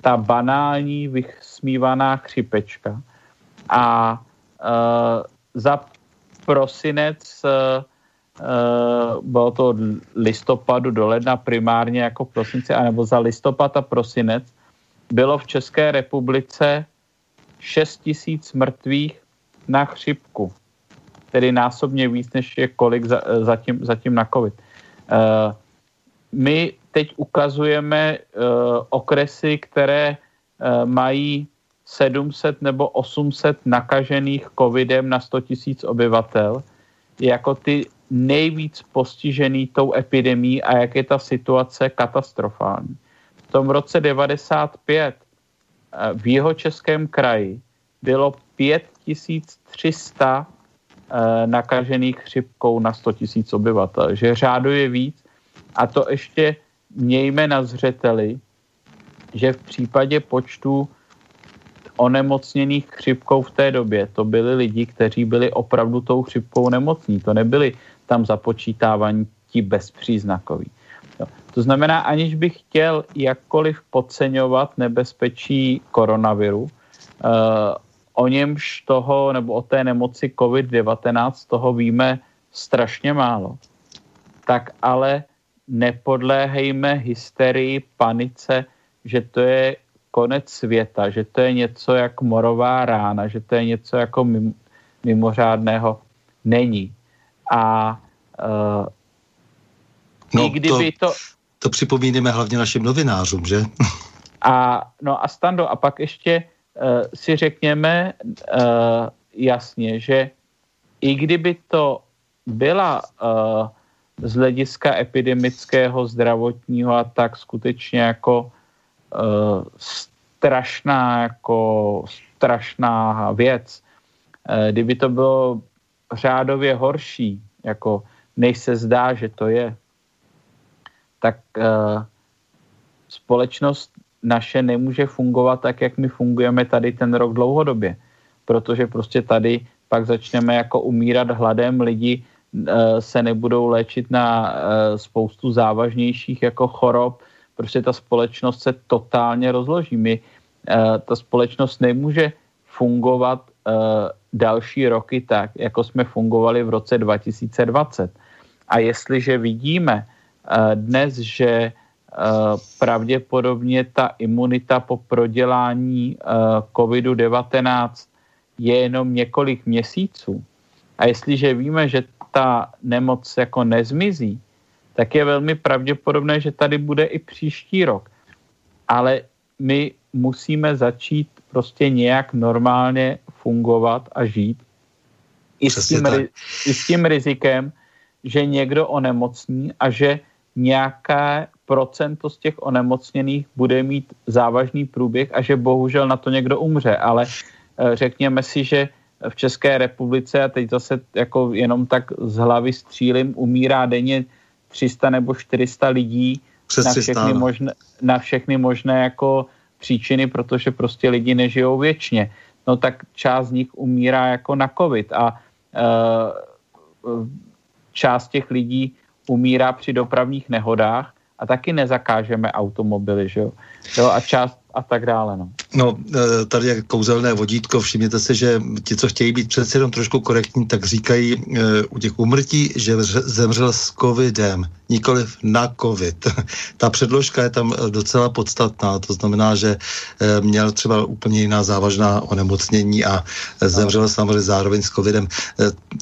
Speaker 2: ta banální vysmívaná chřipečka. A uh, za prosinec, uh, bylo to od listopadu do ledna primárně jako prosince, anebo za listopad a prosinec, bylo v České republice 6 tisíc mrtvých na chřipku. Tedy násobně víc, než je kolik za, zatím, zatím na covid. My teď ukazujeme okresy, které mají 700 nebo 800 nakažených covidem na 100 tisíc obyvatel, jako ty nejvíc postižený tou epidemí a jak je ta situace katastrofální. V tom roce 95 v jeho českém kraji bylo 5300 nakažených chřipkou na 100 tisíc obyvatel, že řáduje víc a to ještě mějme na zřeteli, že v případě počtu onemocněných chřipkou v té době, to byli lidi, kteří byli opravdu tou chřipkou nemocní. To nebyli tam započítávaní ti bezpříznakoví. To znamená, aniž bych chtěl jakkoliv podceňovat nebezpečí koronaviru, uh, o němž toho, nebo o té nemoci COVID-19 toho víme strašně málo. Tak ale nepodléhejme hysterii, panice, že to je konec světa, že to je něco jako morová rána, že to je něco jako mim, mimořádného. Není. A uh,
Speaker 1: no, kdyby to, to... To připomínáme hlavně našim novinářům, že?
Speaker 2: A, no a Stando, a pak ještě uh, si řekněme uh, jasně, že i kdyby to byla uh, z hlediska epidemického, zdravotního a tak skutečně jako strašná, jako strašná věc. Uh, kdyby to bylo řádově horší, jako než se zdá, že to je, tak uh, společnost naše nemůže fungovat tak, jak my fungujeme tady ten rok dlouhodobě. Protože prostě tady pak začneme jako umírat hladem lidi, Eh, se nebudou léčit na eh, spoustu závažnějších jako chorob. Prostě ta společnost se totálně rozloží. My, eh, ta společnost nemůže fungovat další roky tak, jako jsme fungovali v roce 2020. A jestliže vidíme dnes, že pravděpodobně ta imunita po prodělání COVID-19 je jenom několik měsíců, a jestliže víme, že ta nemoc jako nezmizí, tak je velmi pravděpodobné, že tady bude i příští rok. Ale my musíme začít prostě nějak normálně fungovat a žít. I s, tím, I s tím rizikem, že někdo onemocní a že nějaké procento z těch onemocněných bude mít závažný průběh a že bohužel na to někdo umře. Ale eh, řekněme si, že v České republice, a teď zase jako jenom tak z hlavy střílim, umírá denně 300 nebo 400 lidí na všechny, možné, na všechny možné jako příčiny, protože prostě lidi nežijou věčně. No tak část z nich umírá jako na covid a uh, část těch lidí umírá při dopravních nehodách a taky nezakážeme automobily, že jo? jo a část a tak dále. No.
Speaker 1: no, e, tady je kouzelné vodítko, všimněte se, že ti, co chtějí být přece jenom trošku korektní, tak říkají e, u těch umrtí, že zemřel s covidem, nikoliv na covid. [laughs] Ta předložka je tam e, docela podstatná, to znamená, že měl třeba úplně jiná závažná onemocnění a zemřel no. samozřejmě zároveň s covidem.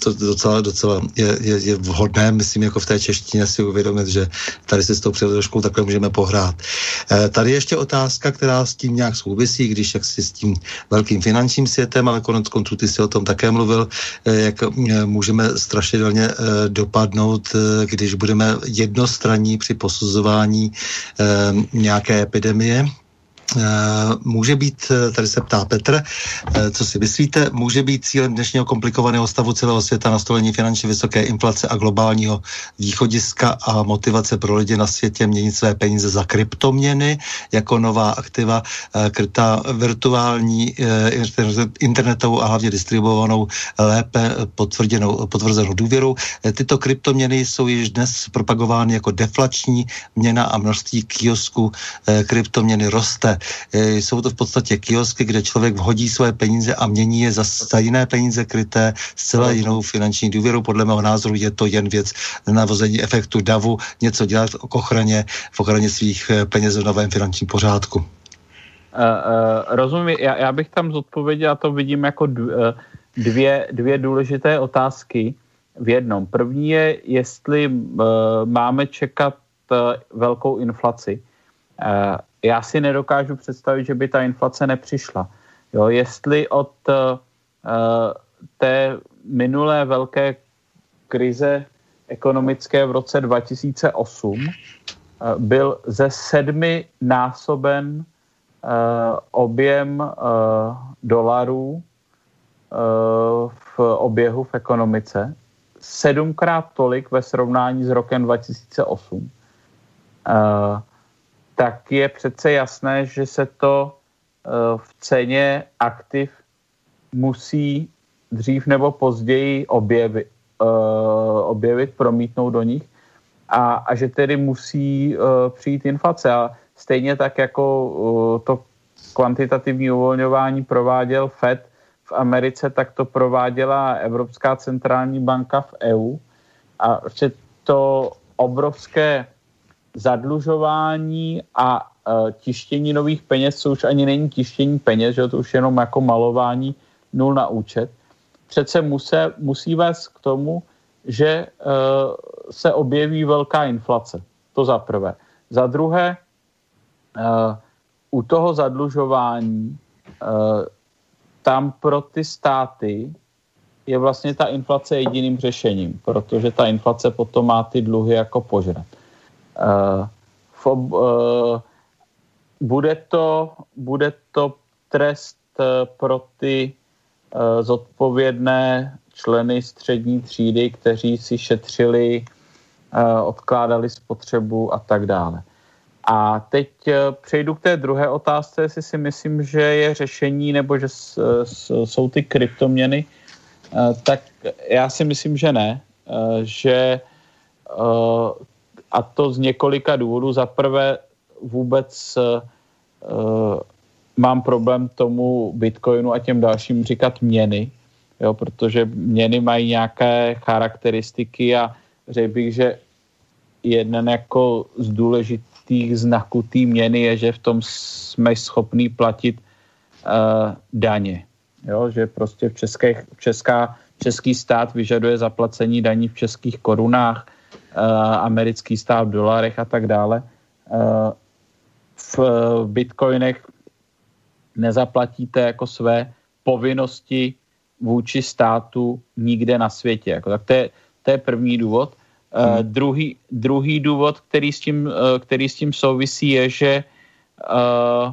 Speaker 1: To docela, docela je, je, je vhodné, myslím, jako v té češtině si uvědomit, že tady se s tou předložkou takhle můžeme pohrát. Tady ještě otázka, která s tím nějak souvisí, když jak si s tím velkým finančním světem, ale konec konců ty si o tom také mluvil, eh, jak eh, můžeme strašidelně eh, dopadnout, když budeme jednostranní při posuzování nějaké epidemie. Eh, může být, eh, tady se ptá Petr, eh, co si myslíte, může být cílem dnešního komplikovaného stavu celého světa nastolení finančně vysoké inflace a globálního východiska a motivace pro lidi na světě měnit své peníze za kryptoměny jako nová aktiva krytá virtuální internetovou a hlavně distribuovanou lépe potvrděnou, potvrzenou důvěrou. Tyto kryptoměny jsou již dnes propagovány jako deflační měna a množství kiosků kryptoměny roste. E, jsou to v podstatě kiosky, kde člověk vhodí své peníze a mění je za, za jiné peníze kryté zcela jinou finanční důvěru. Podle mého názoru je to jen věc navození efektu davu, něco dělat k ochraně, v ochraně svých e, peněz v novém finančním pořádku. Uh,
Speaker 2: uh, rozumím, já, já bych tam zodpověděl, a to vidím jako dvě, dvě důležité otázky v jednom. První je, jestli uh, máme čekat uh, velkou inflaci. Uh, já si nedokážu představit, že by ta inflace nepřišla. Jo, jestli od uh, té minulé velké krize ekonomické v roce 2008 uh, byl ze sedmi násoben uh, objem uh, dolarů v oběhu v ekonomice, sedmkrát tolik ve srovnání s rokem 2008. Tak je přece jasné, že se to eh, v ceně aktiv musí dřív nebo později objevit, eh, objevit promítnout do nich a, a že tedy musí eh, přijít inflace. A stejně tak jako to kvantitativní uvolňování prováděl FED v Americe, tak to prováděla Evropská centrální banka v EU. A to obrovské zadlužování a uh, tištění nových peněz, co už ani není tištění peněz, že to už jenom jako malování nul na účet, přece musí, musí vést k tomu, že uh, se objeví velká inflace. To za prvé. Za druhé, uh, u toho zadlužování uh, tam pro ty státy je vlastně ta inflace jediným řešením, protože ta inflace potom má ty dluhy jako požrat. Uh, ob, uh, bude, to, bude to trest uh, pro ty zodpovědné členy střední třídy, kteří si šetřili, odkládali spotřebu a tak dále. A teď přejdu k té druhé otázce, jestli si myslím, že je řešení nebo že s, s, jsou ty kryptoměny. Tak já si myslím, že ne. Že a to z několika důvodů. Za prvé vůbec uh, mám problém tomu Bitcoinu a těm dalším říkat měny, jo, protože měny mají nějaké charakteristiky a řekl bych, že jeden jako z důležitých znaků té měny je, že v tom jsme schopní platit uh, daně. Jo, že prostě v českých, česká, český stát vyžaduje zaplacení daní v českých korunách, americký stát v dolarech a tak dále. Eh, v bitcoinech nezaplatíte jako své povinnosti vůči státu nikde na světě. Jako, tak to je, to je první důvod. Eh, hmm. Uh, druhý, druhý důvod, který s, tím, uh, který s tím souvisí, je, že uh,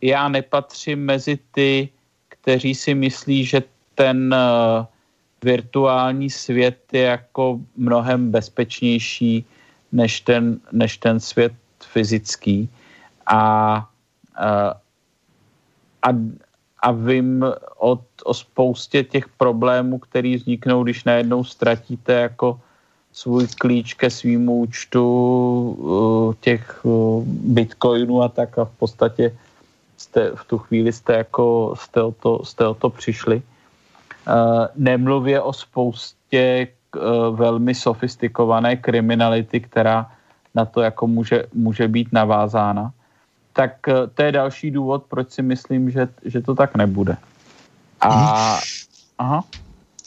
Speaker 2: já nepatřím mezi ty, kteří si myslí, že ten uh, virtuální svět je jako mnohem bezpečnější než ten, než ten svět fyzický. A, a, a vím o, o spoustě těch problémů, které vzniknou, když najednou ztratíte jako svůj klíč ke svýmu účtu těch bitcoinů a tak a v podstatě jste, v tu chvíli jste jako jste o to, jste o to přišli. Eh, nemluvě o spoustě eh, velmi sofistikované kriminality, která na to jako může, může být navázána. Tak eh, to je další důvod, proč si myslím, že, že to tak nebude. A, mhm. aha.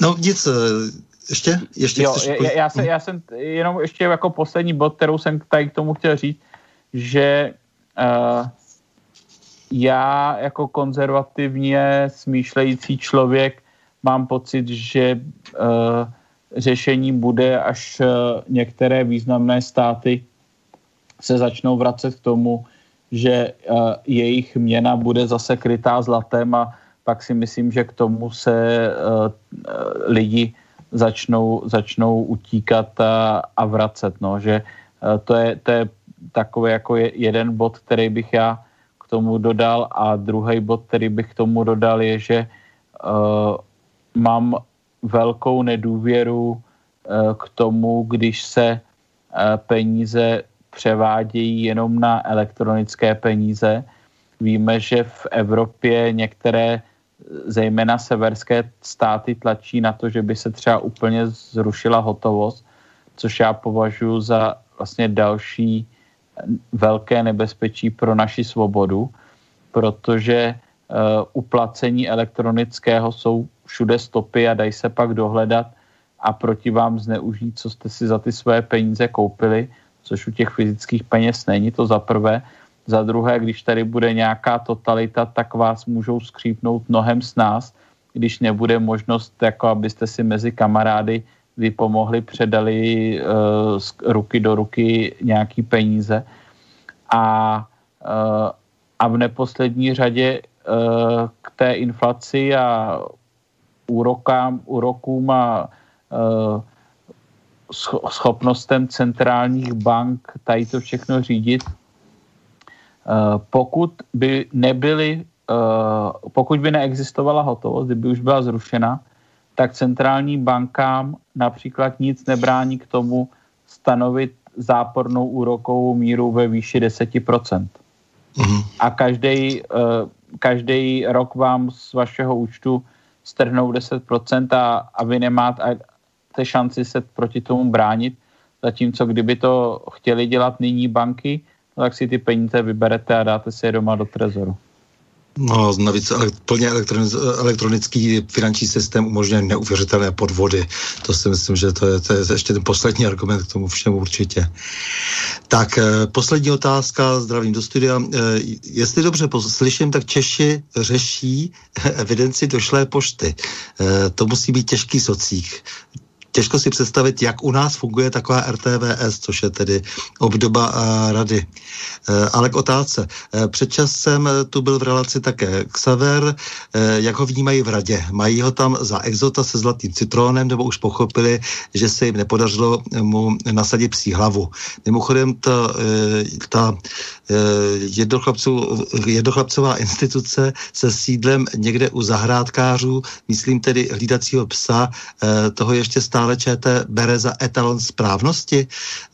Speaker 1: No nic, ještě? ještě
Speaker 2: jo, chceš... já, já, jsem, já jsem jenom ještě jako poslední bod, kterou jsem tady k tomu chtěl říct, že uh, já jako konzervativně smýšlející člověk mám pocit, že uh, řešení bude, až uh, některé významné státy se začnou vracet k tomu, že jejich měna bude zase krytá zlatem a pak si myslím, že k tomu se lidi začnou, začnou utíkat a, a vracet. No, že to je, to je takový jako jeden bod, který bych já k tomu dodal a druhý bod, který bych k tomu dodal je, že mám velkou nedůvěru uh, k tomu, když se uh, peníze převádějí jenom na elektronické peníze. Víme, že v Evropě některé zejména severské státy tlačí na to, že by se třeba úplně zrušila hotovost, což já považuji za vlastně další velké nebezpečí pro naši svobodu, protože uh, u placení elektronického jsou všude stopy a dají se pak dohledat a proti vám zneužít, co jste si za ty své peníze koupili, což u těch fyzických peněz není, to za prvé. Za druhé, když tady bude nějaká totalita, tak vás můžou skřípnout mnohem s nás, když nebude možnost, jako abyste si mezi kamarády vy pomohli, předali uh, z ruky do ruky nějaký peníze. A, uh, a v neposlední řadě uh, k té inflaci a úrokám, úrokům a uh, schopnostem centrálních bank tady to všechno řídit, uh, pokud by nebyly, uh, pokud by neexistovala hotovost, kdyby už byla zrušena, tak centrální bankám například nic nebrání k tomu stanovit zápornou úrokovou míru ve výši 10%. Mm-hmm. A každý, každý rok vám z vašeho účtu strhnou 10% a, a vy nemáte šanci se proti tomu bránit, zatímco kdyby to chtěli dělat nyní banky, no tak si ty peníze vyberete a dáte si je doma do trezoru.
Speaker 1: No, navíc plně elektronický finanční systém umožňuje neuvěřitelné podvody. To si myslím, že to je, to je ještě ten poslední argument k tomu všemu určitě. Tak, eh, poslední otázka, zdravím do studia. Eh, jestli dobře slyším, tak Češi řeší [laughs] evidenci došlé pošty. Eh, to musí být těžký socík těžko si představit, jak u nás funguje taková RTVS, což je tedy obdoba uh, rady. Uh, ale k otázce. Uh, před časem tu byl v relaci také Xaver. Uh, jak ho vnímají v radě? Mají ho tam za exota se zlatým citrónem, nebo už pochopili, že se jim nepodařilo mu nasadit psí hlavu? Mimochodem, ta, uh, ta jednochlapcová instituce se sídlem někde u zahrádkářů, myslím tedy hlídacího psa, uh, toho ještě stále ČT bere za etalon správnosti?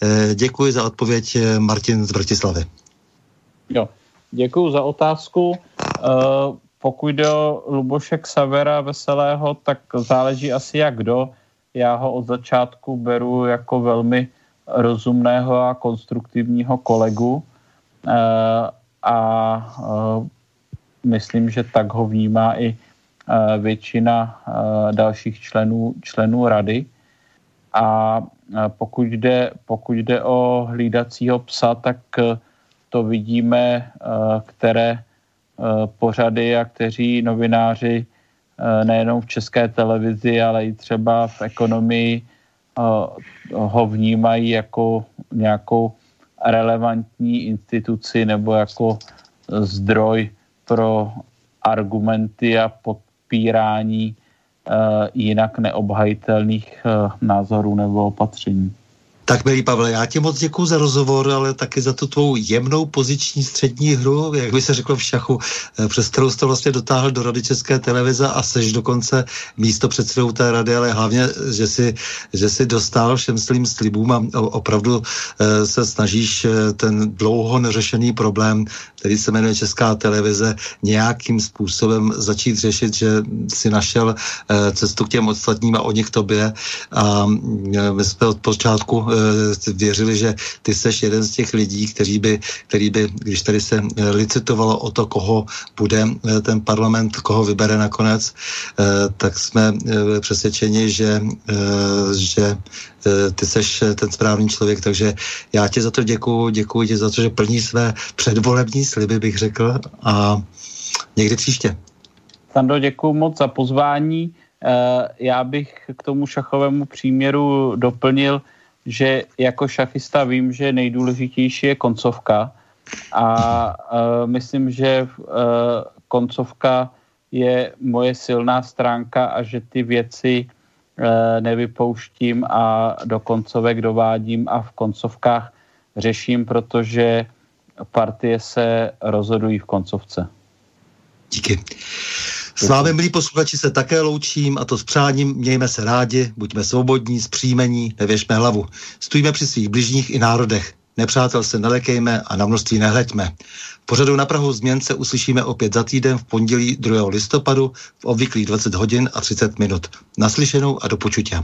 Speaker 1: Eh, děkuji za odpověď eh, Martin z Bratislavy.
Speaker 2: Jo, děkuji za otázku. Eh, pokud jde o Luboše Savera Veselého, tak záleží asi jak kdo. Já ho od začátku beru jako velmi rozumného a konstruktivního kolegu a myslím, že tak ho vnímá i většina dalších členů, členů rady. A pokud jde, pokud jde o hlídacího psa, tak to vidíme, které pořady a kteří novináři nejenom v české televizi, ale i třeba v ekonomii ho vnímají jako nějakou relevantní instituci nebo jako zdroj pro argumenty a podpírání Eh, jinak neobhajitelných eh, názorů nebo opatření.
Speaker 1: Tak, milý Pavle, já ti moc děkuji za rozhovor, ale taky za tu tvou jemnou poziční střední hru, jak by se řeklo v šachu, eh, přes kterou jsi to vlastně dotáhl do Rady České televize a seš dokonce místo předsedou té rady, ale hlavně, že si, že si dostal všem svým slibům a opravdu eh, se snažíš eh, ten dlouho neřešený problém, který se jmenuje Česká televize, nějakým způsobem začít řešit, že si našel cestu k těm ostatním a o nich tobě. A my jsme od počátku věřili, že ty seš jeden z těch lidí, kteří by, který by, když tady se eh, licitovalo o to, koho bude eh, ten parlament, koho vybere nakonec, tak jsme přesvědčeni, že, že ty seš ten správný člověk, takže já ti za to děkuji, děkuji ti za to, že plní své předvolební sliby, bych řekl, a někdy příště.
Speaker 2: Sando, děkuji moc za pozvání. Já bych k tomu šachovému příměru doplnil, že jako šachista vím, že nejdůležitější je koncovka A uh, myslím, že uh, koncovka je moje silná stránka a že ty věci uh, nevypouštím a do koncovek dovádím a v koncovkách řeším, protože partie se rozhodují v koncovce.
Speaker 1: Díky. S vámi, milí posluchači, se také loučím a to s přáním mějme se rádi, buďme svobodní, zpříjmení, nevěšme hlavu. Stůjme při svých bližních i národech. Nepřátel se nelekejme a na množství nehleďme. Pořadu na Prahu změn se uslyšíme opět za týden v pondělí 2. listopadu v obvyklých 20 hodin a 30 minut. Naslyšenou a do počutě.